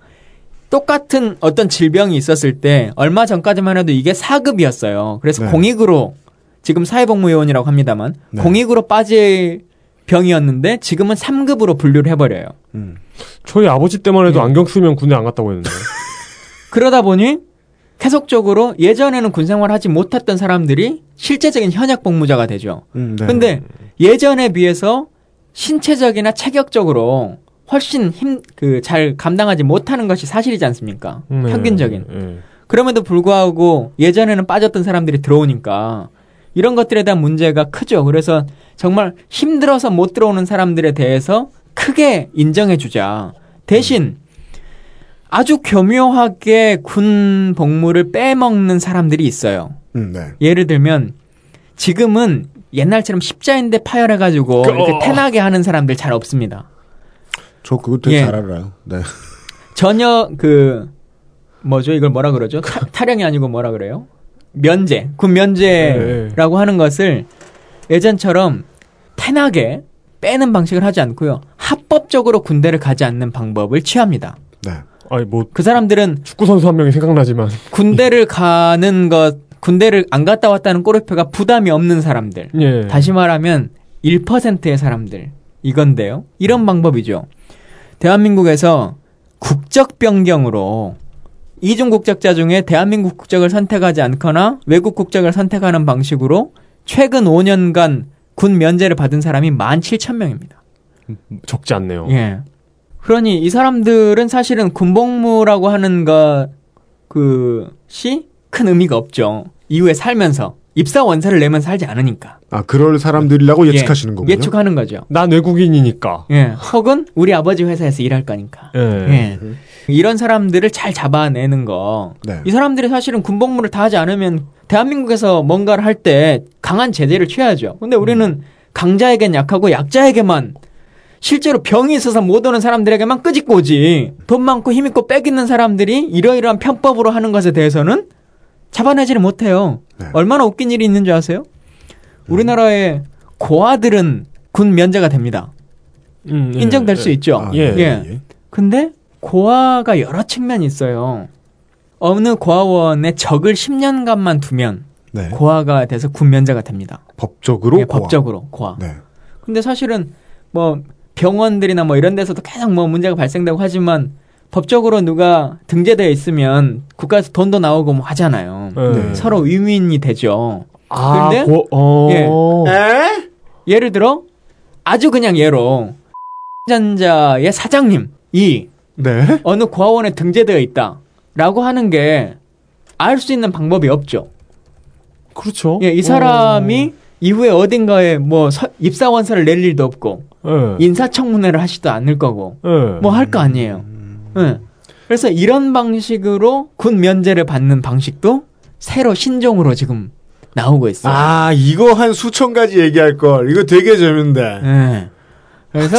S7: 똑같은 어떤 질병이 있었을 때 얼마 전까지만 해도 이게 4급이었어요. 그래서
S2: 네.
S7: 공익으로 지금 사회복무요원이라고 합니다만
S2: 네.
S7: 공익으로 빠질 병이었는데 지금은 3급으로 분류를 해버려요.
S2: 음.
S3: 저희 아버지 때만 해도
S7: 예.
S3: 안경 쓰면 군대 안 갔다고 했는데.
S7: 그러다 보니 계속적으로 예전에는 군 생활하지 못했던 사람들이 실제적인 현역 복무자가 되죠.
S2: 음, 네.
S7: 근데 예전에 비해서 신체적이나 체격적으로 훨씬 힘 그 잘 감당하지 못하는 것이 사실이지 않습니까?
S3: 네.
S7: 평균적인.
S3: 예.
S7: 그럼에도 불구하고 예전에는 빠졌던 사람들이 들어오니까 이런 것들에 대한 문제가 크죠. 그래서 정말 힘들어서 못 들어오는 사람들에 대해서 크게 인정해 주자. 대신 아주 교묘하게 군 복무를 빼먹는 사람들이 있어요.
S2: 음, 네.
S7: 예를 들면 지금은 옛날처럼 십자인대 파열해가지고
S3: 그,
S7: 이렇게
S3: 어.
S7: 태나게 하는 사람들 잘 없습니다.
S2: 저 그거 되게
S7: 예.
S2: 잘 알아요. 네.
S7: 전혀 그 뭐죠 이걸 뭐라 그러죠 타, 타령이 아니고 뭐라 그래요 면제 군 면제라고 하는 것을 예전처럼 태나게 빼는 방식을 하지 않고요 합법적으로 군대를 가지 않는 방법을 취합니다
S2: 네.
S3: 아니 뭐
S7: 그 사람들은
S3: 축구 선수 한 명이 생각나지만.
S7: 군대를 가는 것 군대를 안 갔다 왔다는 꼬리표가 부담이 없는 사람들
S3: 예.
S7: 다시 말하면 1%의 사람들 이건데요. 이런 방법이죠. 대한민국에서 국적 변경으로 이중 국적자 중에 대한민국 국적을 선택하지 않거나 외국 국적을 선택하는 방식으로 최근 5년간 군 면제를 받은 사람이 17,000명입니다.
S3: 적지 않네요.
S7: 예. 그러니 이 사람들은 사실은 군복무라고 하는 것그시 큰 의미가 없죠. 이후에 살면서 입사 원서를 내면 살지 않으니까.
S2: 아, 그럴 사람들이라고 예측하시는 거군요.
S7: 예측하는 거죠.
S3: 난 외국인이니까.
S7: 예. 혹은 우리 아버지 회사에서 일할 거니까.
S3: 예.
S7: 예. 이런 사람들을 잘 잡아내는 거.
S2: 네.
S7: 이 사람들이 사실은 군복무를 다 하지 않으면 대한민국에서 뭔가를 할 때 강한 제재를 취해야죠. 근데 우리는 강자에겐 약하고 약자에게만 실제로 병이 있어서 못 오는 사람들에게만 끄집고 오지. 돈 많고 힘 있고 빽 있는 사람들이 이러이러한 편법으로 하는 것에 대해서는 잡아내지를 못해요.
S2: 네.
S7: 얼마나 웃긴 일이 있는 줄 아세요? 우리나라의 고아들은 군 면제가 됩니다.
S3: 음, 예,
S7: 인정될
S3: 예.
S7: 수 있죠.
S2: 아,
S3: 예.
S7: 예. 근데 고아가 여러 측면이 있어요. 어느 고아원에 적을 10년간만 두면
S2: 네.
S7: 고아가 돼서 군 면제가 됩니다.
S2: 법적으로
S7: 예,
S2: 고아.
S7: 법적으로 고아.
S2: 네.
S7: 근데 사실은 뭐 병원들이나 뭐 이런 데서도 계속 뭐 문제가 발생되고 하지만 법적으로 누가 등재되어 있으면 국가에서 돈도 나오고 뭐 하잖아요.
S3: 예.
S2: 네.
S7: 서로 위민이 되죠.
S3: 아,
S7: 근데
S3: 고, 어.
S7: 예. 예를 들어 아주 그냥 예로 전자의 사장님이
S2: 네.
S7: 어느 고아원에 등재되어 있다라고 하는 게 알 수 있는 방법이 없죠.
S3: 그렇죠.
S7: 예, 이 사람이 이후에 어딘가에 뭐 서- 입사 원서를 낼 일도 없고
S3: 예.
S7: 인사청문회를 하지도 않을 거고
S3: 예.
S7: 뭐할 거 아니에요. 예. 그래서 이런 방식으로 군 면제를 받는 방식도 새로 신종으로 지금 나오고 있어요.
S2: 아, 이거 한 수천 가지 얘기할 걸. 이거 되게 재밌는데.
S7: 예. 그래서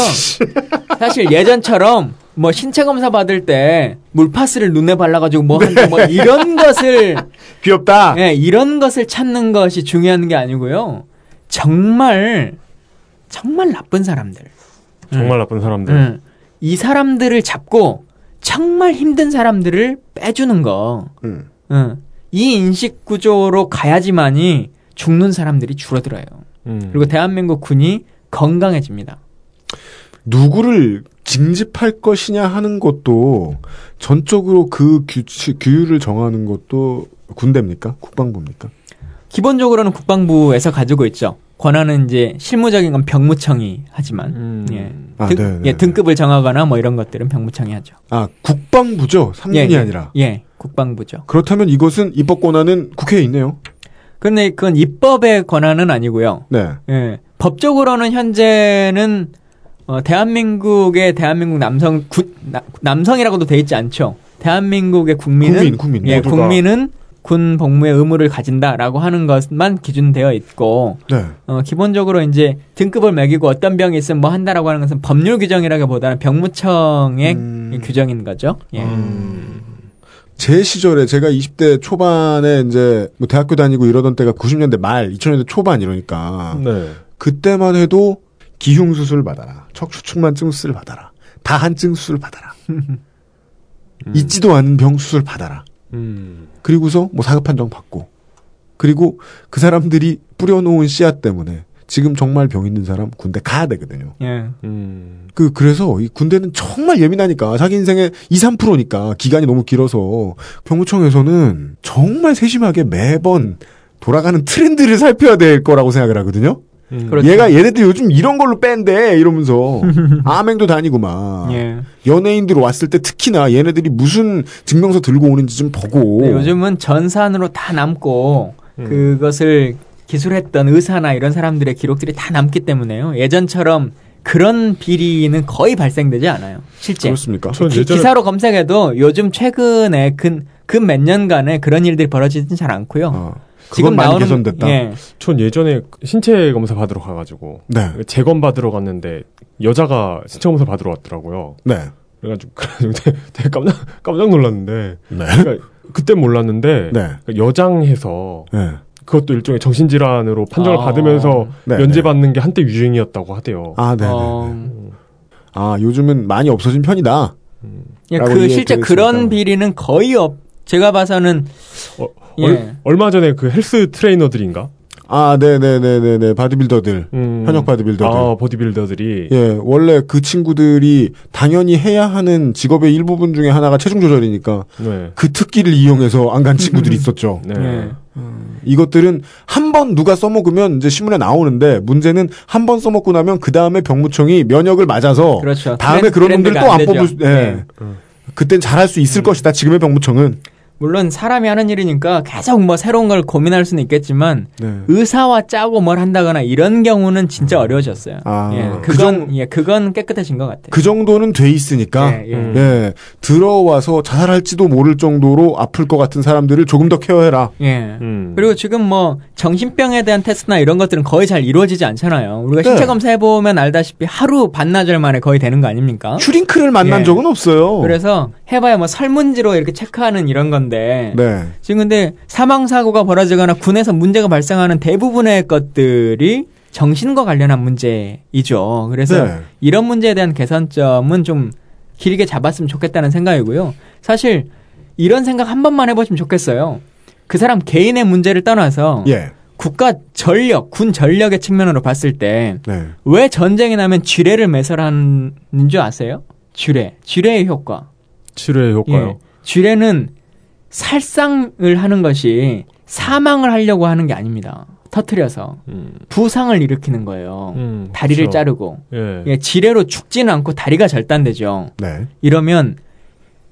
S7: 사실 예전처럼 뭐 신체 검사 받을 때 물파스를 눈에 발라가지고 뭐 한다 뭐 이런 것을
S2: 귀엽다.
S7: 예, 이런 것을 찾는 것이 중요한 게 아니고요. 정말 정말 나쁜 사람들.
S3: 정말 나쁜 사람들.
S7: 음. 이 사람들을 잡고 정말 힘든 사람들을 빼주는 거.
S2: 음.
S7: 음. 이 인식 구조로 가야지만이 죽는 사람들이 줄어들어요.
S3: 음.
S7: 그리고 대한민국 군이 건강해집니다.
S2: 누구를 징집할 것이냐 하는 것도 전적으로 그 규칙, 규율을 정하는 것도 군대입니까? 국방부입니까?
S7: 기본적으로는 국방부에서 가지고 있죠. 권한은 이제 실무적인 건 병무청이 하지만
S3: 음.
S7: 예.
S2: 아,
S7: 등,
S2: 네, 네,
S7: 예, 등급을 정하거나 뭐 이런 것들은 병무청이 하죠.
S2: 아, 국방부죠. 3군이
S7: 예, 예.
S2: 아니라.
S7: 예, 국방부죠.
S2: 그렇다면 이것은 입법 권한은 국회에 있네요.
S7: 근데 그건 입법의 권한은 아니고요.
S2: 네.
S7: 예. 법적으로는 현재는 어, 대한민국의 대한민국 남성 구, 나- 남성이라고도 돼 있지 않죠. 대한민국의 국민은
S2: 국민, 국민,
S7: 예. 국민은 군 복무의 의무를 가진다라고 하는 것만 기준되어 있고
S2: 네.
S7: 어, 기본적으로 이제 등급을 매기고 어떤 병이 있으면 뭐 한다라고 하는 것은 법률 규정이라기보다는 병무청의
S2: 음.
S7: 규정인 거죠. 예.
S2: 제 시절에 제가 20대 초반에 이제 뭐 대학교 다니고 이러던 때가 90년대 말, 2000년대 초반 이러니까
S3: 네.
S2: 그때만 해도 기흉 수술 받아라. 척추측만 증수를 받아라. 다한 증수를 받아라. 있지도 않은 병 수술 받아라.
S3: 음.
S2: 그리고서 뭐 사급 판정 받고 그리고 그 사람들이 뿌려놓은 씨앗 때문에 지금 정말 병 있는 사람 군대 가야 되거든요.
S7: 예.
S3: 음.
S2: 그 그래서 이 군대는 정말 예민하니까 자기 인생의 2, 3%니까 기간이 너무 길어서 병무청에서는 정말 세심하게 매번 돌아가는 트렌드를 살펴야 될 거라고 생각을 하거든요.
S3: 음.
S7: 그렇죠.
S2: 얘가 얘네들 요즘 이런 걸로 뺀대 이러면서 암행도 다니고 막
S7: 예.
S2: 연예인들 왔을 때 특히나 얘네들이 무슨 증명서 들고 오는지 좀 보고
S7: 근데 요즘은 전산으로 다 남고
S2: 음.
S7: 그것을 기술했던 의사나 이런 사람들의 기록들이 다 남기 때문에요. 예전처럼 그런 비리는 거의 발생되지 않아요. 실제.
S2: 그렇습니까?
S3: 전
S7: 기,
S3: 예전에
S7: 기사로 검색해도 요즘 최근에 근, 근 몇 년간에 그런 일들이 벌어지진 잘 않고요.
S2: 어, 그건 많이 개선됐다.
S7: 예.
S3: 전 예전에 신체 검사 받으러 가가지고
S2: 네,
S3: 재검 받으러 갔는데 여자가 신체 검사 받으러 왔더라고요.
S2: 네,
S3: 그래가지고 그래가지고 되게, 되게 깜짝 깜짝 놀랐는데
S2: 네,
S3: 그러니까 그때 몰랐는데
S2: 네,
S3: 그러니까 여장해서
S2: 네.
S3: 그것도 일종의 정신질환으로 판정을
S7: 아.
S3: 받으면서
S2: 네,
S3: 면제받는 게 한때 유행이었다고 하대요.
S2: 아, 네, 네.
S7: 어,
S2: 아, 요즘은 많이 없어진 편이다.
S7: 예,
S2: 라고
S7: 그 실제 그런. 비리는 거의 없. 제가 봐서는
S3: 어,
S7: 예.
S3: 얼, 얼마 전에 그 헬스 트레이너들인가
S2: 아, 네네네네네. 바디빌더들.
S3: 음.
S2: 현역 바디빌더들.
S3: 아, 보디빌더들이.
S2: 예, 원래 그 친구들이 당연히 해야 하는 직업의 일부분 중에 하나가 체중 조절이니까
S3: 네.
S2: 그 특기를 이용해서 안 간 친구들이 있었죠.
S3: 네.
S7: 예.
S2: 이것들은 한 번 누가 써먹으면 이제 신문에 나오는데 문제는 한 번 써먹고 나면 그 다음에 병무청이 면역을 맞아서
S7: 그렇죠.
S2: 다음에
S7: 트렌드-
S2: 그런 놈들
S7: 트렌드가
S2: 또안안 뽑을. 수, 예.
S7: 네.
S2: 그땐 잘할 수 있을 것이다. 지금의 병무청은.
S7: 물론 사람이 하는 일이니까 계속 뭐 새로운 걸 고민할 수는 있겠지만
S2: 네.
S7: 의사와 짜고 뭘 한다거나 이런 경우는 진짜 어려워졌어요.
S2: 아,
S7: 예,
S2: 그
S7: 그건
S2: 정-
S7: 예, 그건 깨끗해진 것 같아요.
S2: 그 정도는 돼 있으니까
S7: 예, 예.
S3: 음.
S2: 예, 들어와서 자살할지도 모를 정도로 아플 것 같은 사람들을 조금 더 케어해라.
S7: 예.
S3: 음.
S7: 그리고 지금 뭐 정신병에 대한 테스트나 이런 것들은 거의 잘 이루어지지 않잖아요. 우리가
S2: 네.
S7: 신체 검사 해보면 알다시피 하루 반나절 만에 거의 되는 거 아닙니까?
S2: 슈링크를 만난
S7: 예.
S2: 적은 없어요.
S7: 그래서 해봐야 뭐 설문지로 이렇게 체크하는 이런 건데
S2: 네.
S7: 지금 근데 사망 사고가 벌어지거나 군에서 문제가 발생하는 대부분의 것들이 정신과 관련한 문제이죠. 그래서
S2: 네.
S7: 이런 문제에 대한 개선점은 좀 길게 잡았으면 좋겠다는 생각이고요. 사실 이런 생각 한 번만 해보시면 좋겠어요. 그 사람 개인의 문제를 떠나서
S2: 예.
S7: 국가 전력, 군 전력의 측면으로 봤을 때왜
S2: 네.
S7: 전쟁이 나면 쥐레를 매설하는 줄 아세요? 쥐레, 쥐레의 효과.
S3: 치료의 효과요.
S7: 예. 쥐레는 살상을 하는 것이 사망을 하려고 하는 게 아닙니다. 터트려서
S3: 음.
S7: 부상을 일으키는 거예요.
S3: 음,
S7: 다리를
S3: 그렇죠.
S7: 자르고
S3: 예.
S7: 예, 지뢰로 죽지는 않고 다리가 절단되죠.
S2: 네.
S7: 이러면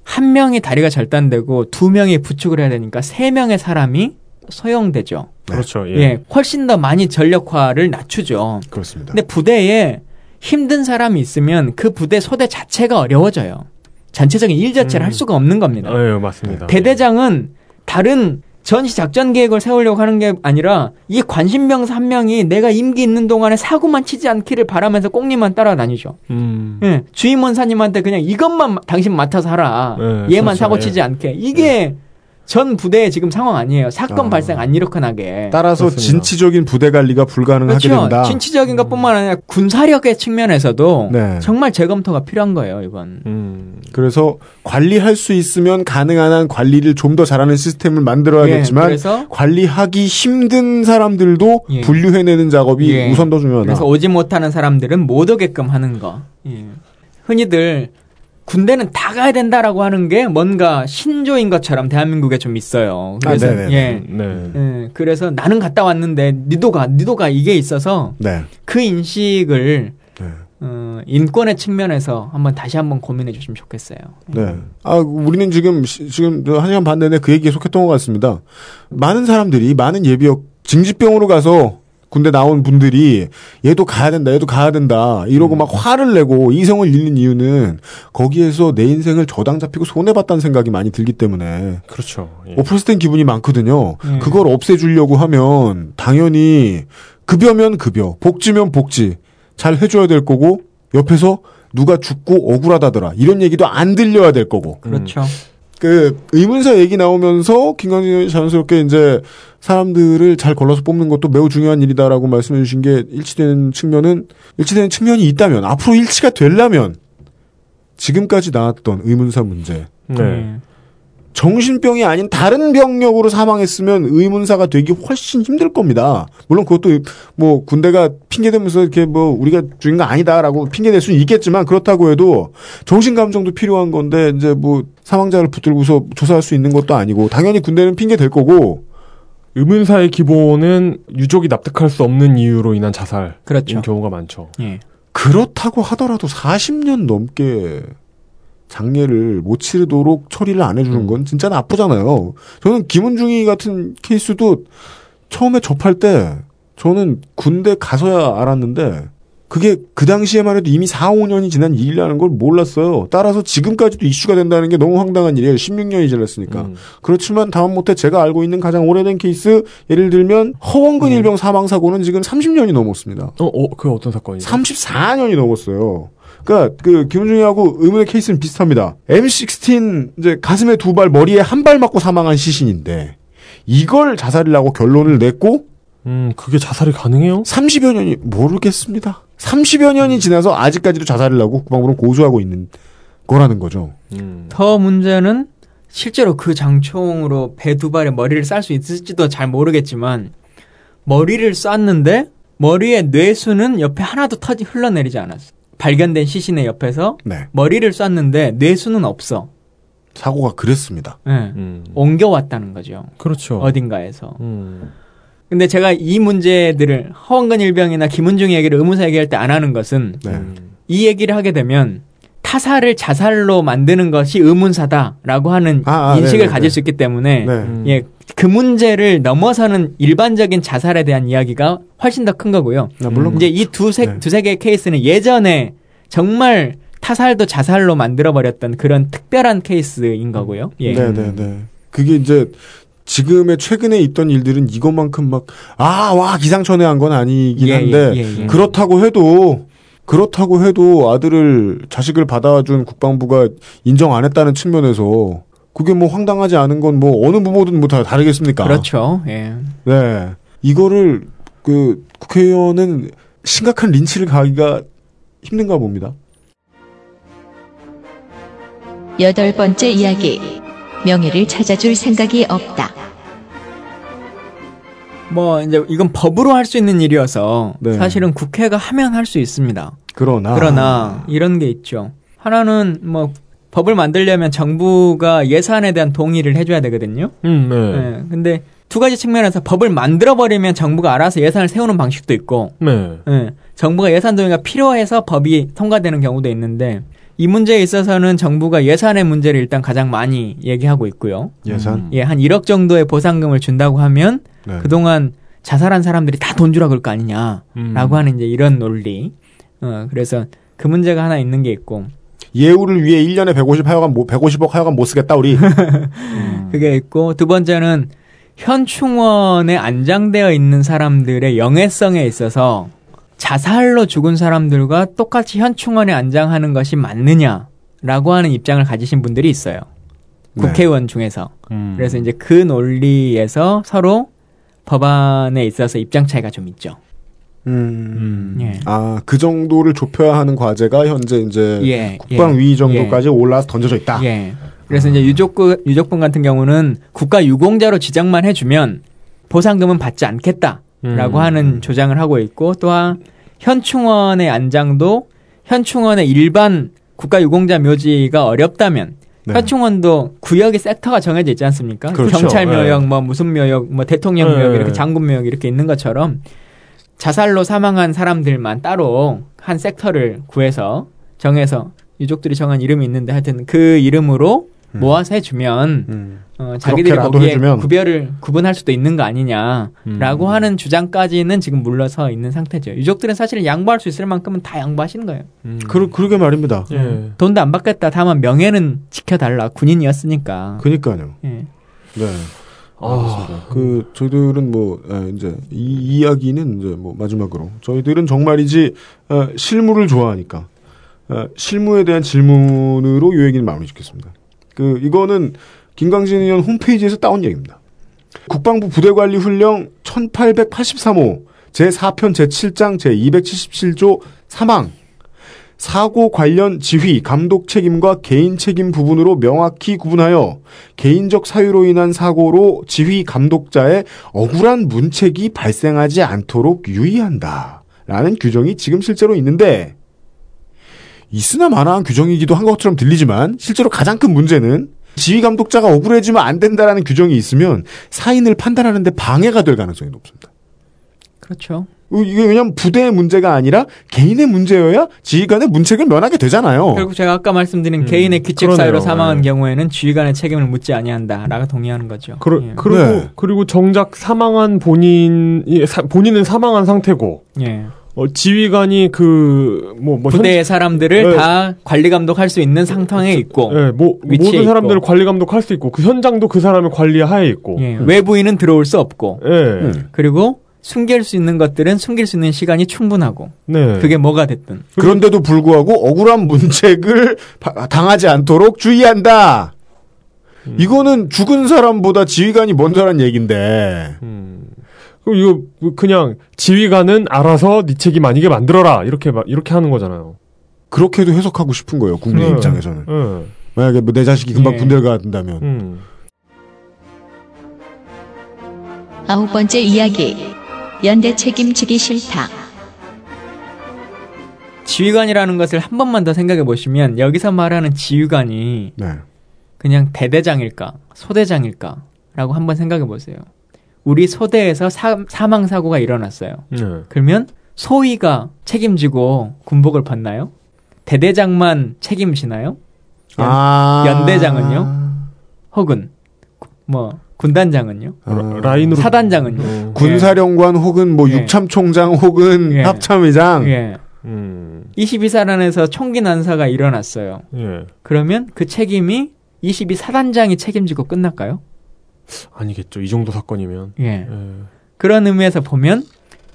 S7: 한 명이 다리가 절단되고 두 명이 부축을 해야 되니까 세 명의 사람이 소용되죠.
S3: 그렇죠. 예.
S7: 예, 훨씬 더 많이 전력화를 낮추죠.
S2: 그렇습니다.
S7: 근데 부대에 힘든 사람이 있으면 그 부대 소대 자체가 어려워져요. 전체적인 일 자체를
S3: 음.
S7: 할 수가 없는 겁니다.
S3: 아, 예, 맞습니다.
S7: 대대장은 다른 전시 작전 계획을 세우려고 하는 게 아니라 이 관심병사 한 명이 내가 임기 있는 동안에 사고만 치지 않기를 바라면서 꽁님만 따라다니죠.
S3: 음.
S7: 예, 주임 원사님한테 그냥 이것만 당신 맡아서 하라.
S3: 네,
S7: 얘만
S3: 그렇죠.
S7: 사고
S3: 예.
S7: 치지 않게. 이게 전 부대의 지금 상황 아니에요. 사건
S2: 아.
S7: 발생 안 일어나게.
S2: 따라서
S3: 그렇습니다.
S2: 진취적인 부대 관리가 불가능하게
S7: 그렇죠.
S2: 된다.
S7: 진취적인 것뿐만 아니라 군사력의 측면에서도
S2: 네.
S7: 정말 재검토가 필요한 거예요. 이건.
S3: 음.
S2: 그래서 관리할 수 있으면 가능한 한 관리를 좀 더 잘하는 시스템을
S7: 예,
S2: 만들어야겠지만
S7: 그래서
S2: 관리하기 힘든 사람들도
S7: 예.
S2: 분류해내는 작업이
S7: 예.
S2: 우선 더 중요하다.
S7: 그래서 오지 못하는 사람들은 못 오게끔 하는 거. 예. 흔히들 군대는 다 가야 된다라고 하는 게 뭔가 신조인 것처럼 대한민국에 좀 있어요. 그래서
S2: 네네네.
S7: 예.
S3: 네.
S7: 예, 그래서 나는 갔다 왔는데 니도 가, 니도 가 이게 있어서
S2: 네.
S7: 그 인식을
S2: 네.
S7: 어, 인권의 측면에서 한번 다시 한번 고민해 주시면 좋겠어요.
S2: 네. 아, 우리는 지금, 시- 지금 한 시간 반 내내 그 얘기에 속했던 것 같습니다. 많은 사람들이, 많은 예비역, 징집병으로 가서 군대 나온 분들이 얘도 가야 된다, 얘도 가야 된다, 이러고 막 화를 내고 이성을 잃는 이유는 거기에서 내 인생을 저당 잡히고 손해 봤다는 생각이 많이 들기 때문에
S3: 그렇죠. 예.
S2: 오프로스된 기분이 많거든요.
S7: 음.
S2: 그걸 없애주려고 하면 당연히 급여면 급여, 복지면 복지 잘 해줘야 될 거고 옆에서 누가 죽고 억울하다더라 이런 얘기도 안 들려야 될 거고
S7: 그렇죠.
S2: 그 의문사 얘기 나오면서 김광진 의원이 자연스럽게 이제 사람들을 잘 걸러서 뽑는 것도 매우 중요한 일이다라고 말씀해 주신 게 일치되는 측면은 일치되는 측면이 있다면 앞으로 일치가 되려면 지금까지 나왔던 의문사 문제
S3: 네.
S7: 예.
S2: 정신병이 아닌 다른 병력으로 사망했으면 의문사가 되기 훨씬 힘들 겁니다. 물론 그것도 뭐 군대가 핑계대면서 이렇게 뭐 우리가 죽인 거 아니다라고 핑계댈 수는 있겠지만 그렇다고 해도 정신 감정도 필요한 건데 이제 뭐 사망자를 붙들고서 조사할 수 있는 것도 아니고 당연히 군대는 핑계 될 거고
S3: 의문사의 기본은 유족이 납득할 수 없는 이유로 인한 자살인
S7: 그렇죠.
S3: 경우가 많죠.
S7: 예.
S2: 그렇다고 하더라도 40년 넘게 장례를 못 치르도록 처리를 안 해주는 건 진짜 나쁘잖아요. 저는 김은중이 같은 케이스도 처음에 접할 때 저는 군대 가서야 알았는데 그게 그 당시에만 해도 이미 4, 5년이 지난 일이라는 걸 몰랐어요. 따라서 지금까지도 이슈가 된다는 게 너무 황당한 일이에요. 16년이 지났으니까.
S3: 음.
S2: 그렇지만 다만 못해 제가 알고 있는 가장 오래된 케이스 예를 들면 허원근 일병 사망 사고는 지금 30년이 넘었습니다.
S3: 어, 어, 그 어떤 사건이죠?
S2: 34년이 넘었어요. 그러니까 그 김준희하고 의문의 케이스는 비슷합니다. M16 이제 가슴에 두 발, 머리에 한 발 맞고 사망한 시신인데 이걸 자살이라고 결론을 냈고
S3: 음, 그게 자살이 가능해요?
S2: 30여 년이 모르겠습니다. 30여 년이 지나서 아직까지도 자살이라고 국방부는 고소하고 있는 거라는 거죠.
S3: 음.
S7: 더 문제는 실제로 그 장총으로 배 두 발에 머리를 쌀 수 있을지도 잘 모르겠지만 머리를 쐈는데 머리의 뇌수는 옆에 하나도 터지 흘러내리지 않았어. 발견된 시신의 옆에서
S2: 네.
S7: 머리를 쐈는데 뇌수는 없어.
S2: 사고가 그랬습니다.
S7: 예.
S3: 음.
S7: 옮겨왔다는 거죠.
S3: 그렇죠.
S7: 어딘가에서.
S3: 음.
S7: 근데 제가 이 문제들을 허원근 일병이나 김은중 얘기를 의무사 얘기할 때 안 하는 것은
S2: 네.
S7: 이 얘기를 하게 되면 타사를 자살로 만드는 것이 의문사다라고 하는
S2: 아, 아,
S7: 인식을
S2: 네네네.
S7: 가질 수 있기 때문에
S2: 네.
S3: 음.
S7: 예, 그 문제를 넘어서는 일반적인 자살에 대한 이야기가 훨씬 더 큰 거고요.
S2: 아, 물론
S7: 이제 이 두세
S2: 네.
S7: 두세 개의 케이스는 예전에 정말 타살도 자살로 만들어 버렸던 그런 특별한 케이스인 거고요. 예.
S2: 네, 네, 네. 그게 이제 지금의 최근에 있던 일들은 이것만큼 막 아, 와, 기상천외한 건 아니긴
S7: 예,
S2: 한데
S7: 예, 예, 예.
S2: 그렇다고 해도 그렇다고 해도 아들을 자식을 받아준 국방부가 인정 안 했다는 측면에서 그게 뭐 황당하지 않은 건 뭐 어느 부모든 뭐 다 다르겠습니까?
S7: 그렇죠. 예.
S2: 네. 이거를 그 국회의원은 심각한 린치를 가기가 힘든가 봅니다.
S1: 여덟 번째 이야기. 명예를 찾아줄 생각이 없다.
S7: 뭐 이제 이건 법으로 할 수 있는 일이어서
S2: 네.
S7: 사실은 국회가 하면 할 수 있습니다.
S2: 그러나
S7: 그러나 이런 게 있죠. 하나는 뭐 법을 만들려면 정부가 예산에 대한 동의를 해줘야 되거든요.
S3: 음, 네.
S7: 예, 근데 두 가지 측면에서 법을 만들어 버리면 정부가 알아서 예산을 세우는 방식도 있고,
S3: 네.
S7: 예, 정부가 예산 동의가 필요해서 법이 통과되는 경우도 있는데 이 문제에 있어서는 정부가 예산의 문제를 일단 가장 많이 얘기하고 있고요.
S2: 예산
S7: 예, 한 1억 정도의 보상금을 준다고 하면
S2: 네.
S7: 그동안 자살한 사람들이 다 돈 주라 그럴 거 아니냐라고
S3: 음.
S7: 하는 이제 이런 논리. 어, 그래서 그 문제가 하나 있는 게 있고
S2: 예우를 위해 1년에 150 하여간 못 150억 하여간 못 쓰겠다 우리.
S7: 그게 있고 두 번째는 현충원에 안장되어 있는 사람들의 영애성에 있어서 자살로 죽은 사람들과 똑같이 현충원에 안장하는 것이 맞느냐라고 하는 입장을 가지신 분들이 있어요.
S2: 네.
S7: 국회의원 중에서.
S3: 음.
S7: 그래서 이제 그 논리에서 서로 법안에 있어서 입장 차이가 좀 있죠.
S2: 음.
S7: 예.
S2: 아, 그 정도를 좁혀야 하는 과제가 현재 이제
S7: 예,
S2: 국방위 정도까지 올라와서 던져져 있다.
S7: 예. 그래서 이제 유족분, 유족분 같은 경우는 국가 유공자로 지정만 해주면 보상금은 받지 않겠다 라고
S3: 음.
S7: 하는 조장을 하고 있고 또한 현충원의 안장도 현충원의 일반 국가 유공자 묘지가 어렵다면
S2: 네.
S7: 현충원도 구역의 섹터가 정해져 있지 않습니까?
S3: 그렇죠.
S7: 경찰 묘역,
S3: 네.
S7: 뭐 무슨 묘역, 뭐 대통령
S3: 네.
S7: 묘역 이렇게 장군 묘역 이렇게 있는 것처럼 자살로 사망한 사람들만 따로 한 섹터를 구해서 정해서 유족들이 정한 이름이 있는데 하여튼 그 이름으로 모아서 해주면
S2: 음.
S7: 어, 자기들이 거기에
S2: 해주면.
S7: 구별을 구분할 수도 있는 거 아니냐라고
S3: 음.
S7: 하는 주장까지는 지금 물러서 있는 상태죠. 유족들은 사실 양보할 수 있을 만큼은 다 양보하시는 거예요.
S3: 음.
S2: 그, 그러게 말입니다.
S3: 예.
S7: 돈도 안 받겠다. 다만 명예는 지켜달라. 군인이었으니까.
S2: 그니까요.
S7: 예.
S2: 네. 알겠습니다. 그 저희들은 뭐 아, 이제 이 이야기는 이제 뭐 마지막으로 저희들은 정말이지 어, 실무를 좋아하니까 어, 실무에 대한 질문으로 요 얘기는 마무리 짓겠습니다. 그 이거는 김광진 의원 홈페이지에서 따온 얘기입니다. 국방부 부대관리 훈령 1883호 제4편 제7장 제277조 사망 사고 관련 지휘, 감독 책임과 개인 책임 부분으로 명확히 구분하여 개인적 사유로 인한 사고로 지휘 감독자의 억울한 문책이 발생하지 않도록 유의한다. 라는 규정이 지금 실제로 있는데, 있으나 마나한 규정이기도 한 것처럼 들리지만, 실제로 가장 큰 문제는 지휘 감독자가 억울해지면 안 된다라는 규정이 있으면 사인을 판단하는데 방해가 될 가능성이 높습니다.
S7: 그렇죠.
S2: 이게 왜냐면 부대의 문제가 아니라 개인의 문제여야 지휘관의 문책을 면하게 되잖아요.
S7: 결국 제가 아까 말씀드린
S3: 음,
S7: 개인의 규칙
S3: 그러네요.
S7: 사유로 사망한
S3: 예.
S7: 경우에는 지휘관의 책임을 묻지 아니한다라고 동의하는 거죠.
S3: 그러,
S7: 예.
S3: 그리고
S2: 네.
S3: 그리고 정작 사망한 본인 본인은 사망한 상태고
S7: 예.
S3: 어, 지휘관이 그 뭐 뭐
S7: 부대의 사람들을
S3: 네.
S7: 다 관리 감독할 수 있는 상황에 있고
S3: 예, 뭐
S7: 위치에
S3: 모든 사람들을
S7: 있고.
S3: 관리 감독할 수 있고 그 현장도 그 사람의 관리 하에 있고.
S7: 예, 외부인은 들어올 수 없고
S3: 예.
S2: 음.
S7: 그리고 숨길 수 있는 것들은 숨길 수 있는 시간이 충분하고
S3: 네.
S7: 그게 뭐가 됐든
S2: 그런데도 불구하고 억울한 문책을 바- 당하지 않도록 주의한다. 이거는 죽은 사람보다 지휘관이 먼저란 얘긴데.
S3: 음. 그럼 이거 그냥 지휘관은 알아서 네 책임 아니게 만들어라 이렇게 막 이렇게 하는 거잖아요.
S2: 그렇게도 해석하고 싶은 거예요. 국민
S3: 네.
S2: 입장에서는.
S3: 예.
S2: 만약에 뭐 내 자식이 금방
S7: 예.
S2: 군대를 간다면.
S3: 음.
S1: 아홉 번째 이야기. 연대 책임지기 싫다.
S7: 지휘관이라는 것을 한 번만 더 생각해 보시면 여기서 말하는 지휘관이
S2: 네.
S7: 그냥 대대장일까 소대장일까라고 한번 생각해 보세요. 우리 소대에서 사, 사망 사고가 일어났어요.
S3: 네.
S7: 그러면 소위가 책임지고 군복을 벗나요? 대대장만 책임지나요? 연,
S2: 아.
S7: 연대장은요? 혹은 구- 뭐 군단장은요?
S2: 아.
S3: 라인으로
S7: 사단장은요?
S3: 어.
S2: 군사령관 혹은 뭐
S7: 예.
S2: 육참총장 혹은
S7: 예.
S2: 합참의장.
S7: 예.
S3: 음.
S7: 22사단에서 총기 난사가 일어났어요.
S3: 예.
S7: 그러면 그 책임이 22사단장이 책임지고 끝날까요?
S3: 아니겠죠. 이 정도 사건이면.
S7: 예.
S3: 예.
S7: 그런 의미에서 보면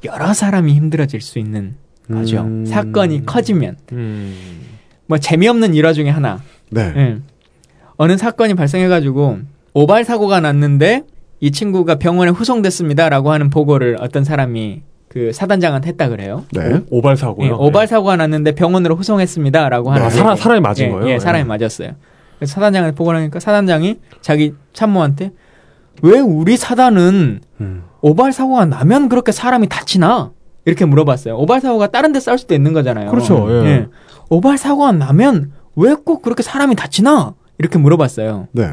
S7: 여러 사람이 힘들어질 수 있는 거죠.
S2: 음.
S7: 사건이 커지면
S3: 음.
S7: 뭐 재미없는 일화 중에 하나.
S2: 네.
S7: 예. 어느 사건이 발생해가지고 오발 사고가 났는데 이 친구가 병원에 후송됐습니다라고 하는 보고를 어떤 사람이 그 사단장한테 했다 그래요.
S2: 네.
S3: 오발 사고요.
S7: 예, 오발 사고가 났는데 병원으로 후송했습니다라고 하는
S3: 아,
S7: 얘기.
S3: 사람 사람이 맞은
S7: 예,
S3: 거예요.
S7: 예, 사람이 맞았어요. 그래서 사단장한테 보고를 하니까 사단장이 자기 참모한테 왜 우리 사단은
S2: 음.
S7: 오발 사고가 나면 그렇게 사람이 다치나? 이렇게 물어봤어요. 오발 사고가 다른 데쌀 수도 있는 거잖아요.
S3: 그렇죠, 예.
S7: 오발 사고가 나면 왜 꼭 그렇게 사람이 다치나? 이렇게 물어봤어요.
S2: 네.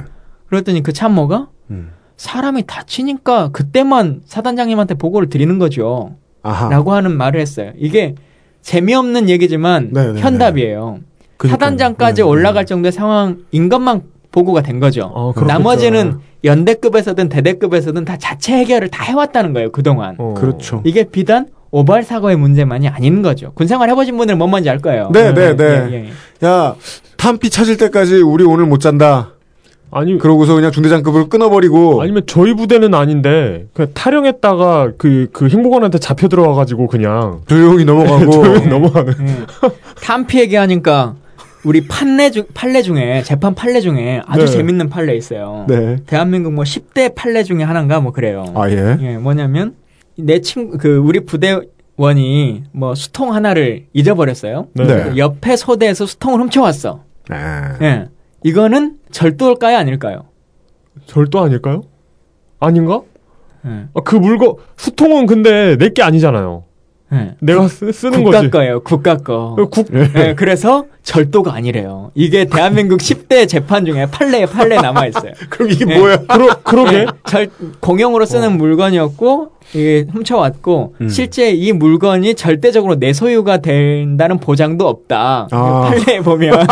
S7: 그랬더니 그 참모가
S2: 음.
S7: 사람이 다치니까 그때만 사단장님한테 보고를 드리는 거죠.
S2: 아하.
S7: 라고 하는 말을 했어요. 이게 재미없는 얘기지만
S2: 네, 네,
S7: 현답이에요.
S2: 그러니까요.
S7: 사단장까지
S2: 네, 네.
S7: 올라갈 정도의 상황인 것만 보고가 된 거죠.
S3: 어.
S7: 나머지는 연대급에서든 대대급에서든 다 자체 해결을 다 해왔다는 거예요, 그동안.
S3: 어.
S2: 그렇죠.
S7: 이게 비단 오발 사고의 문제만이 아닌 거죠. 군생활 해보신 분들은 뭔 말인지 알 거예요.
S2: 네, 네, 네.
S7: 예, 예.
S2: 야, 탄피 찾을 때까지 우리 오늘 못 잔다.
S3: 아니
S2: 그러고서 그냥 중대장급을 끊어버리고.
S3: 아니면 저희 부대는 아닌데 그냥 타령했다가 그그 행복원한테 잡혀 들어와가지고 그냥
S2: 조용히 넘어가고.
S3: 조용히 넘어가는.
S7: 예. 탄피 얘기하니까 우리 판례 중 판례 중에 재판 판례 중에 아주
S3: 네.
S7: 재밌는 판례 있어요.
S2: 네.
S7: 대한민국 뭐 10대 판례 중에 하나인가 뭐 그래요.
S2: 아, 예.
S7: 예, 뭐냐면 내 친구 그 우리 부대원이 뭐 수통 하나를 잊어버렸어요.
S3: 네.
S2: 네.
S7: 옆에 소대에서 수통을 훔쳐왔어.
S2: 아.
S7: 예. 이거는 절도일까요, 아닐까요?
S3: 절도 아닐까요? 아닌가?
S7: 예.
S3: 아, 그 물건 수통은 근데 내 게 아니잖아요.
S7: 예.
S3: 내가 쓰, 쓰는
S7: 국가. 거예요, 국가 거.
S3: 그국
S7: 예, 그래서 절도가 아니래요. 이게 대한민국 10대 재판 중에 판례에 판례 남아 있어요.
S2: 그럼 이게
S7: 예.
S2: 뭐야?
S3: 그러 그러게.
S7: 예, 절, 공용으로 쓰는 물건이었고 이게 훔쳐왔고
S2: 음.
S7: 실제 이 물건이 절대적으로 내 소유가 된다는 보장도 없다.
S2: 아.
S7: 판례에 보면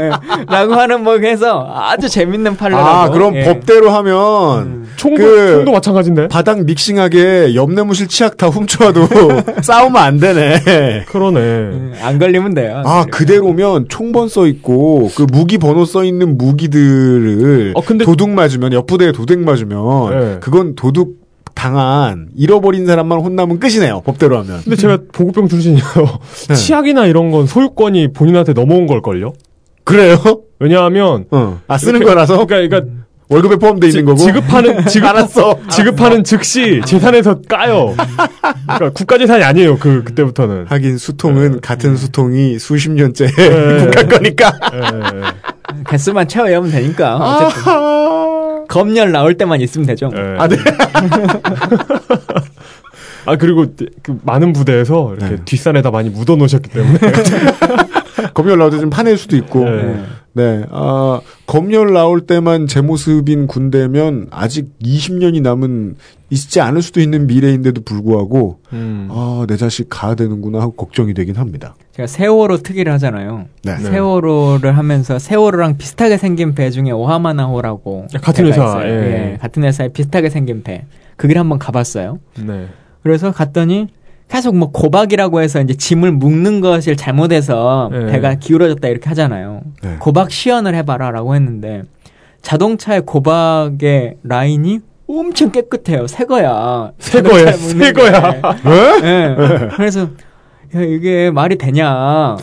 S7: 예, 라고 하는 뭐 해서 아주 재밌는 판례라고.
S2: 아, 그럼
S7: 예.
S2: 법대로 하면
S3: 총도
S2: 그-
S3: 총도 마찬가지인데.
S2: 바닥 믹싱하게 옆내무실 치약 다 훔쳐와도 싸우면 안 되네.
S3: 그러네.
S7: 예, 안 걸리면 돼요.
S2: 아, 그대로면 총번 써 있고 그 무기 번호 써 있는 무기들을
S3: 어, 근데-
S2: 도둑 맞으면 옆 부대에 도둑 맞으면
S3: 네.
S2: 그건 도둑 당한 잃어버린 사람만 혼나면 끝이네요. 법대로 하면.
S3: 근데 제가 보급병 출신이라서
S2: 네.
S3: 치약이나 이런 건 소유권이 본인한테 넘어온 걸 걸요.
S2: 그래요?
S3: 왜냐하면
S2: 어. 아 쓰는
S3: 이렇게-
S2: 거라서
S3: 그러니까, 그러니까
S2: 월급에 포함돼 있는 거고.
S3: 지급하는 지급
S2: 알았어.
S3: 지급하는 즉시 재산에서 까요. 그러니까 국가 재산이 아니에요. 그 그때부터는.
S2: 하긴 수통은 같은 수통이 수십 년째
S3: 네.
S2: 국가 거니까.
S3: 예,
S7: 개수만 채워야면 되니까. 어쨌든
S2: 아하.
S7: 검열 나올 때만 있으면 되죠.
S3: 예.
S2: 아, 네.
S3: 아 그리고 그 많은 부대에서 이렇게
S2: 네.
S3: 뒷산에다 많이 묻어 놓으셨기 때문에
S2: 검열 나올 때좀 파낼 수도 있고.
S3: 네.
S2: 네. 아, 검열 나올 때만 제 모습인 군대면 아직 20년이 남은 있지 않을 수도 있는 미래인데도 불구하고
S3: 음.
S2: 아, 내 자식 가야 되는구나 하고 걱정이 되긴 합니다.
S7: 제가 세월호 특기를 하잖아요.
S2: 네.
S7: 세월호를 하면서 세월호랑 비슷하게 생긴 배 중에 오하마나호라고
S3: 같은
S7: 배가
S3: 회사. 예.
S7: 예, 같은 회사에 비슷하게 생긴 배. 그길 한번 가봤어요.
S3: 네.
S7: 그래서 갔더니 계속 뭐 고박이라고 해서 이제 짐을 묶는 것을 잘못해서
S3: 예.
S7: 배가 기울어졌다 이렇게 하잖아요.
S2: 네.
S7: 고박 시연을 해봐라라고 했는데 자동차의 고박의 라인이 엄청 깨끗해요. 새 거야.
S3: 새 거야, 새 거야.
S7: 게. 예. 그래서 야, 이게 말이 되냐? 어,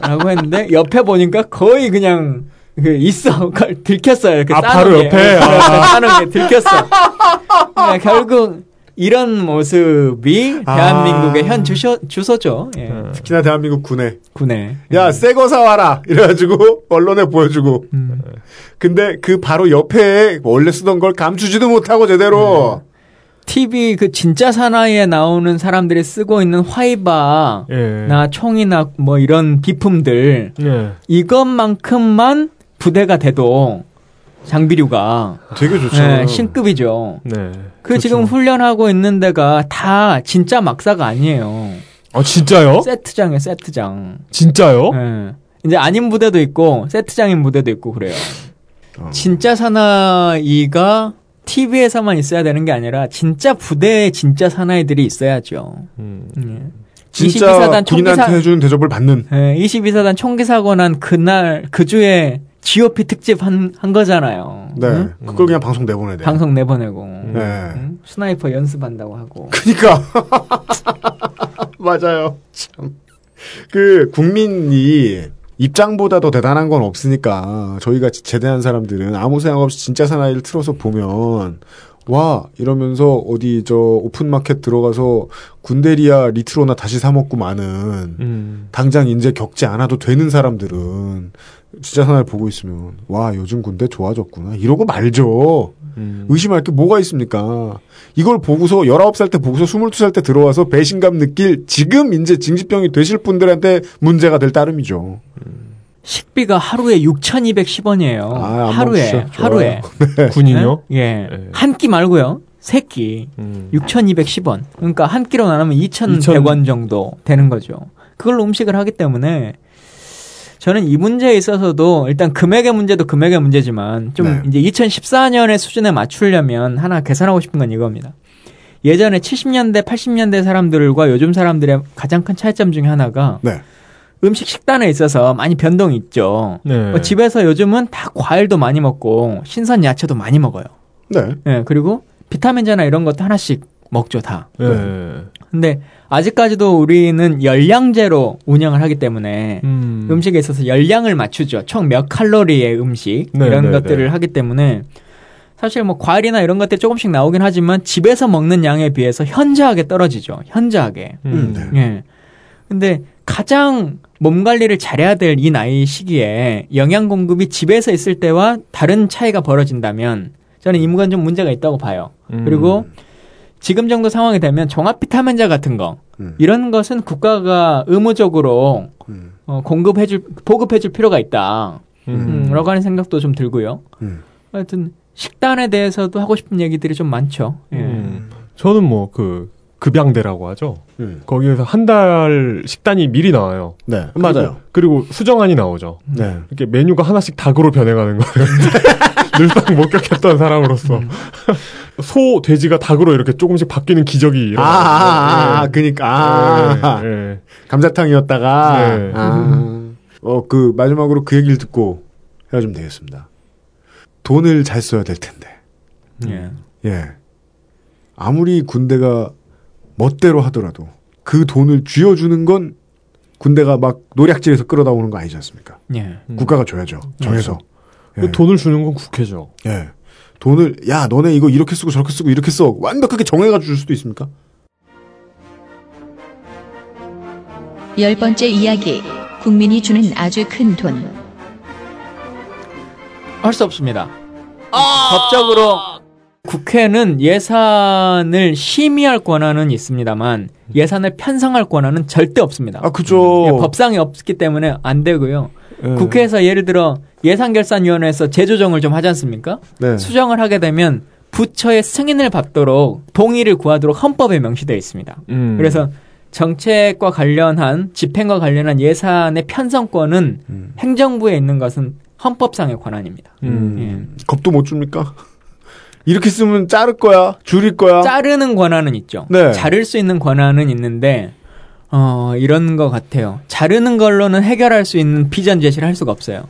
S7: 라고 했는데 옆에 보니까 거의 그냥 그 있어 그걸 들켰어요. 이렇게
S3: 아, 바로
S7: 게.
S3: 옆에?
S7: 어,
S3: 아.
S7: 싸는 게 들켰어. 그러니까 결국 이런 모습이
S2: 아.
S7: 대한민국의 현 주소, 주소죠. 예.
S2: 특히나 대한민국 군에
S7: 군에.
S2: 야, 새거 사와라! 이래가지고, 언론에 보여주고.
S7: 음.
S2: 근데 그 바로 옆에 원래 쓰던 걸 감추지도 못하고 제대로.
S7: TV 그 진짜 사나이에 나오는 사람들이 쓰고 있는 화이바
S3: 예.
S7: 나 총이나 뭐 이런 비품들
S3: 예.
S7: 이것만큼만 부대가 돼도 장비류가
S2: 되게 좋죠.
S7: 네, 신급이죠.
S3: 네.
S7: 그 지금 훈련하고 있는 데가 다 진짜 막사가 아니에요.
S3: 아 진짜요?
S7: 세트장이에요, 세트장.
S3: 진짜요?
S7: 예. 이제 아닌 부대도 있고 세트장인 부대도 있고 그래요.
S2: 어.
S7: 진짜 사나이가 TV에서만 있어야 되는 게 아니라 진짜 부대에 진짜 사나이들이 있어야죠.
S3: 음.
S7: 예.
S2: 진짜
S7: 22사단 총기사
S2: 군인한테 해주는 대접을 받는.
S7: 예, 22사단 총기 사고 난 그날 그 주에 GOP 특집 한, 한 거잖아요.
S2: 네.
S7: 응?
S2: 그걸 그냥 방송 내보내야 돼.
S7: 방송 내보내고
S2: 네.
S7: 응? sniper 연습한다고 하고
S2: 그니까. 맞아요. 참. 그, 국민이 입장보다 더 대단한 건 없으니까 저희가 제대한 사람들은 아무 생각 없이 진짜 사나이를 틀어서 보면 와 이러면서 어디 저 오픈마켓 들어가서 군대리아 리트로나 다시 사 먹고 마는
S3: 음.
S2: 당장 이제 겪지 않아도 되는 사람들은 진짜 사나이 보고 있으면 와 요즘 군대 좋아졌구나 이러고 말죠.
S3: 음.
S2: 의심할 게 뭐가 있습니까? 이걸 보고서 19살 때 보고서 22살 때 들어와서 배신감 느낄 지금 이제 징집병이 되실 분들한테 문제가 될 따름이죠.
S7: 식비가 하루에 6,210원이에요.
S2: 아, 안
S7: 하루에. 하루에
S3: 군인요?
S7: 네? 예.
S3: 네.
S7: 한끼 말고요. 세 끼.
S3: 음.
S7: 6,210원. 그러니까 한 끼로 나누면 2,100원 정도 되는 거죠. 그걸로 음식을 하기 때문에 저는 이 문제에 있어서도 일단 금액의 문제도 금액의 문제지만 좀
S2: 네.
S7: 이제 2014년의 수준에 맞추려면 하나 계산하고 싶은 건 이겁니다. 예전에 70년대, 80년대 사람들과 요즘 사람들의 가장 큰 차이점 중에 하나가
S2: 네.
S7: 음식 식단에 있어서 많이 변동이 있죠.
S3: 네.
S7: 뭐 집에서 요즘은 다 과일도 많이 먹고 신선 야채도 많이 먹어요.
S2: 네.
S7: 예, 그리고 비타민제나 이런 것도 하나씩 먹죠, 다.
S3: 예.
S7: 근데 아직까지도 우리는 열량제로 운영을 하기 때문에
S3: 음.
S7: 음. 식에 있어서 열량을 맞추죠. 총 몇 칼로리의 음식
S3: 네,
S7: 이런
S3: 네,
S7: 것들을
S3: 네.
S7: 하기 때문에 사실 뭐 과일이나 이런 것들이 조금씩 나오긴 하지만 집에서 먹는 양에 비해서 현저하게 떨어지죠. 현저하게.
S3: 음.
S2: 네.
S7: 예. 근데 가장 몸 관리를 잘해야 될 이 나이 시기에 영양 공급이 집에서 있을 때와 다른 차이가 벌어진다면 저는 이 무관 좀 문제가 있다고 봐요.
S3: 음.
S7: 그리고 지금 정도 상황이 되면 종합 비타 민제 같은 거
S2: 음.
S7: 이런 것은 국가가 의무적으로
S2: 음.
S7: 어, 공급해줄 보급해줄 필요가 있다.
S3: 음.
S7: 음, 라고 하는 생각도 좀 들고요.
S2: 음.
S7: 하여튼 식단에 대해서도 하고 싶은 얘기들이 좀 많죠. 예.
S3: 음. 저는 뭐 그 급양대라고 하죠.
S2: 음.
S3: 거기에서 한 달 식단이 미리 나와요.
S2: 네. 맞아요.
S3: 그리고, 그리고 수정안이 나오죠.
S2: 네.
S3: 이렇게 메뉴가 하나씩 닭으로 변해가는 거예요. 늘상 목격했던 사람으로서 소, 돼지가 닭으로 이렇게 조금씩 바뀌는 기적이
S2: 아, 아, 아, 아,
S3: 일어나요.
S2: 그니까, 아,
S3: 예, 예.
S2: 감자탕이었다가,
S3: 네.
S2: 아, 어, 그, 마지막으로 그 얘기를 듣고 헤어지면 되겠습니다. 돈을 잘 써야 될 텐데.
S7: 예.
S2: 예. 아무리 군대가 멋대로 하더라도 그 돈을 쥐어주는 건 군대가 막 노략질에서 끌어다 오는 거 아니지 않습니까?
S7: 예.
S2: 국가가 줘야죠. 정해서.
S3: 그 돈을 주는 건 국회죠.
S2: 예. 돈을, 야, 너네 이거 이렇게 쓰고 저렇게 쓰고 이렇게 써. 완벽하게 정해가지고 줄 수도 있습니까?
S1: 열 번째 이야기. 국민이 주는 아주 큰 돈.
S7: 할 수 없습니다. 법적으로 국회는 예산을 심의할 권한은 있습니다만 예산을 편성할 권한은 절대 없습니다.
S2: 아, 그죠.
S7: 예, 법상에 없기 때문에 안 되고요.
S2: 예.
S7: 국회에서 예를 들어 예산결산위원회에서 재조정을 좀 하지 않습니까?
S2: 네.
S7: 수정을 하게 되면 부처의 승인을 받도록 동의를 구하도록 헌법에 명시되어 있습니다.
S3: 음.
S7: 그래서 정책과 관련한 집행과 관련한 예산의 편성권은
S2: 음.
S7: 행정부에 있는 것은 헌법상의 권한입니다.
S3: 음.
S2: 겁도 못 줍니까? 이렇게 쓰면 자를 거야, 줄일 거야.
S7: 자르는 권한은 있죠.
S2: 네.
S7: 자를 수 있는 권한은 있는데 어, 이런 것 같아요. 자르는 걸로는 해결할 수 있는 비전 제시를 할 수가 없어요.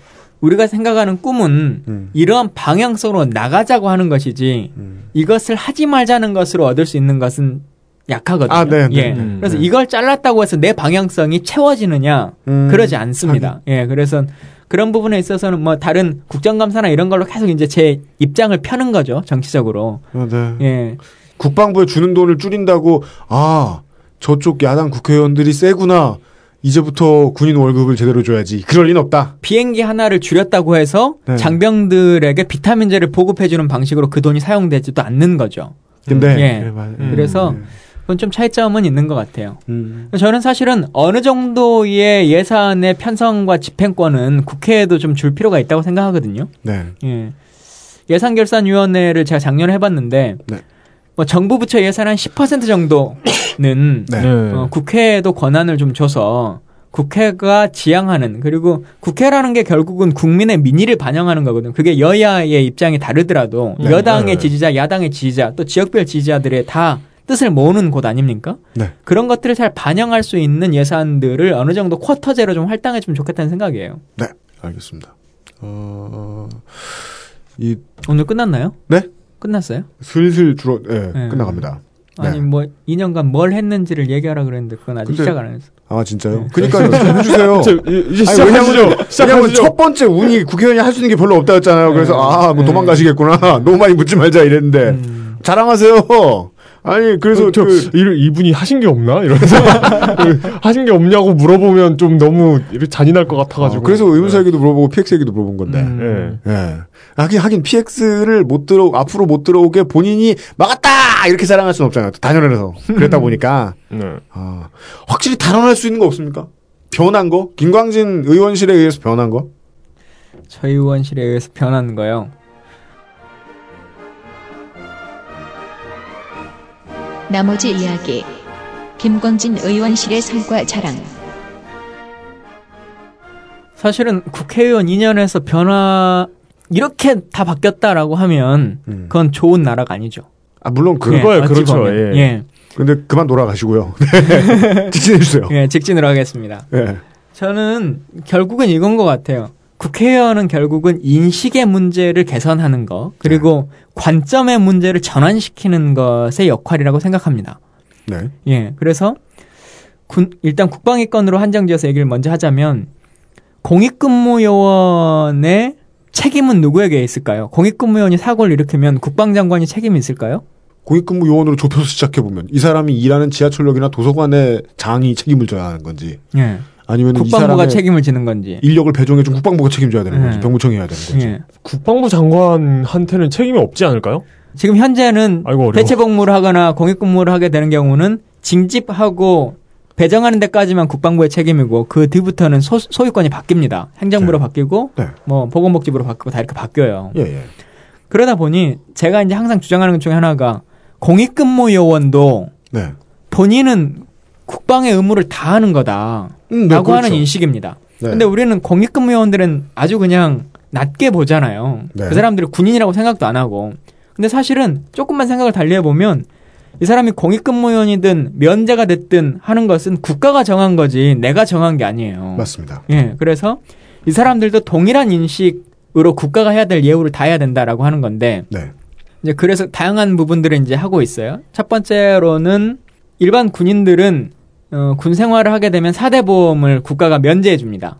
S7: 우리가 생각하는 꿈은
S2: 음.
S7: 이러한 방향성으로 나가자고 하는 것이지
S2: 음.
S7: 이것을 하지 말자는 것으로 얻을 수 있는 것은 약하거든요.
S2: 아, 네, 네.
S7: 예.
S3: 음,
S7: 그래서
S2: 네.
S7: 이걸 잘랐다고 해서 내 방향성이 채워지느냐
S2: 음.
S7: 그러지 않습니다. 예, 그래서 그런 부분에 있어서는 뭐 다른 국정감사나 이런 걸로 계속 이제 제 입장을 펴는 거죠 정치적으로.
S2: 아, 네.
S7: 예,
S2: 국방부에 주는 돈을 줄인다고 아 저쪽 야당 국회의원들이 세구나 이제부터 군인 월급을 제대로 줘야지 그럴 리는 없다
S7: 비행기 하나를 줄였다고 해서
S2: 네.
S7: 장병들에게 비타민제를 보급해주는 방식으로 그 돈이 사용되지도 않는 거죠.
S2: 근데
S7: 예.
S2: 그래, 맞아요.
S7: 그래서 그건 좀 차이점은 있는 것 같아요.
S2: 음.
S7: 저는 사실은 어느 정도의 예산의 편성과 집행권은 국회에도 좀 줄 필요가 있다고 생각하거든요.
S2: 네.
S7: 예. 예산결산위원회를 제가 작년에 해봤는데
S2: 네.
S7: 뭐 정부 부처 예산 한10% 정도는
S2: 네.
S3: 네.
S7: 어, 국회에도 권한을 좀 줘서 국회가 지향하는 그리고 국회라는 게 결국은 국민의 민의를 반영하는 거거든. 그게 여야의 입장이 다르더라도
S2: 네.
S7: 여당의
S3: 네.
S7: 지지자, 야당의 지지자, 또 지역별 지지자들의 다 뜻을 모으는 곳 아닙니까?
S2: 네.
S7: 그런 것들을 잘 반영할 수 있는 예산들을 어느 정도 쿼터제로 좀 할당해주면 좋겠다는 생각이에요.
S2: 네. 알겠습니다. 어, 이
S7: 오늘 끝났나요?
S2: 네?
S7: 끝났어요?
S2: 슬슬 줄어 예,
S7: 네.
S2: 끝나갑니다. 네.
S7: 아니 뭐 2년간 뭘 했는지를 얘기하라 그랬는데 그건 아직
S2: 근데-
S7: 시작 안 했어.
S2: 아 진짜요?
S7: 네.
S2: 그러니까 좀 해주세요.
S3: 이- 시작하시죠.
S2: 왜냐면
S3: 시작하시죠.
S2: 첫 번째 운이 국회의원이 할 수 있는 게 별로 없다였잖아요. 그래서
S7: 네.
S2: 아, 뭐
S7: 네.
S2: 도망가시겠구나. 너무 많이 묻지 말자 이랬는데
S7: 음.
S2: 자랑하세요. 아니 그래서
S3: 저,
S2: 그
S3: 이, 이분이 하신 게 없나? 이러면서 하신 게 없냐고 물어보면 좀 너무 잔인할 것 같아가지고.
S2: 어, 그래서 의문사 얘기도 물어보고 PX 얘기도 물어본 건데.
S7: 음.
S3: 네.
S2: 예. 하긴 하긴 PX를 못 들어 앞으로 못 들어오게 본인이 막았다 이렇게 자랑할 수는 없잖아요. 단연해서 그랬다 보니까
S3: 네.
S2: 아, 확실히 단언할 수 있는 거 없습니까? 변한 거? 김광진 의원실에 의해서 변한 거?
S7: 저희 의원실에 의해서 변한 거요.
S1: 나머지 이야기. 김광진 의원실의 성과 자랑.
S7: 사실은 국회의원 2년에서 변화 이렇게 다 바뀌었다라고 하면
S2: 음.
S7: 그건 좋은 나라가 아니죠.
S2: 아 물론 그
S3: 그거야,
S7: 어찌
S3: 그렇죠. 예.
S7: 예.
S2: 근데 그만 돌아가시고요. 네. 직진해 주세요.
S7: 예, 직진으로 하겠습니다.
S2: 예.
S7: 저는 결국은 이건 것 같아요. 국회의원은 결국은 인식의 문제를 개선하는 것, 그리고 관점의 문제를 전환시키는 것의 역할이라고 생각합니다.
S2: 네.
S7: 예, 그래서 군, 일단 국방위권으로 한정지어서 얘기를 먼저 하자면 공익근무요원의 책임은 누구에게 있을까요? 공익근무요원이 사고를 일으키면 국방장관이 책임이 있을까요?
S2: 공익근무 요원으로 좁혀서 시작해 보면 이 사람이 일하는 지하철역이나 도서관의 장이 책임을 져야 하는 건지
S7: 예,
S2: 아니면 이
S7: 국방부가 책임을 지는 건지.
S2: 인력을 배정해 준 국방부가 책임져야 되는 건지
S7: 네.
S2: 병무청이 해야 되는 건지.
S7: 예.
S3: 국방부 장관한테는 책임이 없지 않을까요?
S7: 지금 현재는
S3: 아이고, 어려워.
S7: 대체 복무를 하거나 공익근무를 하게 되는 경우는 징집하고 배정하는 데까지만 국방부의 책임이고 그 뒤부터는 소, 소유권이 바뀝니다. 행정부로
S2: 네.
S7: 바뀌고
S2: 네.
S7: 뭐 보건복지부로 바뀌고 다 이렇게 바뀌어요.
S2: 예, 예.
S7: 그러다 보니 제가 이제 항상 주장하는 것 중에 하나가 공익근무 요원도
S2: 네.
S7: 본인은 국방의 의무를 다하는 거다 라고
S2: 음, 네, 그렇죠.
S7: 하는 인식입니다.
S2: 네.
S7: 근데 우리는 공익근무 요원들은 아주 그냥 낮게 보잖아요.
S2: 네.
S7: 그 사람들이 군인이라고 생각도 안 하고. 근데 사실은 조금만 생각을 달리 해 보면 이 사람이 공익근무요원이든 면제가 됐든 하는 것은 국가가 정한 거지 내가 정한 게 아니에요.
S2: 맞습니다.
S7: 예, 그래서 이 사람들도 동일한 인식으로 국가가 해야 될 예우를 다해야 된다라고 하는 건데
S2: 네.
S7: 이제 그래서 다양한 부분들을 이제 하고 있어요. 첫 번째로는 일반 군인들은 어, 군 생활을 하게 되면 사대 보험을 국가가 면제해 줍니다.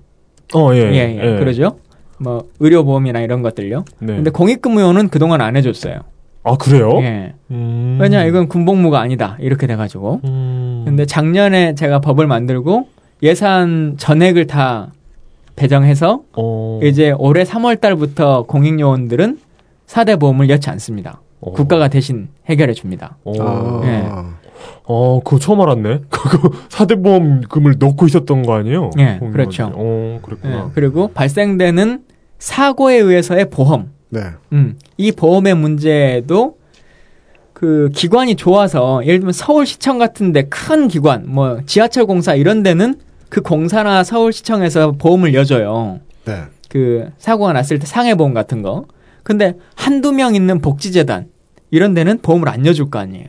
S3: 어, 예.
S7: 예, 예, 그러죠. 뭐 의료 보험이나 이런 것들요.
S3: 네.
S7: 근데 공익근무요원은 그동안 안 해 줬어요.
S3: 아, 그래요?
S7: 예.
S3: 음.
S7: 왜냐 이건 군복무가 아니다 이렇게 돼 가지고.
S3: 음.
S7: 근데 작년에 제가 법을 만들고 예산 전액을 다 배정해서
S3: 어.
S7: 이제 올해 3월 달부터 공익 요원들은 사대 보험을 여치 않습니다.
S3: 어.
S7: 국가가 대신 해결해 줍니다.
S3: 어.
S2: 아.
S7: 예.
S3: 어, 그거 처음 알았네. 그거 사대보험금을 넣고 있었던 거 아니에요?
S7: 예,
S3: 공무원들이.
S7: 그렇죠.
S3: 어,
S7: 예,
S3: 그랬구나.
S7: 그리고 발생되는 사고에 의해서의 보험.
S2: 네.
S7: 음, 이 보험의 문제도 그 기관이 좋아서 예를 들면 서울시청 같은데 큰 기관, 뭐 지하철 공사 이런 데는 그 공사나 서울시청에서 보험을 여줘요.
S2: 네.
S7: 그 사고가 났을 때 상해보험 같은 거. 근데 한두 명 있는 복지재단 이런 데는 보험을 안 여줄 거 아니에요.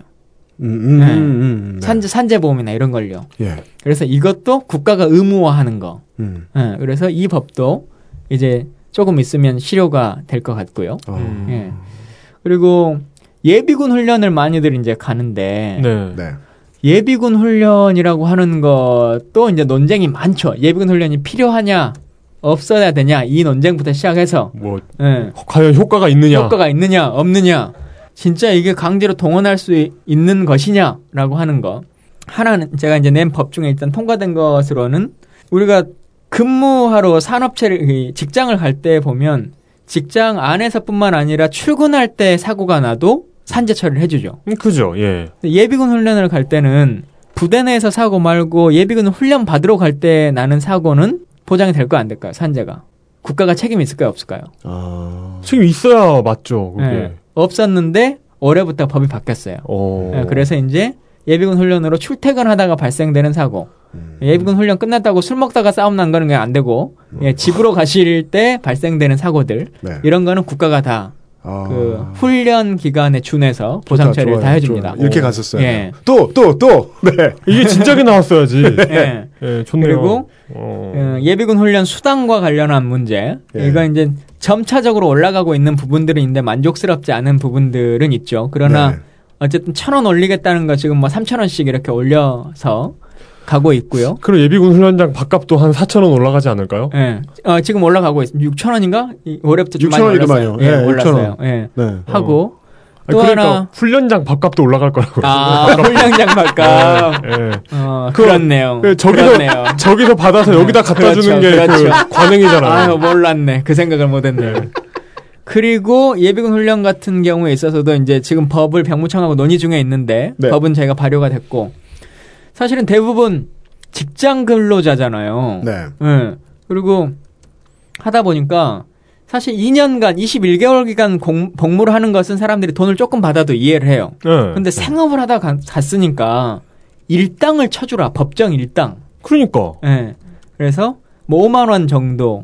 S2: 음, 음,
S7: 네.
S2: 음, 음, 네.
S7: 산재 산재 보험이나 이런 걸요.
S2: 예.
S7: 그래서 이것도 국가가 의무화하는 거.
S2: 음.
S7: 예, 그래서 이 법도 이제 조금 있으면 실효가 될 것 같고요.
S2: 어.
S3: 음.
S7: 예. 그리고 예비군 훈련을 많이들 이제 가는데
S3: 네.
S2: 네.
S7: 예비군 훈련이라고 하는 것도 이제 논쟁이 많죠. 예비군 훈련이 필요하냐 없어야 되냐 이 논쟁부터 시작해서
S3: 뭐,
S7: 예.
S3: 과연 효과가 있느냐?
S7: 효과가 있느냐 없느냐 진짜 이게 강제로 동원할 수 이- 있는 것이냐라고 하는 거 하나는 제가 이제 낸 법 중에 일단 통과된 것으로는 우리가 근무하러 산업체를 이 직장을 갈 때 보면 직장 안에서뿐만 아니라 출근할 때 사고가 나도 산재 처리를 해주죠.
S3: 음, 그죠. 예.
S7: 예비군 훈련을 갈 때는 부대 내에서 사고 말고 예비군 훈련 받으러 갈 때 나는 사고는 보장이 될까요 안 될까요? 산재가 국가가 책임이 있을까요 없을까요?
S2: 아.
S3: 지금 있어야 맞죠. 그게.
S7: 예. 없었는데 올해부터 법이 바뀌었어요.
S3: 어.
S7: 예, 그래서 이제 예비군 훈련으로 출퇴근하다가 발생되는 사고,
S2: 음.
S7: 예비군 훈련 끝났다고 술 먹다가 싸움 난 거는 그냥 안 되고, 예, 집으로 가실 때 발생되는 사고들
S2: 네.
S7: 이런 거는 국가가 다 그
S2: 아.
S7: 훈련 기간에 준해서 보상
S2: 좋다,
S7: 처리를 다
S2: 좋아요,
S7: 해줍니다.
S2: 좋아요. 이렇게 갔었어요.
S7: 예.
S2: 또, 또, 또. 네.
S3: 이게 진작에 나왔어야지.
S7: 예.
S3: 예, 좋네요.
S7: 그리고
S3: 어.
S7: 어, 예비군 훈련 수당과 관련한 문제.
S2: 예.
S7: 이거 이제 점차적으로 올라가고 있는 부분들은 있는데 만족스럽지 않은 부분들은 있죠. 그러나
S2: 네.
S7: 어쨌든 천 원 올리겠다는 거 지금 뭐 삼천 원씩 이렇게 올려서 가고 있고요.
S3: 그럼 예비군 훈련장 밥값도 한 4천 원 올라가지 않을까요?
S7: 예. 어, 지금 올라가고 있습니다. 6천 원인가? 이- 올해부터 좀 많이
S2: 6천
S7: 올랐어요. 예,
S2: 예, 6천
S7: 올랐어요.
S2: 원.
S7: 예.
S2: 네.
S7: 하고
S3: 아니,
S7: 또
S3: 그러니까
S7: 하나
S3: 훈련장 밥값도 올라갈 거라고요.
S7: 아, 훈련장 밥값.
S3: 예.
S7: 어,
S3: 그-
S7: 그렇네요.
S3: 그 저기서
S7: 그렇네요.
S3: 저기서 받아서 여기다 갖다
S7: 그렇죠,
S3: 주는 게그
S7: 그렇죠.
S3: 관행이잖아요.
S7: 아유, 몰랐네. 그 생각을 못했네요. 그리고 예비군 훈련 같은 경우에 있어서도 이제 지금 법을 병무청하고 논의 중에 있는데
S2: 네.
S7: 법은 저희가 발효가 됐고 사실은 대부분 직장 근로자잖아요.
S2: 네.
S7: 예. 그리고 하다 보니까 사실 2년간 21개월 기간 공- 복무를 하는 것은 사람들이 돈을 조금 받아도 이해를 해요.
S3: 예.
S7: 근데 생업을 하다 가- 갔으니까 일당을 쳐주라 법정 일당.
S3: 그러니까
S7: 예. 그래서 뭐 5만 원 정도의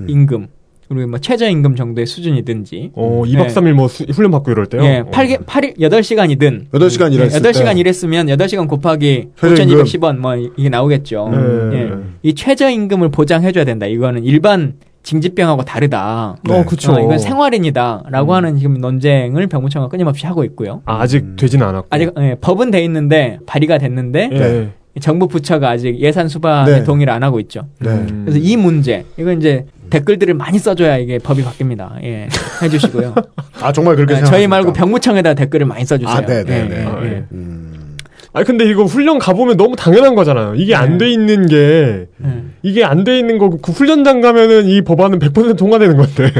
S2: 음.
S7: 임금 그리고 뭐 최저임금 정도의 수준이든지
S3: 어 2박
S7: 예.
S3: 3일 뭐 수- 훈련 받고 이럴 때요.
S7: 예,
S3: 어.
S7: 8개 8일 8시간이든
S2: 8시간 일했을 때.
S7: 8시간 일했으면 8시간 곱하기
S2: 최저임금.
S7: 5,210원 뭐 이게 나오겠죠.
S3: 네.
S7: 예. 이 최저임금을 보장해 줘야 된다. 이거는 일반 징집병하고 다르다.
S2: 네.
S3: 어 그쵸.
S7: 어, 이건 생활인이다 라고 하는 지금 논쟁을 병무청은 끊임없이 하고 있고요.
S3: 아, 아직
S2: 음.
S3: 되진 않았고.
S7: 아직 예, 법은 돼 있는데 발의가 됐는데
S3: 예.
S2: 네.
S7: 정부 부처가 아직 예산 수반에
S2: 네.
S7: 동의를 안 하고 있죠.
S2: 네.
S3: 음.
S7: 그래서 이 문제 이건 이제 댓글들을 많이 써줘야 이게 법이 바뀝니다. 예, 해주시고요.
S2: 아, 정말 그렇게
S7: 예,
S2: 생각합니까?
S7: 저희 말고 병무청에다 댓글을 많이 써주세요.
S2: 아, 네, 네,
S7: 예,
S2: 네.
S7: 예,
S3: 아,
S7: 예.
S3: 예.
S2: 음.
S3: 아니 근데 이거 훈련 가보면 너무 당연한 거잖아요. 이게 안
S7: 네.
S3: 돼 있는 게
S7: 예.
S3: 이게 안 돼 있는 거고 그 훈련장 가면은 이 법안은 100% 통과되는 건데.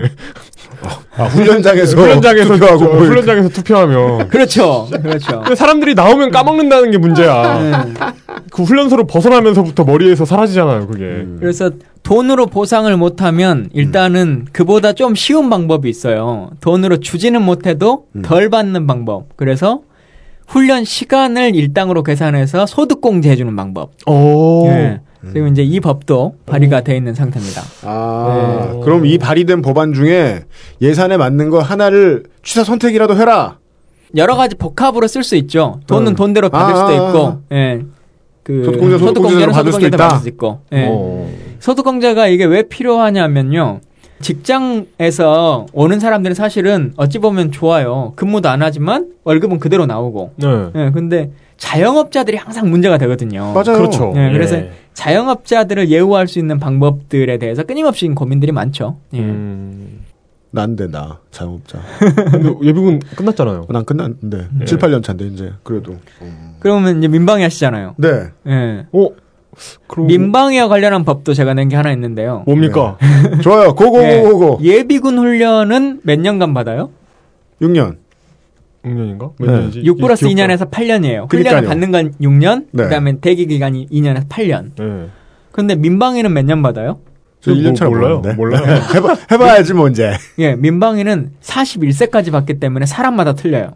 S2: 아, 훈련장에서
S3: 훈련장에서
S2: 투표하고 이렇게.
S3: 훈련장에서 투표하면
S7: 그렇죠, 그렇죠.
S3: 사람들이 나오면 까먹는다는 게 문제야.
S7: 예.
S3: 그 훈련소를 벗어나면서부터 머리에서 사라지잖아요, 그게.
S2: 음.
S7: 그래서 돈으로 보상을 못하면 일단은 그보다 좀 쉬운 방법이 있어요. 돈으로 주지는 못해도
S2: 음.
S7: 덜 받는 방법. 그래서 훈련 시간을 일당으로 계산해서 소득 공제 해주는 방법.
S3: 오.
S7: 예. 지금 이제 이 법도 발의가 돼 있는 상태입니다.
S2: 아,
S3: 네.
S2: 그럼 이 발의된 법안 중에 예산에 맞는 거 하나를 취사 선택이라도 해라.
S7: 여러 가지 복합으로 쓸 수 있죠. 돈은
S2: 음.
S7: 돈대로 받을
S2: 아,
S7: 수도
S2: 아,
S7: 있고, 예. 그
S2: 소득공제, 소득공제로 받을 수도
S7: 소득공제도
S2: 있다.
S7: 받을 수 있고, 예.
S3: 어.
S7: 소득공제가 이게 왜 필요하냐면요. 직장에서 오는 사람들은 사실은 어찌 보면 좋아요. 근무도 안 하지만 월급은 그대로 나오고.
S3: 네.
S7: 예, 근데 자영업자들이 항상 문제가 되거든요.
S2: 맞아요.
S3: 그렇죠.
S7: 예, 그래서
S3: 예.
S7: 자영업자들을 예우할 수 있는 방법들에 대해서 끊임없이 고민들이 많죠. 예.
S3: 음.
S2: 난데, 나. 자영업자.
S3: 근데 예비군 끝났잖아요.
S2: 난 끝났는데.
S3: 네.
S2: 7, 8년 차인데, 이제. 그래도.
S7: 그러면 이제 민방위 하시잖아요.
S2: 네.
S7: 예.
S3: 어? 그럼
S7: 민방위와 관련한 법도 제가 낸 게 하나 있는데요.
S3: 뭡니까?
S2: 좋아요.
S7: 예,
S2: 고고고고고.
S7: 예 비군 훈련은 몇 년간 받아요?
S2: 6년.
S3: 6년인가? 몇
S2: 네.
S3: 년이지?
S7: 6 플러스
S3: 기억도
S7: 2년에서 8년이에요.
S2: 그러니까요.
S7: 훈련을 받는 건 6년,
S2: 네.
S7: 그다음에 대기 기간이 2년에서 8년.
S3: 네.
S7: 근데 민방위는 몇 년 받아요?
S2: 저
S3: 뭐,
S2: 1년 차로
S3: 몰라요.
S2: 모르는데.
S3: 몰라요.
S2: 해봐, 해봐야지, 뭐, 이제.
S7: 예, 민방위는 41세까지 받기 때문에 사람마다 틀려요.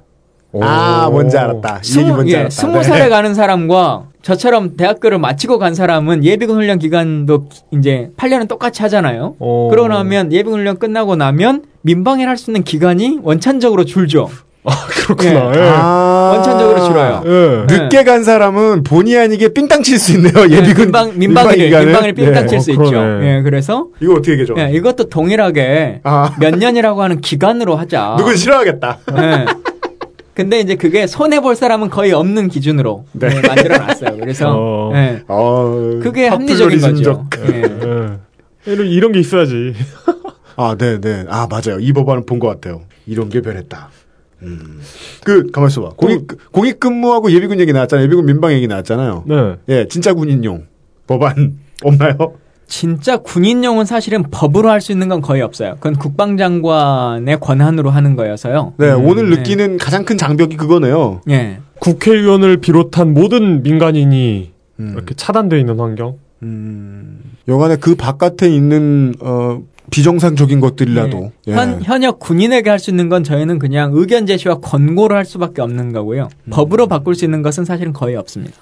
S2: 아,
S3: 오.
S2: 뭔지 알았다. 이 얘기 뭔지
S7: 예,
S2: 알았다.
S7: 스무
S2: 네.
S7: 살에 가는 사람과 저처럼 대학교를 마치고 간 사람은 예비군 훈련 기간도 이제 8년은 똑같이 하잖아요.
S3: 어.
S7: 그러고 나면 예비군 훈련 끝나고 나면 민방위를 할 수 있는 기간이 원천적으로 줄죠.
S3: 그렇구나.
S7: 예.
S3: 예.
S2: 아.
S7: 원천적으로 줄어요.
S3: 예.
S2: 늦게 간 사람은 본의 아니게 삥땅 칠 수 있네요. 예비군
S7: 민방, 민방위를,
S2: 기간을.
S7: 민방위를 삥땅
S2: 네.
S7: 칠수
S3: 어,
S7: 있죠. 예, 그래서
S2: 이거 어떻게 얘기죠?
S7: 예, 이것도 동일하게
S2: 아.
S7: 몇 년이라고 하는 기간으로 하자.
S2: 누군 싫어하겠다.
S7: 예. 근데 이제 그게 손해 볼 사람은 거의 없는 기준으로
S2: 네.
S7: 예, 만들어 놨어요. 그래서
S3: 어.
S7: 예.
S2: 어,
S7: 그게 합리적인 거죠. 예.
S3: 예. 이런, 이런 게 있어야지.
S2: 아, 네, 네. 아, 맞아요. 이 법안은 본 것 같아요. 이런 게 변했다. 음. 그, 가만 있어 봐. 공익, 공익 근무하고 예비군 얘기 나왔잖아요. 예비군 민방 얘기 나왔잖아요.
S3: 네.
S2: 예, 진짜 군인용 법안 없나요?
S7: 진짜 군인용은 사실은 법으로 할 수 있는 건 거의 없어요. 그건 국방장관의 권한으로 하는 거여서요.
S2: 네, 오늘
S7: 네.
S2: 느끼는 가장 큰 장벽이 그거네요.
S7: 예.
S3: 국회의원을 비롯한 모든 민간인이
S2: 음.
S3: 이렇게 차단되어 있는 환경.
S2: 영안에 그 바깥에 있는 어, 비정상적인 것들이라도 예.
S7: 현, 현역 군인에게 할 수 있는 건 저희는 그냥 의견 제시와 권고를 할 수밖에 없는 거고요.
S2: 음.
S7: 법으로 바꿀 수 있는 것은 사실은 거의 없습니다.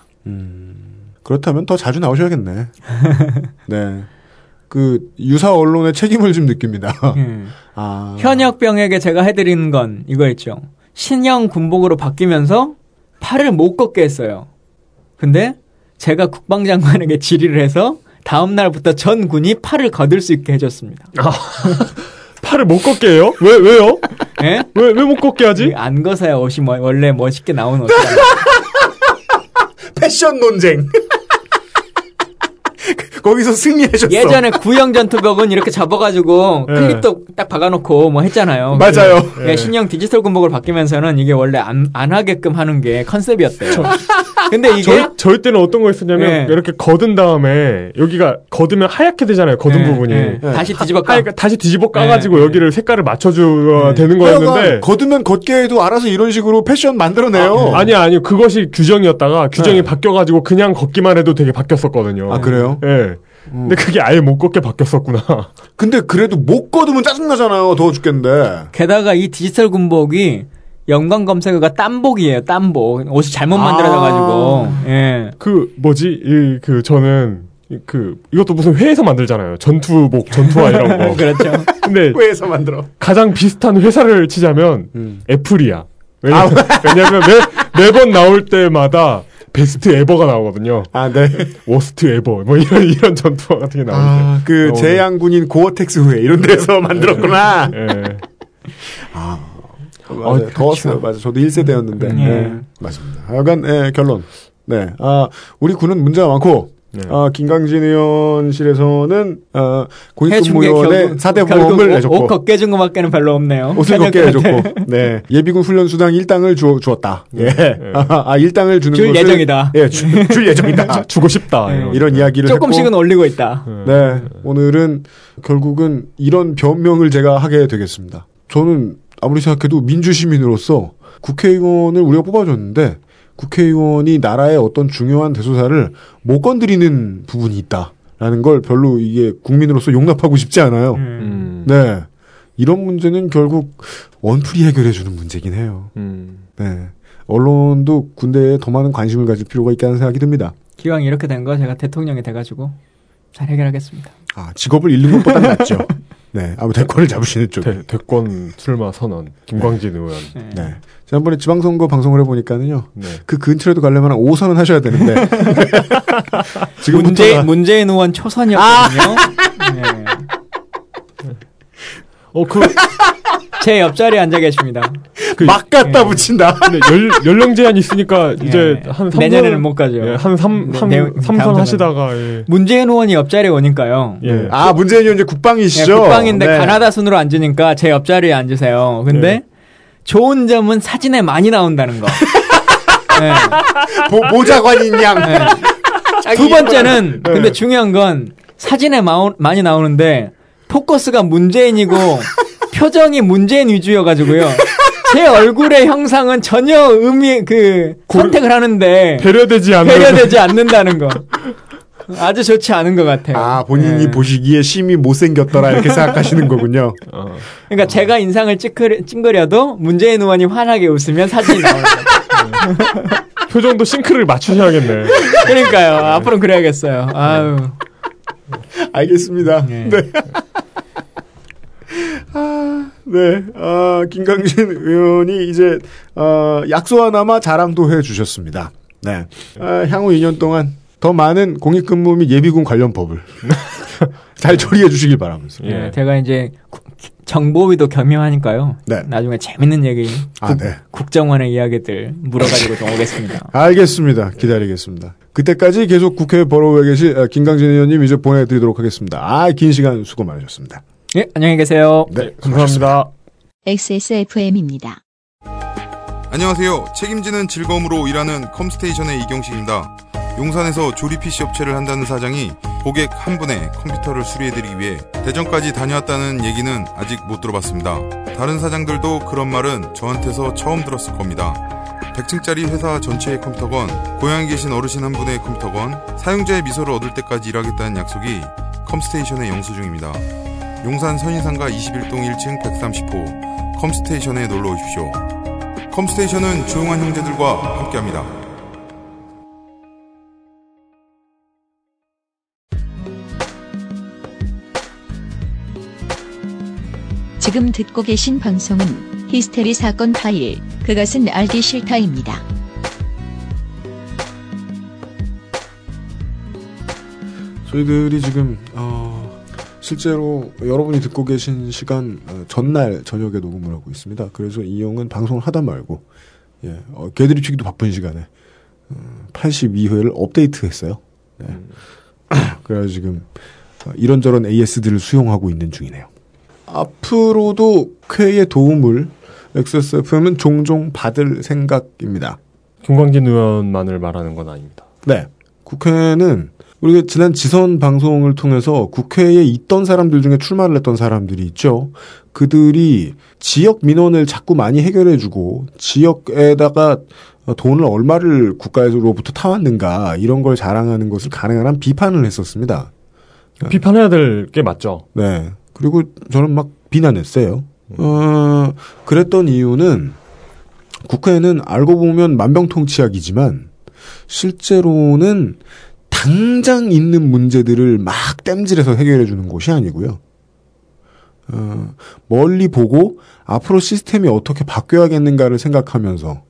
S2: 그렇다면 더 자주 나오셔야겠네. 네. 그 유사 언론의 책임을 좀 느낍니다.
S7: 예.
S2: 아.
S7: 현역병에게 제가 해드리는 건 이거였죠. 신형 군복으로 바뀌면서 팔을 못 걷게 했어요. 근데 제가 국방장관에게 질의를 해서 다음 날부터 전 군이 팔을 걷을 수 있게 해줬습니다.
S3: 팔을 못 걷게 해요? 왜, 왜요?
S7: 예?
S3: 왜, 왜 못 걷게 하지?
S7: 안 걷어야 옷이 뭐- 원래 멋있게 나오는 옷이잖아요.
S2: 패션 논쟁. 거기서 승리하셨어.
S7: 예전에 구형 전투복은 이렇게 접어가지고
S3: 예.
S7: 클립도 딱 박아놓고 뭐 했잖아요.
S2: 맞아요.
S7: 예, 신형 디지털 군복을 바뀌면서는 이게 원래 안, 안 하게끔 하는 게 컨셉이었대요. 근데 이게
S3: 저희, 저희 때는 어떤 거 했었냐면
S7: 예.
S3: 이렇게 거둔 다음에 여기가 거두면 하얗게 되잖아요. 거둔
S7: 예,
S3: 부분이.
S7: 예. 다시 뒤집어 까.
S3: 하얘가 다시 뒤집어 까가지고
S7: 예.
S3: 여기를 색깔을 맞춰줘야 되는 거였는데
S2: 거두면 걷게 해도 알아서 이런 식으로 패션 만들어내요.
S3: 아니 아니 그것이 규정이었다가 규정이
S2: 네.
S3: 바뀌어가지고 그냥 걷기만 해도 되게 바뀌었었거든요.
S2: 아, 그래요?
S3: 예. 근데 그게 아예 못 걷게 바뀌었었구나.
S2: 근데 그래도 못 거두면 짜증나잖아요. 더워 죽겠는데.
S7: 게다가 이 디지털 군복이 연관 검색어가 땀복이에요. 땀복. 옷이 잘못
S2: 아.
S7: 만들어져가지고. 예.
S3: 그 뭐지 이 그 저는 이- 그 이것도 무슨 회에서 만들잖아요. 전투복, 전투화 이런 거.
S7: 그렇죠.
S3: 근데
S2: 왜에서 만들어?
S3: 가장 비슷한 회사를 치자면
S2: 음.
S3: 애플이야. 왜냐면, 왜냐면 매, 매번 나올 때마다 best ever가 나오거든요.
S2: 아, 네.
S3: worst ever 뭐 이런 이런 전투화 같은 게 나오는데.
S2: 아, 그
S3: 어,
S2: 재향군인 고엽제 전우회 이런 데서 만들었구나.
S3: 예.
S2: 맞아요.
S3: 어,
S2: 더웠어요. 맞아. 저도 1세대였는데.
S7: 음.
S2: 네. 맞습니다. 하여간, 예, 결론. 네. 아, 우리 군은 문제가 많고,
S3: 네.
S2: 아, 김강진 의원실에서는, 아,
S7: 해준 게
S2: 공익근무요원의
S7: 결국-
S2: 4대
S7: 결국
S2: 보험을
S7: 옷-
S2: 내줬고.
S7: 옷 걷게 해준 것밖에는 별로 없네요.
S2: 옷을 걷게. 해줬고, 네. 예비군 훈련 수당 1당을 주, 주었다. 예. 아, 아, 1당을 주는
S7: 줄
S2: 것을-
S7: 예정이다.
S2: 예, 주, 줄 예정이다.
S3: 주고 싶다.
S7: 네.
S3: 이런.
S2: 이런 이야기를
S7: 조금씩은
S2: 했고,
S7: 올리고 있다.
S2: 네. 오늘은 결국은 이런 변명을 제가 하게 되겠습니다. 저는 아무리 생각해도 민주시민으로서 국회의원을 우리가 뽑아줬는데 국회의원이 나라의 어떤 중요한 대소사를 못 건드리는 부분이 있다라는 걸 별로 이게 국민으로서 용납하고 싶지 않아요.
S3: 음.
S2: 네. 이런 문제는 결국 원풀이 해결해 주는 문제긴 해요.
S3: 음.
S2: 네. 언론도 군대에 더 많은 관심을 가질 필요가 있다는 생각이 듭니다.
S7: 기왕 이렇게 된 거 제가 대통령이 돼가지고 잘 해결하겠습니다.
S2: 아, 직업을 잃는 것보다 낫죠. 네. 아무 대권을 잡으시는 쪽.
S3: 대, 대권 출마 선언 김광진 의원.
S7: 네.
S2: 네. 지난번에 지방선거 방송을 해보니까는요.
S3: 네.
S2: 그 근처라도 가려면 한 5선은 하셔야 되는데. 지금부터가
S7: 문재, 문재인 의원 초선이었거든요. 네.
S3: 어, 그,
S7: 제 옆자리에 앉아 계십니다.
S3: 그
S2: 막 갖다
S7: 예.
S2: 붙인다.
S3: 근데 연, 연령 제한 있으니까 이제
S7: 예.
S3: 한 3선
S7: 내년에는 못 가죠.
S3: 예, 한 3,
S7: 네,
S3: 삼
S7: 네,
S3: 삼
S7: 다음
S3: 선 하시다가 예.
S7: 문재인 의원이 옆자리에 오니까요.
S3: 예.
S2: 아, 문재인 의원 이제
S7: 예,
S2: 국방이시죠?
S7: 국방인데
S2: 네.
S7: 가나다 순으로 앉으니까 제 옆자리에 앉으세요. 근데
S3: 네.
S7: 좋은 점은 사진에 많이 나온다는 거. 네.
S2: 모, 모자관인 양.
S7: 네. 두 번째는 근데 중요한 건 사진에 마오, 많이 나오는데 포커스가 문재인이고 표정이 문재인 위주여가지고요. 제 얼굴의 형상은 전혀 의미 그 선택을 하는데
S3: 배려되지 않는
S7: 배려되지 않는다는 거. 아주 좋지 않은 것 같아요.
S2: 아, 본인이
S7: 네.
S2: 보시기에 심히 못생겼더라 이렇게 생각하시는 거군요.
S3: 어.
S7: 그러니까 제가 인상을 찌그려, 찡그려도 문재인 의원이 환하게 웃으면 사진이 나오는 거죠.
S3: 표정도 싱크를 맞추셔야겠네.
S7: 그러니까요. 앞으로는 그래야겠어요. 아유.
S2: 알겠습니다.
S7: 네.
S2: 네. 아, 네. 아, 김강진 의원이 이제, 어, 약소 하나마 자랑도 해 주셨습니다. 네. 아, 향후 2년 동안 더 많은 공익근무 및 예비군 관련 법을 잘 처리해 주시길 바라면서.
S3: 예.
S7: 네, 제가 이제 구- 정보위도 겸용하니까요.
S2: 네.
S7: 나중에 재밌는 얘기,
S2: 아,
S7: 국,
S2: 네.
S7: 국정원의 이야기들 물어가지고 좀 오겠습니다.
S2: 알겠습니다. 기다리겠습니다. 그때까지 계속 국회에 벌어오고 계실 어, 김강진 의원님 이제 보내드리도록 하겠습니다. 아, 긴 시간 수고 많으셨습니다.
S7: 예, 안녕히 계세요.
S2: 네,
S3: 감사합니다.
S1: XSFM입니다.
S9: 안녕하세요. 책임지는 즐거움으로 일하는 컴스테이션의 이경식입니다. 용산에서 조립 PC 업체를 한다는 사장이 고객 한 분의 컴퓨터를 수리해드리기 위해 대전까지 다녀왔다는 얘기는 아직 못 들어봤습니다. 다른 사장들도 그런 말은 저한테서 처음 들었을 겁니다. 100층짜리 회사 전체의 컴퓨터건, 고향에 계신 어르신 한 분의 컴퓨터건, 사용자의 미소를 얻을 때까지 일하겠다는 약속이 컴스테이션의 영수증입니다. 용산 선인상가 21동 1층 130호 컴스테이션에 놀러 오십시오. 컴스테이션은 조용한 형제들과 함께합니다.
S1: 지금 듣고 계신 방송은 히스테리 사건 파일, 그것은 알기 싫다입니다.
S2: 저희들이 지금 어, 실제로 여러분이 듣고 계신 시간 어, 전날 저녁에 녹음을 하고 있습니다. 그래서 이용은 방송을 하다 말고 예, 어, 개들이 치기도 바쁜 시간에 어, 82회를 업데이트했어요. 네. 그래서 지금 어, 이런저런 AS들을 수용하고 있는 중이네요. 앞으로도 쾌의 도움을 XSFM은 종종 받을 생각입니다.
S3: 김광진 의원만을 말하는 건 아닙니다.
S2: 네. 국회는 우리가 지난 지선 방송을 통해서 국회에 있던 사람들 중에 출마를 했던 사람들이 있죠. 그들이 지역 민원을 자꾸 많이 해결해주고 지역에다가 돈을 얼마를 국가에서로부터 타왔는가 이런 걸 자랑하는 것을 가능한 한 비판을 했었습니다.
S3: 비판해야 될 게 맞죠.
S2: 네. 그리고 저는 막 비난했어요. 어, 그랬던 이유는 국회는 알고 보면 만병통치약이지만 실제로는 당장 있는 문제들을 막 땜질해서 해결해 주는 곳이 아니고요. 어, 멀리 보고 앞으로 시스템이 어떻게 바뀌어야겠는가를 생각하면서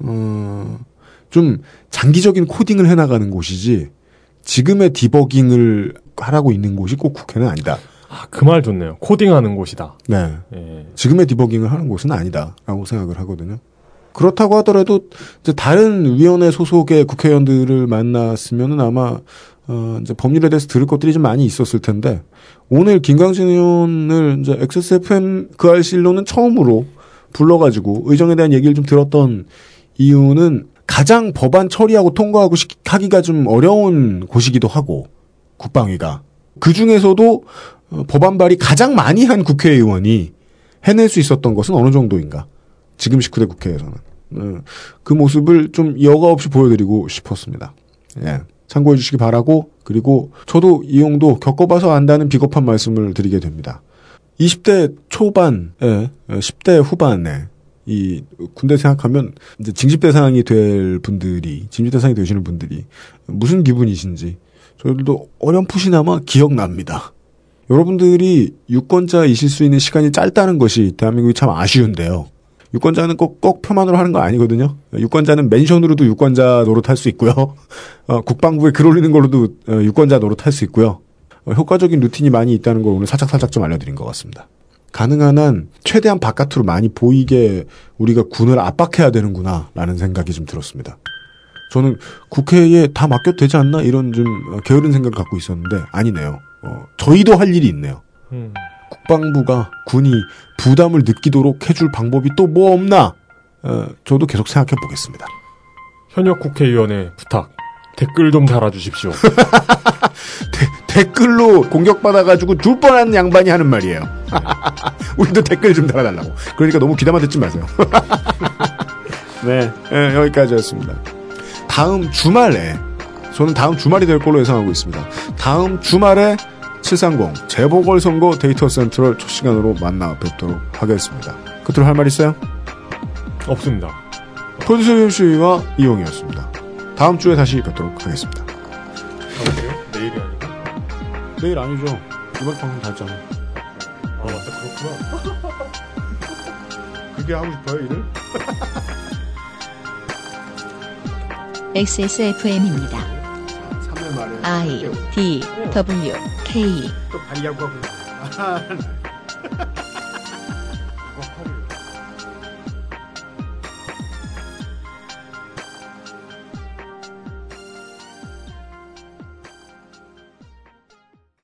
S2: 어, 좀 장기적인 코딩을 해나가는 곳이지 지금의 디버깅을 하라고 있는 곳이 꼭 국회는 아니다.
S3: 아, 그 말 좋네요. 코딩하는 곳이다.
S2: 네.
S3: 예.
S2: 지금의 디버깅을 하는 곳은 아니다라고 생각을 하거든요. 그렇다고 하더라도 이제 다른 위원회 소속의 국회의원들을 만났으면은 아마 어 이제 법률에 대해서 들을 것들이 좀 많이 있었을 텐데 오늘 김광진 의원을 이제 XSFM 그 알실로는 처음으로 불러가지고 의정에 대한 얘기를 좀 들었던 이유는 가장 법안 처리하고 통과하고 시- 하기가 좀 어려운 곳이기도 하고 국방위가 그 중에서도 어, 법안 발의 가장 많이 한 국회의원이 해낼 수 있었던 것은 어느 정도인가? 지금 19대 국회에서는. 어, 그 모습을 좀 여과 없이 보여드리고 싶었습니다. 예. 참고해 주시기 바라고, 그리고 저도 이용도 겪어봐서 안다는 비겁한 말씀을 드리게 됩니다. 20대 초반에, 10대 후반에, 이 군대 생각하면 이제 징집 대상이 될 분들이, 징집 대상이 되시는 분들이 무슨 기분이신지 저희들도 어렴풋이나마 기억납니다. 여러분들이 유권자이실 수 있는 시간이 짧다는 것이 대한민국이 참 아쉬운데요. 유권자는 꼭, 꼭 표만으로 하는 거 아니거든요. 유권자는 멘션으로도 유권자 노릇할 수 있고요. 어, 국방부에 글 올리는 걸로도 어, 유권자 노릇할 수 있고요. 어, 효과적인 루틴이 많이 있다는 걸 오늘 살짝살짝 좀 알려드린 것 같습니다. 가능한 한 최대한 바깥으로 많이 보이게 우리가 군을 압박해야 되는구나라는 생각이 좀 들었습니다. 저는 국회에 다 맡겨도 되지 않나 이런 좀 어, 게으른 생각을 갖고 있었는데 아니네요. 어, 저희도 할 일이 있네요.
S3: 음.
S2: 국방부가 군이 부담을 느끼도록 해줄 방법이 또 뭐 없나? 어, 저도 계속 생각해 보겠습니다.
S3: 현역 국회의원의 부탁. 댓글 좀 달아주십시오.
S2: 댓글로 공격받아가지고 줄 뻔한 양반이 하는 말이에요. 우리도 댓글 좀 달아달라고. 그러니까 너무 귀담아 듣지 마세요. 네, 예, 여기까지였습니다. 다음 주말에 저는 다음 주말이 될 걸로 예상하고 있습니다. 다음 주말에 730 재보궐선거 데이터 센트럴 첫 시간으로 만나 뵙도록 하겠습니다. 끝으로 할 말 있어요?
S3: 없습니다.
S2: 프로듀서 윤씨와 이용이었습니다. 다음 주에 다시 뵙도록 하겠습니다.
S3: 내일이 아니고.
S2: 내일 아니죠. 이번 방송 다 했잖아요.
S3: 아, 맞다. 그렇구나.
S2: 그게 하고 싶어요, 일을?
S1: XSFM입니다.
S2: 3년 만에.
S1: I D W K.